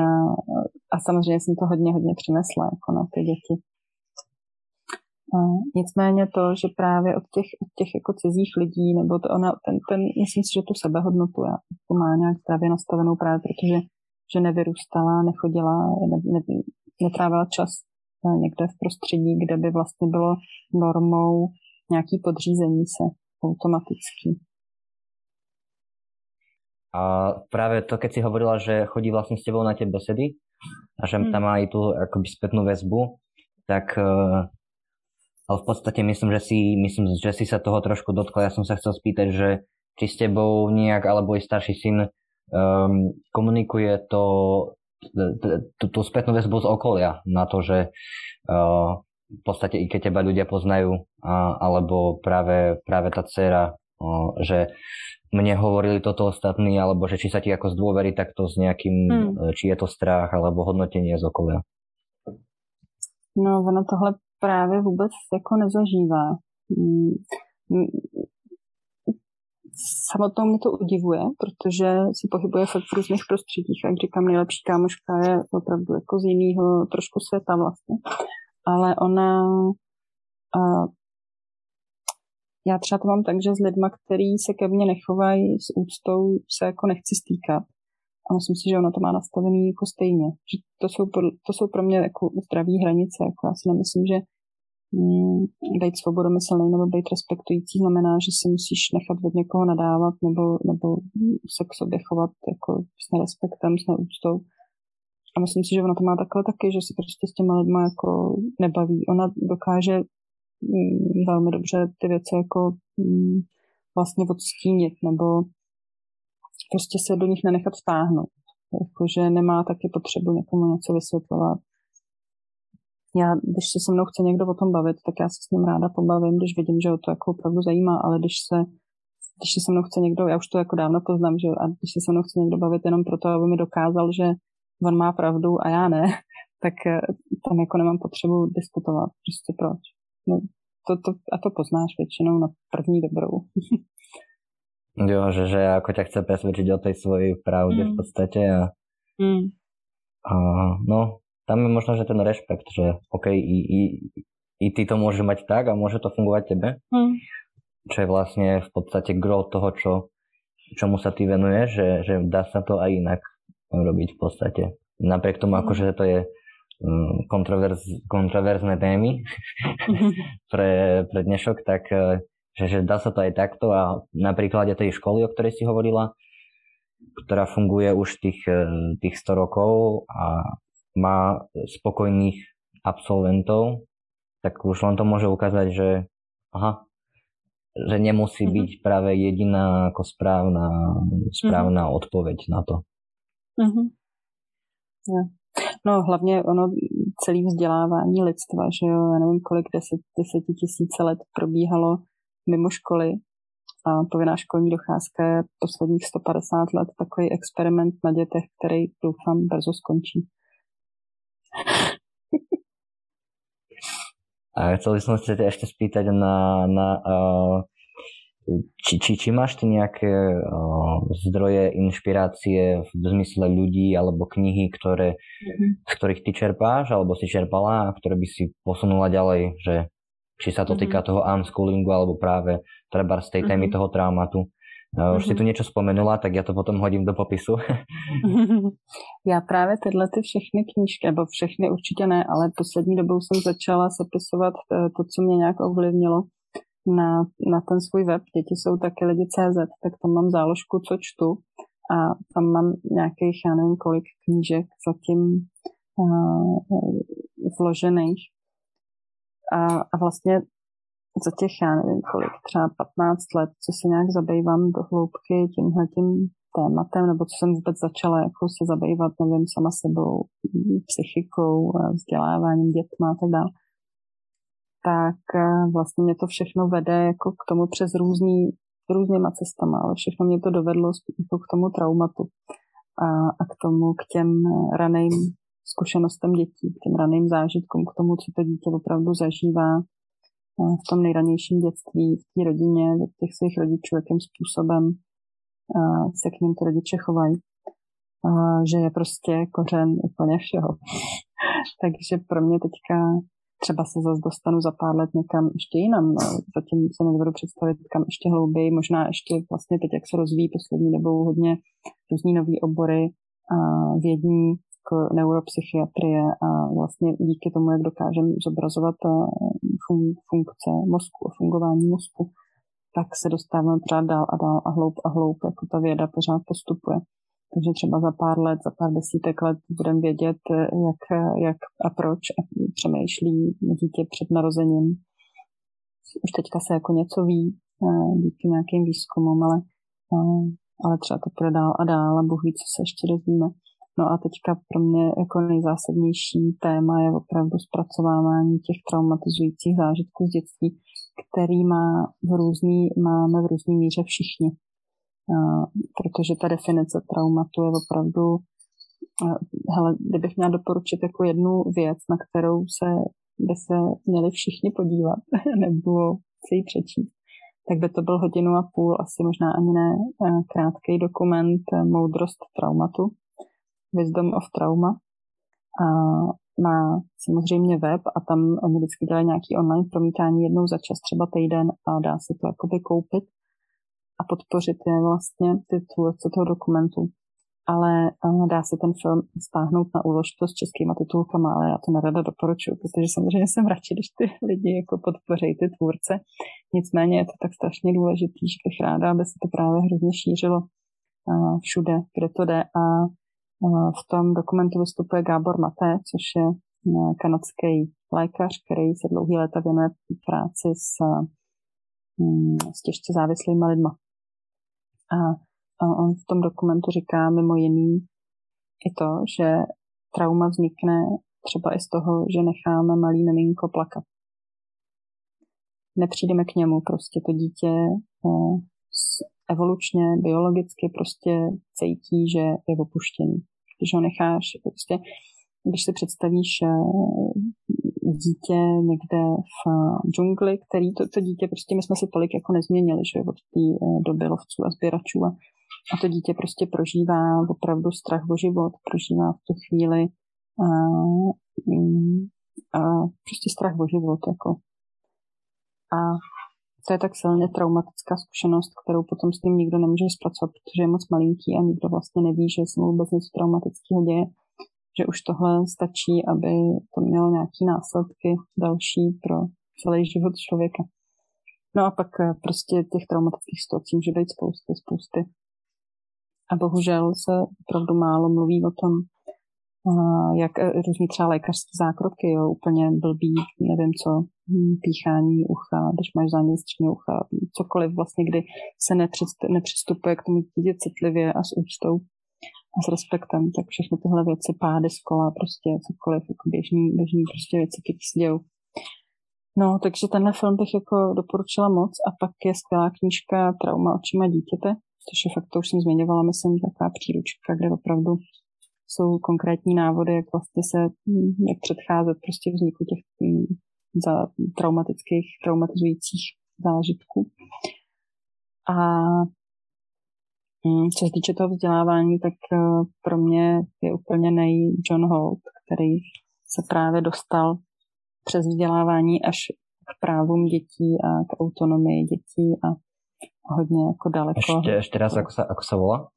a samozřejmě jsem to hodně, hodně přinesla jako na ty děti. A nicméně to, že právě od těch, od těch jako cizích lidí, nebo to ona, ten, ten, myslím si, že tu sebehodnotu já, to má nějak zdravě nastavenou právě, protože že nevyrůstala, nechodila, ne, ne, netrávila čas eh, někde v prostředí, kde by vlastně bylo normou nějaký podřízení se automaticky. A práve to, keď si hovorila, že chodí vlastne s tebou na tie besedy a že mm. tam má aj tú akoby spätnú väzbu, tak uh, ale v podstate myslím, že si, myslím, že si sa toho trošku dotkla. Ja som sa chcel spýtať, že či s tebou nejak, alebo aj starší syn um, komunikuje to tú spätnú väzbu z okolia na to, že uh, v podstate i keď teba ľudia poznajú, a, alebo práve, práve tá dcera, uh, že mne hovorili toto ostatní, alebo že či sa ti ako zdôverí takto s nejakým, hmm. či je to strach, alebo hodnotenie z okolia. No, ono tohle právě vůbec jako nezažívá. Hmm. Samotnou mě to udivuje, protože se pohybuje fakt v různých prostředích. Jak říkám, nejlepší kámoška je opravdu jako z jiného trošku světa vlastně. Ale ona já třeba to mám tak, že s lidma, který se ke mně nechovají s úctou, se jako nechci stýkat. A myslím si, že ona to má nastavený jako stejně. Že to jsou, to jsou pro mě jako zdraví hranice. Jako já si nemyslím, že mm, být svobodomyslný nebo být respektující znamená, že si musíš nechat od někoho nadávat nebo, nebo se k sobě chovat jako s nerespektem, s neúctou. A myslím si, že ona to má takhle taky, že se prostě s těma lidma jako nebaví. Ona dokáže Mm, velmi dobře ty věci jako mm, vlastně odstínit nebo prostě se do nich nenechat vtáhnout. Jakože nemá taky potřebu někomu něco vysvětlovat. Já, když se se mnou chce někdo o tom bavit, tak já se s ním ráda pobavím, když vidím, že ho to jako opravdu zajímá, ale když se, když se se mnou chce někdo, já už to jako dávno poznám, že a když se se mnou chce někdo bavit jenom proto, aby mi dokázal, že on má pravdu a já ne, [laughs] tak eh, tam jako nemám potřebu diskutovat. Prostě proč? No, to, to, a to poznáš většinou na první dobrou. [laughs] jo, že, že ako ťa chce presvedčiť o tej svojej pravde mm. v podstate a, mm. a no, tam je možno, že ten rešpekt, že OK, i, i, i ty to môže mať tak a môže to fungovať tebe, mm. čo je vlastne v podstate gro toho, čo, čomu sa ty venuješ, že, že dá sa to aj inak robiť v podstate. Napriek tomu, mm. akože to je Mm, kontroverz, kontroverzné témy [laughs] pre, pre dnešok, tak e, že, že dá sa to aj takto a na príklade tej školy, o ktorej si hovorila, ktorá funguje už tých, e, tých 100 rokov a má spokojných absolventov, tak už len to môže ukázať, že aha, že nemusí mm-hmm. byť práve jediná ako správna, správna mm-hmm. odpoveď na to. Mm-hmm. Yeah. No hlavně ono celé vzdělávání lidstva, že jo, já nevím, kolik deset, deseti tisíce let probíhalo mimo školy a povinná školní docházka je posledních 150 let takový experiment na dětech, který doufám brzo skončí. [laughs] A chcel som sa ešte spýtať na, na uh, či, či, či máš ty nejaké uh, zdroje inšpirácie v zmysle ľudí alebo knihy, ktoré, mm-hmm. z ktorých ty čerpáš alebo si čerpala a ktoré by si posunula ďalej, že či sa to mm-hmm. týka toho unschoolingu alebo práve treba z tej témy mm-hmm. toho traumatu. Uh, už mm-hmm. si tu něco spomenula, tak já to potom hodím do popisu. [laughs] já právě tyhle ty všechny knížky, nebo všechny určitě ne, ale poslední dobou jsem začala sepisovat eh, to, co mě nějak ovlivnilo na, na ten svůj web, děti jsou taky lidi CZ, tak tam mám záložku, co čtu a tam mám nějakých, já nevím kolik knížek zatím uh, vložených. A, a vlastně za těch, já nevím kolik, třeba 15 let, co se nějak zabývám do hloubky tímhletím tématem, nebo co jsem vůbec začala jako se zabývat, nevím, sama sebou, psychikou, vzděláváním dětma a tak dále tak eh, vlastně mě to všechno vede jako k tomu přes různý, různýma cestama, ale všechno mě to dovedlo jako k tomu traumatu a, a k tomu, k těm eh, raným zkušenostem dětí, k těm raným zážitkům, k tomu, co to dítě opravdu zažívá eh, v tom nejranějším dětství, v té rodině, do těch svých rodičů, jakým způsobem se k ním ty rodiče chovají. Že je prostě kořen úplně všeho. [laughs] Takže pro mě teďka třeba se zase dostanu za pár let někam ještě jinam. No. Zatím se nedovedu představit kam ještě hlouběji, možná ještě vlastně teď, jak se rozvíjí poslední dobou hodně různý nový obory, vědní jako neuropsychiatrie a vlastně díky tomu, jak dokážeme zobrazovat fun- funkce mozku a fungování mozku, tak se dostáváme pořád dál a dál a hloub a hloub, jako ta věda pořád postupuje. Takže třeba za pár let, za pár desítek let budeme vědět, jak, jak a proč a přemýšlí dítě před narozením. Už teďka se jako něco ví eh, díky nějakým výzkumům, ale, eh, ale třeba to půjde dál a dál a Bůh ví, co se ještě dozvíme. No a teďka pro mě jako nejzásadnější téma je opravdu zpracovávání těch traumatizujících zážitků z dětství, který má v různý, máme v různý míře všichni. Protože ta definice traumatu je opravdu, hele, kdybych měla doporučit jako jednu věc, na kterou se by se měli všichni podívat, [laughs] nebo si ji přečíst, tak by to byl hodinu a půl, asi možná ani ne, krátký dokument Moudrost traumatu, Wisdom of Trauma. A má samozřejmě web a tam oni vždycky dělají nějaký online promítání jednou za čas, třeba týden a dá se to jakoby koupit a podpořit je vlastně ty tvůrce toho dokumentu. Ale dá se ten film stáhnout na úložku s českýma titulkama, ale já to nerada doporučuji, protože samozřejmě jsem radši, když ty lidi jako podpoří ty tvůrce. Nicméně je to tak strašně důležitý, že bych ráda, aby se to právě hrozně šířilo všude, kde to jde. A v tom dokumentu vystupuje Gábor Maté, což je kanadský lékař, který se dlouhý léta věnuje práci s, s těžce závislými lidmi. A, on v tom dokumentu říká mimo jiný i to, že trauma vznikne třeba i z toho, že necháme malý miminko plakat. Nepřijdeme k němu, prostě to dítě eh, evolučně, biologicky prostě cítí, že je opuštěný. Když ho necháš, prostě, když si představíš eh, dítě někde v džungli, který to, to dítě, prostě my jsme se tolik jako nezměnili, že od té eh, doby lovců a sběračů a, a to dítě prostě prožívá opravdu strach o život, prožívá v tu chvíli a, mm, a prostě strach o život, jako. A to je tak silně traumatická zkušenost, kterou potom s tím nikdo nemůže zpracovat, protože je moc malinký a nikdo vlastně neví, že se mu vůbec něco traumatického děje že už tohle stačí, aby to mělo nějaké následky další pro celý život člověka. No a pak eh, prostě těch traumatických situací může být spousty, spousty. A bohužel se opravdu málo mluví o tom, jak eh, různý třeba lékařské zákroky, jo, úplně blbý, nevím co, hm, píchání ucha, když máš zánět ucha, cokoliv vlastně, kdy se nepřistupuje k tomu dítě citlivě a s úctou a s respektem, tak všechny tyhle věci, pády z kola, prostě cokoliv, jako běžný, běžný prostě věci, které se dějou. No, takže tenhle film bych jako doporučila moc a pak je skvělá knížka Trauma očima dítěte, což je fakt, to už jsem zmiňovala, myslím, taková příručka, kde opravdu jsou konkrétní návody, jak vlastně se, jak předcházet prostě vzniku těch mm, za traumatických, traumatizujících zážitků. A Hmm, co se týče toho vzdělávání, tak eh, pro mě je úplně nej John Holt, který se právě dostal přes vzdělávání až k právům dětí a k autonomii dětí a hodně jako daleko. Ještě, ještě raz, ako se, ako se volá?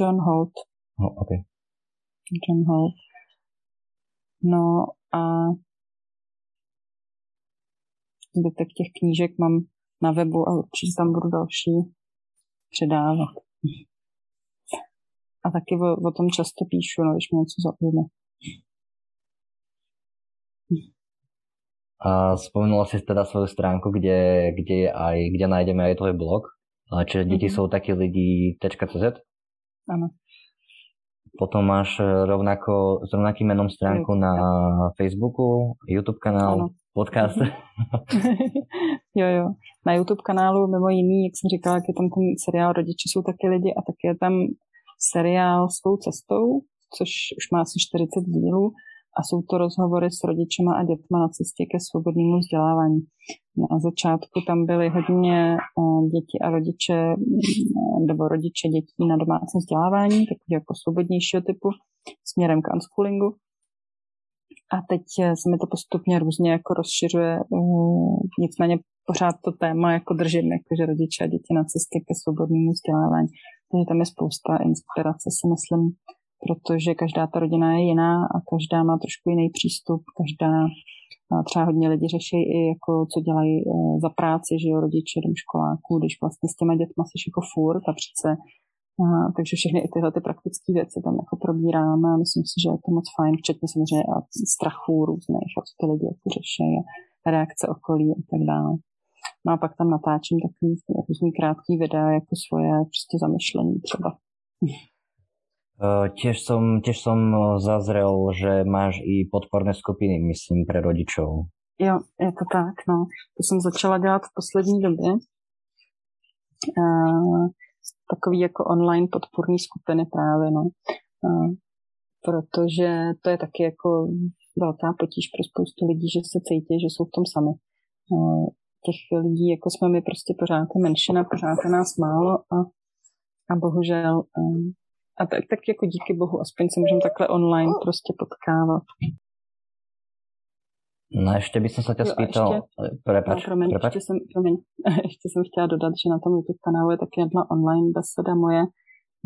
John Holt. No, okay. John Holt. No a zbytek těch knížek mám na webu a určitě tam budu další předávat. A taky o, o tom často píšu, no, když mě něco zaujme. A spomenula si teda svoju stránku, kde, kde, aj, kde nájdeme aj tvoj blog. Čiže deti mm-hmm. sú takí lidi .cz? Potom máš rovnako, s rovnakým menom stránku na Facebooku, YouTube kanál, ano. podcast. [laughs] jo, jo. Na YouTube kanálu mimo jiný, jak jsem říkala, jak je tam ten seriál Rodiče jsou taky lidi a taky je tam seriál Svou cestou, což už má asi 40 dílů a jsou to rozhovory s rodičema a dětma na cestě ke svobodnému vzdělávání. Na začátku tam byly hodně eh, děti a rodiče, mm, nebo rodiče dětí na domácím vzdělávání, takový jako svobodnějšího typu, směrem k unschoolingu. A teď eh, se mi to postupně různě jako rozšiřuje, mm, nicméně pořád to téma jako držím, jako že rodiče a děti na cestě ke svobodnému vzdělávání. Takže tam je spousta inspirace, si myslím, protože každá ta rodina je jiná a každá má trošku jiný přístup, každá třeba hodně lidi řeší i jako, co dělají e, za práci, že jo, rodiče, školáků, když vlastně s těma dětma jsi jako furt a přece a, takže všechny i tyhle ty praktické věci tam jako probíráme a myslím si, že je to moc fajn, včetně samozřejmě a strachů různých a co ty lidi jako řeší a reakce okolí a tak dále. No a pak tam natáčím takový různý krátký videa jako svoje prostě zamyšlení třeba. Tiež som, tiež som zazrel, že máš i podporné skupiny, myslím, pre rodičov. Jo, je to tak, no. To jsem začala dělat v poslední době. Uh, takový jako online podporní skupiny právě, no. Uh, protože to je taky jako velká potíž pro spoustu lidí, že se cítí, že jsou v tom sami. Uh, těch lidí, jako jsme my, prostě pořád menšina, pořád je nás málo a, a bohužel a tak, tak jako díky bohu, aspoň se můžeme takhle online prostě potkávat. No ještě bych se tě spýtal, prepač, no, promiň, prepač. Ještě, jsem, promiň, [laughs] ještě jsem chtěla dodat, že na tom YouTube kanálu je taky jedna online beseda moje,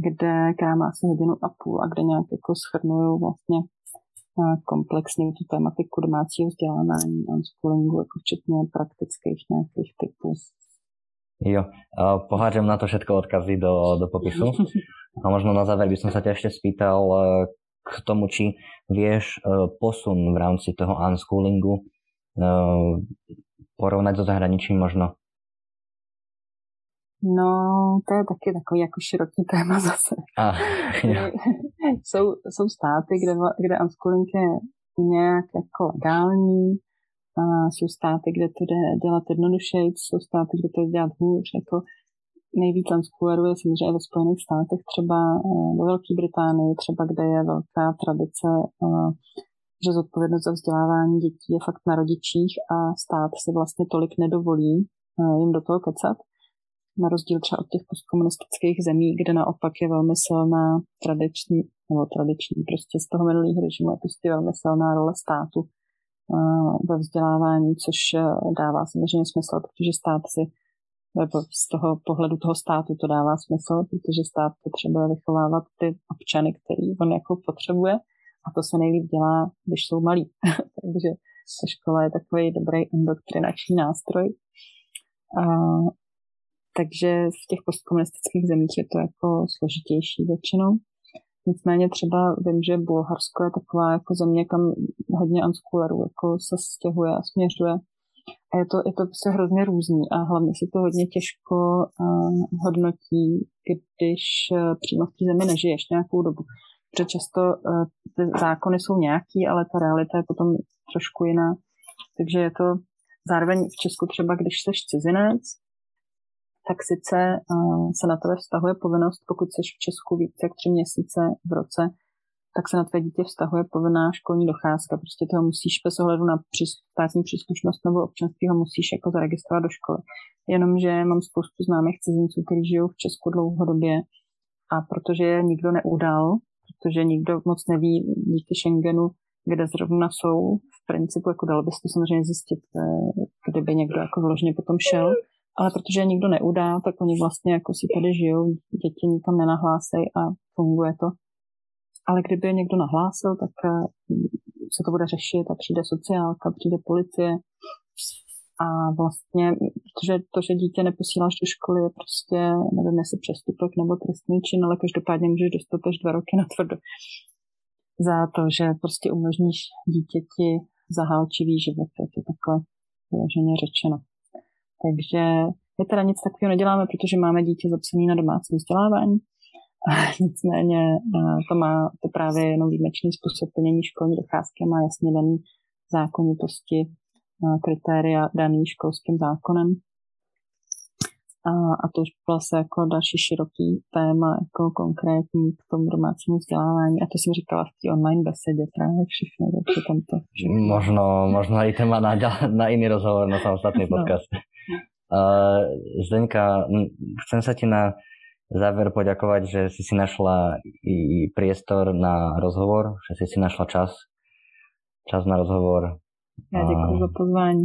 kde, která má asi hodinu a půl a kde nějak jako schrnuju vlastně komplexně tu tematiku domácího vzdělávání, unschoolingu, jako včetně praktických nějakých typů. Jo, pohážem na to všetko odkazy do, do popisu. [laughs] A možno na záver by som sa ťa ešte spýtal e, k tomu, či vieš e, posun v rámci toho unschoolingu e, porovnať so zahraničím možno. No, to je taky takový jako široký téma [laughs] zase. Ah, [laughs] jsou, jsou státy, kde, kde unschooling je nějak jako legální, a jsou státy, kde to jde dělat jednodušeji, jsou státy, kde to jde dělat hůř. Jako nejvíc unschoolerů je samozřejmě ve Spojených státech, třeba eh, ve Velké Británii, třeba kde je velká tradice, eh, že zodpovědnost za vzdělávání dětí je fakt na rodičích a stát si vlastně tolik nedovolí eh, jim do toho kecat. Na rozdíl třeba od těch postkomunistických zemí, kde naopak je velmi silná tradiční, nebo tradiční, prostě z toho minulého režimu je prostě velmi silná role státu ve vzdělávání, což dává samozřejmě smysl, protože stát si nebo z toho pohledu toho státu to dává smysl, protože stát potřebuje vychovávat ty občany, který on jako potřebuje a to se nejlíp dělá, když jsou malí. [laughs] Takže ta škola je takový dobrý indoktrinační nástroj. A, takže v těch postkomunistických zemích je to jako složitější většinou. Nicméně třeba vím, že Bulharsko je taková jako země, kam hodně unschoolerů jako se stěhuje a směřuje. A je to, je to prostě hrozně různý a hlavně se to hodně těžko uh, hodnotí, když uh, přímo v té zemi nežiješ nějakou dobu. Protože často uh, ty zákony jsou nějaký, ale ta realita je potom trošku jiná. Takže je to zároveň v Česku třeba, když jsi cizinec, tak sice uh, se na tebe vztahuje povinnost, pokud jsi v Česku více jak tři měsíce v roce, tak se na tvé dítě vztahuje povinná školní docházka. Prostě toho musíš bez ohledu na státní příslušnost nebo občanství ho musíš jako zaregistrovat do školy. Jenomže mám spoustu známých cizinců, kteří žijou v Česku dlouhodobě a protože je nikdo neudal, protože nikdo moc neví díky Schengenu, kde zrovna jsou, v principu jako dalo bys to samozřejmě zjistit, eh, kdyby někdo jako vložně potom šel, ale protože nikdo neudá, tak oni vlastně jako si tady žijou, děti nikam nenahlásej a funguje to. Ale kdyby někdo nahlásil, tak eh, se to bude řešit a přijde sociálka, přijde policie a vlastně, protože to, že dítě neposíláš do školy, je prostě, nevím, jestli přestupek nebo trestný čin, ale každopádně můžeš dostat až dva roky na tvrdo za to, že prostě umožníš dítěti zahálčivý život, je to takhle vyloženě řečeno. Takže my teda nic takového neděláme, protože máme dítě zapsané na domácí vzdělávání. [laughs] Nicméně eh, to má to právě jenom výjimečný způsob plnění školní docházky a má jasně daný zákonitosti, eh, kritéria daný školským zákonem. A, a to už bylo se jako další široký téma, jako konkrétní k tomu domácímu vzdělávání. A to jsem říkala v té online besedě právě všechno, takže tam to všechno. Možno, možno i téma na, na iný rozhovor, na samostatný no. podcast. No. Uh, Zdenka, chcem sa ti na záver poďakovať, že si si našla i priestor na rozhovor, že si si našla čas, čas na rozhovor. Ja ďakujem za pozvání.